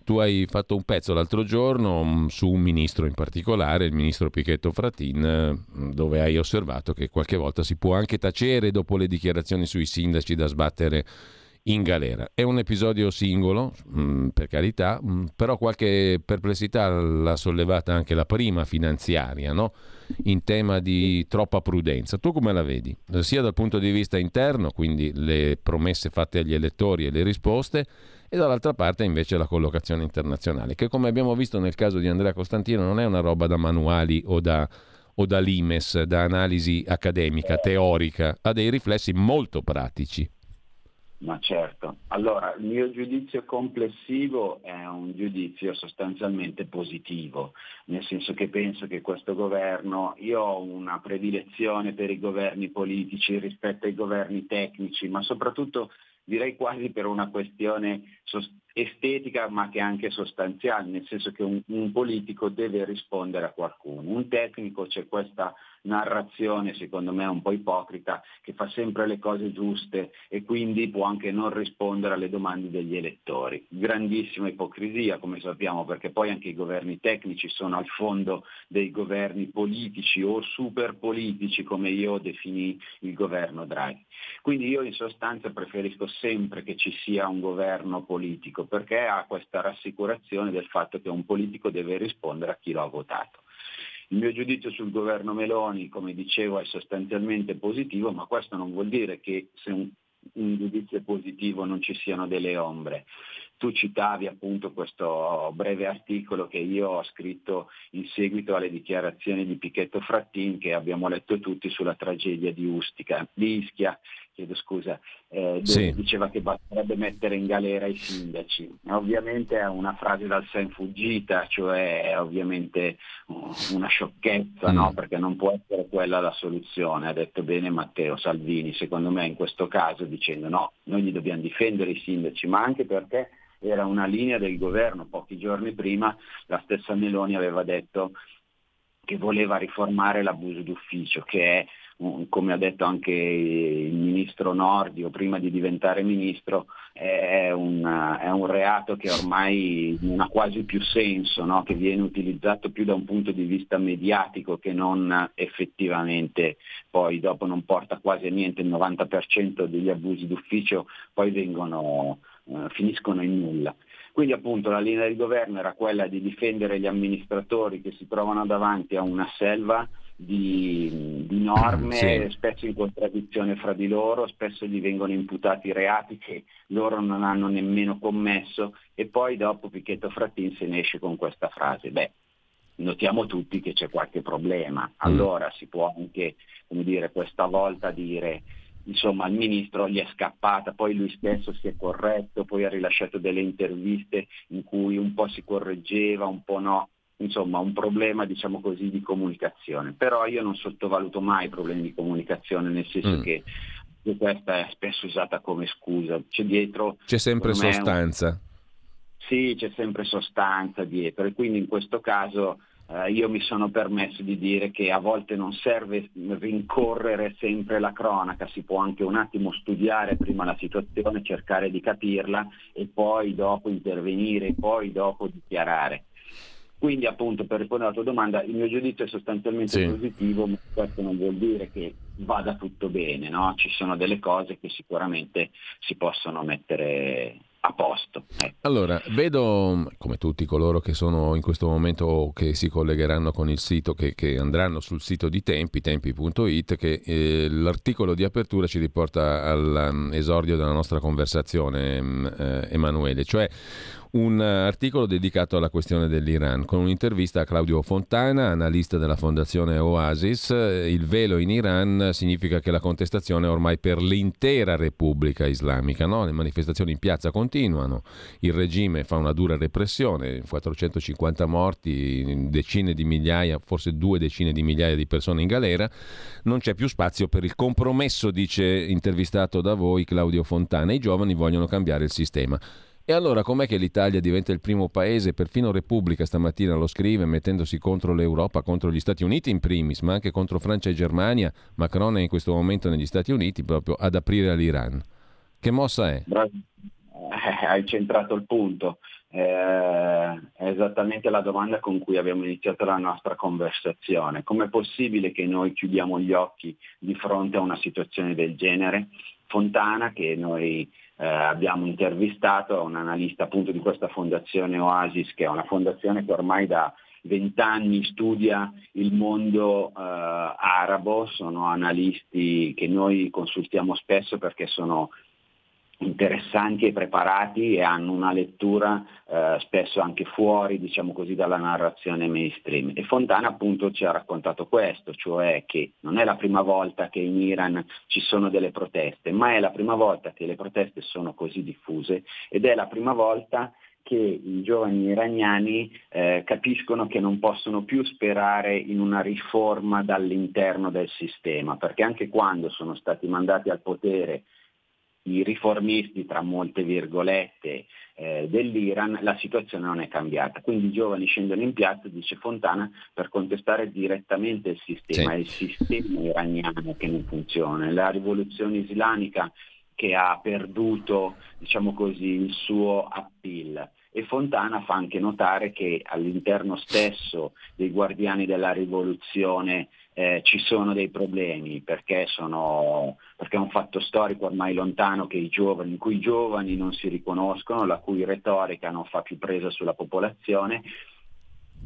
tu hai fatto un pezzo l'altro giorno mm, su un ministro in particolare, il ministro Pichetto Fratin, mm, dove hai osservato che qualche volta si può anche tacere dopo le dichiarazioni sui sindaci da sbattere in galera. È un episodio singolo, mm, per carità, però qualche perplessità l'ha sollevata anche la prima finanziaria, no? in tema di troppa prudenza. Tu come la vedi? Sia dal punto di vista interno, quindi le promesse fatte agli elettori e le risposte, e dall'altra parte invece la collocazione internazionale, che come abbiamo visto nel caso di Andrea Costantino non è una roba da manuali o da, o da limes, da analisi accademica, teorica, ha dei riflessi molto pratici. Ma certo, allora il mio giudizio complessivo è un giudizio sostanzialmente positivo, nel senso che penso che questo governo, io ho una predilezione per i governi politici rispetto ai governi tecnici, ma soprattutto direi quasi per una questione estetica ma che è anche sostanziale, nel senso che un, un, politico deve rispondere a qualcuno. Un tecnico c'è questa narrazione, secondo me un po' ipocrita, che fa sempre le cose giuste e quindi può anche non rispondere alle domande degli elettori. Grandissima ipocrisia, come sappiamo, perché poi anche i governi tecnici sono al fondo dei governi politici o super politici, come io definì il governo Draghi. Quindi io in sostanza preferisco sempre che ci sia un governo politico, perché ha questa rassicurazione del fatto che un politico deve rispondere a chi lo ha votato. Il mio giudizio sul governo Meloni, come dicevo, è sostanzialmente positivo, ma questo non vuol dire che se un, un giudizio è positivo non ci siano delle ombre. Tu citavi appunto questo breve articolo che io ho scritto in seguito alle dichiarazioni di Pichetto Frattin che abbiamo letto tutti sulla tragedia di, Ustica, di Ischia, chiedo scusa, eh, sì. diceva che basterebbe mettere in galera i sindaci. Ovviamente è una frase dal sen fuggita, cioè è ovviamente una sciocchezza, mm. no? perché non può essere quella la soluzione, ha detto bene Matteo Salvini, secondo me in questo caso dicendo no, noi gli dobbiamo difendere i sindaci, ma anche perché era una linea del governo. Pochi giorni prima la stessa Meloni aveva detto che voleva riformare l'abuso d'ufficio, che è come ha detto anche il ministro Nordio prima di diventare ministro, è un, è un reato che ormai non ha quasi più senso, no? che viene utilizzato più da un punto di vista mediatico che non effettivamente poi dopo non porta quasi a niente, il 90% degli abusi d'ufficio poi vengono, eh, finiscono in nulla. Quindi appunto la linea di governo era quella di difendere gli amministratori che si trovano davanti a una selva di, di norme, sì. spesso in contraddizione fra di loro, spesso gli vengono imputati reati che loro non hanno nemmeno commesso e poi dopo Pichetto Frattin se ne esce con questa frase. Beh, notiamo tutti che c'è qualche problema. Mm. Allora si può anche, come dire, questa volta dire insomma al ministro gli è scappata, poi lui stesso si è corretto, poi ha rilasciato delle interviste in cui un po' si correggeva, un po' no insomma un problema diciamo così di comunicazione, però io non sottovaluto mai i problemi di comunicazione, nel senso mm. che questa è spesso usata come scusa, c'è dietro... C'è sempre sostanza. Un... Sì, c'è sempre sostanza dietro e quindi in questo caso eh, io mi sono permesso di dire che a volte non serve rincorrere sempre la cronaca, si può anche un attimo studiare prima la situazione, cercare di capirla e poi dopo intervenire, poi dopo dichiarare. Quindi appunto per rispondere alla tua domanda, il mio giudizio è sostanzialmente sì. positivo, ma questo non vuol dire che vada tutto bene, no? ci sono delle cose che sicuramente si possono mettere a posto. Ecco. Allora, vedo come tutti coloro che sono in questo momento che si collegheranno con il sito, che, che andranno sul sito di Tempi, tempi.it, che eh, l'articolo di apertura ci riporta all'esordio della nostra conversazione, mm, eh, Emanuele, cioè un articolo dedicato alla questione dell'Iran con un'intervista a Claudio Fontana, analista della fondazione Oasis. Il velo in Iran significa che la contestazione è ormai per l'intera Repubblica Islamica. No? Le manifestazioni in piazza continuano, il regime fa una dura repressione, 450 morti, decine di migliaia, forse due decine di migliaia di persone in galera. Non c'è più spazio per il compromesso, dice intervistato da voi Claudio Fontana. I giovani vogliono cambiare il sistema. E allora com'è che l'Italia diventa il primo paese, perfino Repubblica stamattina lo scrive, mettendosi contro l'Europa, contro gli Stati Uniti in primis, ma anche contro Francia e Germania? Macron è in questo momento negli Stati Uniti proprio ad aprire all'Iran. Che mossa è? Eh, hai centrato il punto. Eh, è esattamente la domanda con cui abbiamo iniziato la nostra conversazione. Com'è possibile che noi chiudiamo gli occhi di fronte a una situazione del genere? Fontana, che noi eh, abbiamo intervistato un analista appunto di questa fondazione Oasis, che è una fondazione che ormai da vent'anni studia il mondo eh, arabo, sono analisti che noi consultiamo spesso perché sono interessanti e preparati e hanno una lettura eh, spesso anche fuori diciamo così, dalla narrazione mainstream. E Fontana appunto ci ha raccontato questo, cioè che non è la prima volta che in Iran ci sono delle proteste, ma è la prima volta che le proteste sono così diffuse ed è la prima volta che i giovani iraniani eh, capiscono che non possono più sperare in una riforma dall'interno del sistema, perché anche quando sono stati mandati al potere i riformisti, tra molte virgolette, eh, dell'Iran, la situazione non è cambiata. Quindi i giovani scendono in piazza, dice Fontana, per contestare direttamente il sistema, sì. è il sistema iraniano che non funziona, la rivoluzione islamica che ha perduto diciamo così, il suo appeal. E Fontana fa anche notare che all'interno stesso dei guardiani della rivoluzione eh, ci sono dei problemi perché, sono, perché, è un fatto storico ormai lontano giovani, in cui i giovani non si riconoscono, la cui retorica non fa più presa sulla popolazione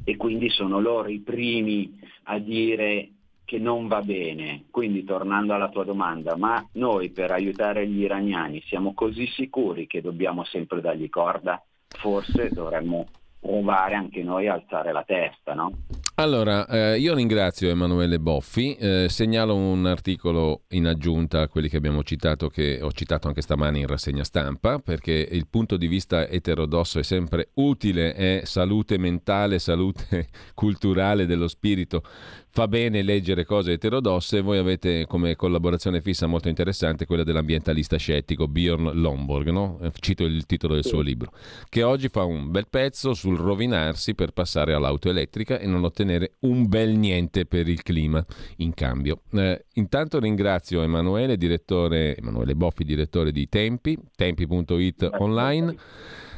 e quindi sono loro i primi a dire che non va bene. Quindi tornando alla tua domanda, ma noi per aiutare gli iraniani siamo così sicuri che dobbiamo sempre dargli corda? Forse dovremmo provare anche noi a alzare la testa, no? Allora, eh, io ringrazio Emanuele Boffi, eh, segnalo un articolo in aggiunta a quelli che abbiamo citato, che ho citato anche stamani in rassegna stampa, perché il punto di vista eterodosso è sempre utile, è salute mentale, salute culturale dello spirito fa bene leggere cose eterodosse. Voi avete come collaborazione fissa molto interessante quella dell'ambientalista scettico Bjorn Lomborg, no? Eh, cito il titolo del suo libro, che oggi fa un bel pezzo sul rovinarsi per passare all'auto elettrica e non ottenere un bel niente per il clima in cambio. Eh, intanto ringrazio Emanuele, direttore, Emanuele Boffi, direttore di Tempi, tempi.it online.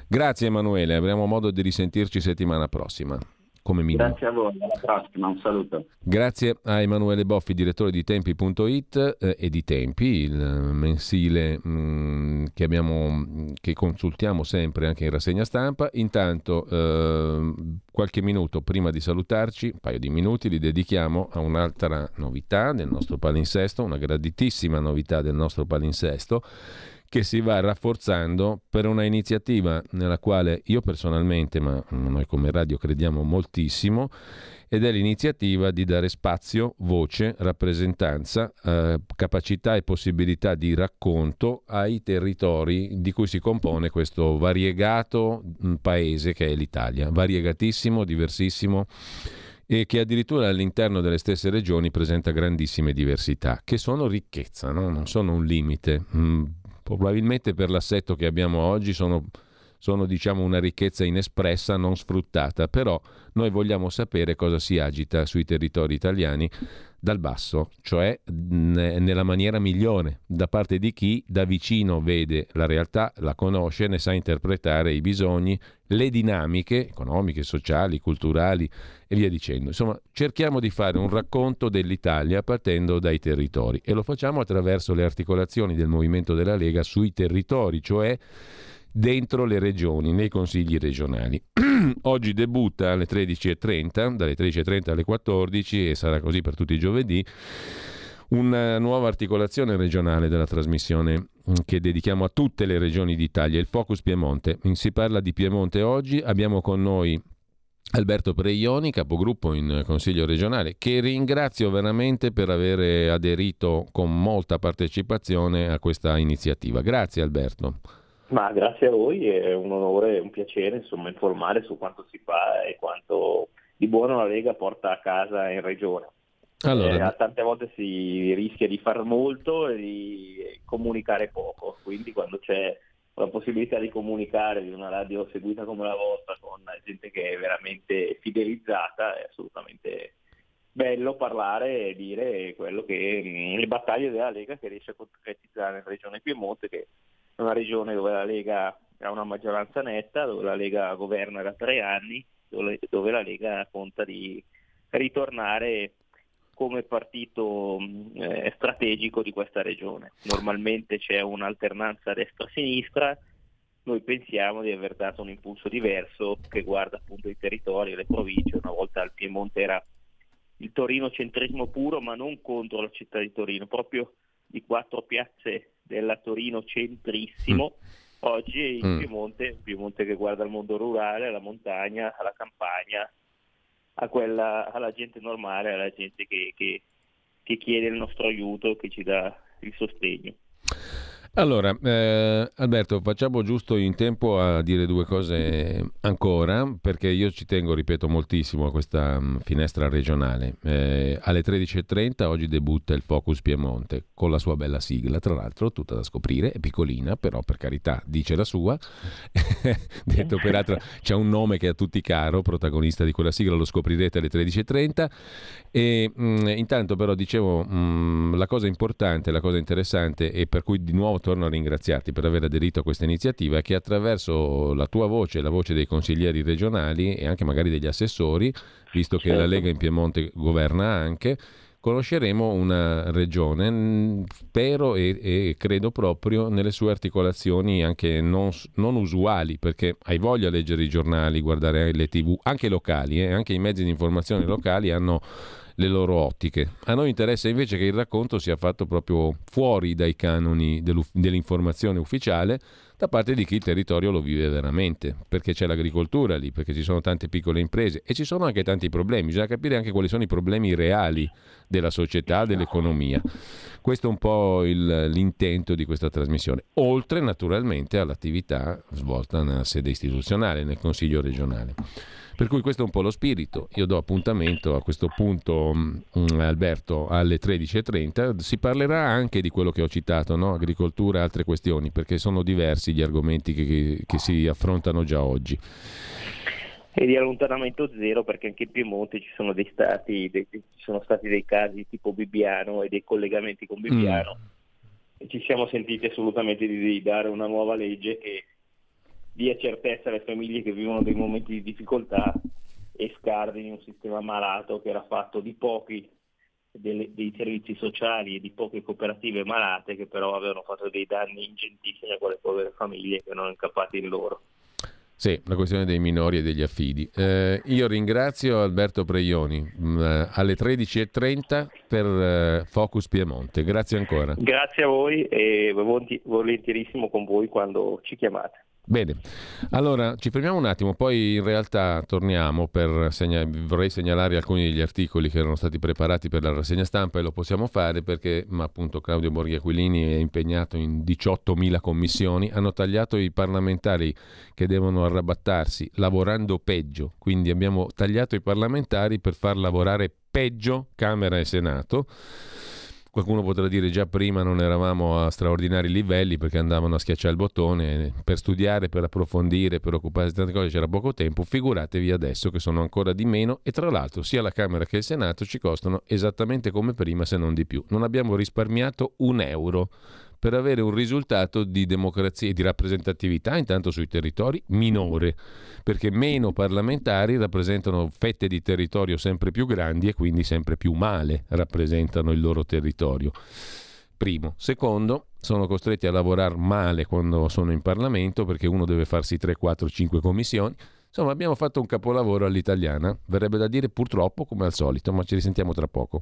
Grazie Emanuele, avremo modo di risentirci settimana prossima come minimo. Grazie a voi, alla prossima, un saluto. Grazie a Emanuele Boffi, direttore di Tempi.it eh, e di Tempi, il mensile mh, mm, che, abbiamo, che consultiamo sempre anche in rassegna stampa. Intanto, eh, qualche minuto prima di salutarci, un paio di minuti, li dedichiamo a un'altra novità del nostro palinsesto, una graditissima novità del nostro palinsesto che si va rafforzando per una iniziativa nella quale io personalmente, ma noi come radio crediamo moltissimo, ed è l'iniziativa di dare spazio, voce, rappresentanza, eh, capacità e possibilità di racconto ai territori di cui si compone questo variegato mm, paese che è l'Italia, variegatissimo, diversissimo e che addirittura all'interno delle stesse regioni presenta grandissime diversità, che sono ricchezza, no? non sono un limite. Probabilmente per l'assetto che abbiamo oggi sono, sono diciamo, una ricchezza inespressa, non sfruttata, però noi vogliamo sapere cosa si agita sui territori italiani dal basso, cioè nella maniera migliore, da parte di chi da vicino vede la realtà, la conosce, ne sa interpretare i bisogni, le dinamiche economiche, sociali, culturali e via dicendo. Insomma, cerchiamo di fare un racconto dell'Italia partendo dai territori e lo facciamo attraverso le articolazioni del movimento della Lega sui territori, cioè dentro le regioni, nei consigli regionali. Oggi debutta alle 13.30, dalle 13.30 alle 14 e sarà così per tutti i giovedì, una nuova articolazione regionale della trasmissione mm, che dedichiamo a tutte le regioni d'Italia, il Focus Piemonte. Si parla di Piemonte oggi, abbiamo con noi Alberto Preioni, capogruppo in Consiglio regionale, che ringrazio veramente per aver aderito con molta partecipazione a questa iniziativa. Grazie Alberto. Ma grazie a voi, è un onore e un piacere insomma, informare su quanto si fa e quanto di buono la Lega porta a casa in regione. Allora. Eh, tante volte si rischia di far molto e di comunicare poco, quindi quando c'è la possibilità di comunicare di una radio seguita come la vostra con gente che è veramente fidelizzata è assolutamente bello parlare e dire quello che mm, le battaglie della Lega che riesce a concretizzare in Regione Piemonte che è una regione dove la Lega ha una maggioranza netta, dove la Lega governa da tre anni, dove, dove la Lega conta di ritornare come partito eh, strategico di questa regione. Normalmente c'è un'alternanza destra-sinistra, noi pensiamo di aver dato un impulso diverso che guarda appunto i territori le province, una volta il Piemonte era il Torino centrismo puro ma non contro la città di Torino, proprio di quattro piazze della Torino centrissimo, mm. oggi il mm. Piemonte, Piemonte che guarda al mondo rurale, alla montagna, alla campagna, a quella, alla gente normale, alla gente che, che, che chiede il nostro aiuto, che ci dà il sostegno. Allora, eh, Alberto, facciamo giusto in tempo a dire due cose ancora, perché io ci tengo, ripeto, moltissimo a questa mh, mm, finestra regionale. Eh, alle 13.30 oggi debutta il Focus Piemonte con la sua bella sigla, tra l'altro tutta da scoprire, è piccolina, però per carità dice la sua. Detto peraltro, c'è un nome che è a tutti caro, protagonista di quella sigla, lo scoprirete alle 13.30. E mh, mm, intanto però dicevo, mh, mm, la cosa importante, la cosa interessante e per cui di nuovo torno a ringraziarti per aver aderito a questa iniziativa, che attraverso la tua voce, la voce dei consiglieri regionali e anche magari degli assessori, visto che certo. la Lega in Piemonte governa anche, conosceremo una regione, spero e, e, credo proprio nelle sue articolazioni anche non, non, usuali, perché hai voglia di leggere i giornali, guardare le tv, anche locali, eh, anche i mezzi di informazione locali hanno le loro ottiche. A noi interessa invece che il racconto sia fatto proprio fuori dai canoni dell'informazione ufficiale da parte di chi il territorio lo vive veramente, perché c'è l'agricoltura lì, perché ci sono tante piccole imprese e ci sono anche tanti problemi, bisogna capire anche quali sono i problemi reali della società, dell'economia. Questo è un po' il, l'intento di questa trasmissione, oltre naturalmente all'attività svolta nella sede istituzionale, nel Consiglio regionale. Per cui questo è un po' lo spirito. Io do appuntamento a questo punto, mm, Alberto, alle 13.30. Si parlerà anche di quello che ho citato, no? agricoltura e altre questioni, perché sono diversi gli argomenti che, che si affrontano già oggi e di allontanamento zero perché anche in Piemonte ci sono, dei stati, dei, ci sono stati dei casi tipo Bibbiano e dei collegamenti con Bibbiano mm. e ci siamo sentiti assolutamente di, di dare una nuova legge che dia certezza alle famiglie che vivono dei momenti di difficoltà e scardini un sistema malato che era fatto di pochi delle, dei servizi sociali e di poche cooperative malate che però avevano fatto dei danni ingentissimi a quelle povere famiglie che erano incappate in loro. Sì, la questione dei minori e degli affidi. Eh, io ringrazio Alberto Preioni mh, mm, alle 13.30 per uh, Focus Piemonte. Grazie ancora. Grazie a voi e volentierissimo con voi quando ci chiamate. Bene, allora ci fermiamo un attimo, poi in realtà torniamo per segna- vorrei segnalare alcuni degli articoli che erano stati preparati per la rassegna stampa e lo possiamo fare perché appunto Claudio Borghi Aquilini è impegnato in 18.000 commissioni, hanno tagliato i parlamentari che devono arrabattarsi lavorando peggio, quindi abbiamo tagliato i parlamentari per far lavorare peggio Camera e Senato Qualcuno potrà dire già prima non eravamo a straordinari livelli perché andavano a schiacciare il bottone per studiare, per approfondire, per occuparsi di tante cose c'era poco tempo, figuratevi adesso che sono ancora di meno e tra l'altro sia la Camera che il Senato ci costano esattamente come prima se non di più. Non abbiamo risparmiato un euro per avere un risultato di democrazia e di rappresentatività intanto sui territori minore, perché meno parlamentari rappresentano fette di territorio sempre più grandi e quindi sempre più male rappresentano il loro territorio. Primo. Secondo, sono costretti a lavorare male quando sono in Parlamento perché uno deve farsi 3, 4, 5 commissioni. Insomma, abbiamo fatto un capolavoro all'italiana, verrebbe da dire purtroppo come al solito, ma ci risentiamo tra poco.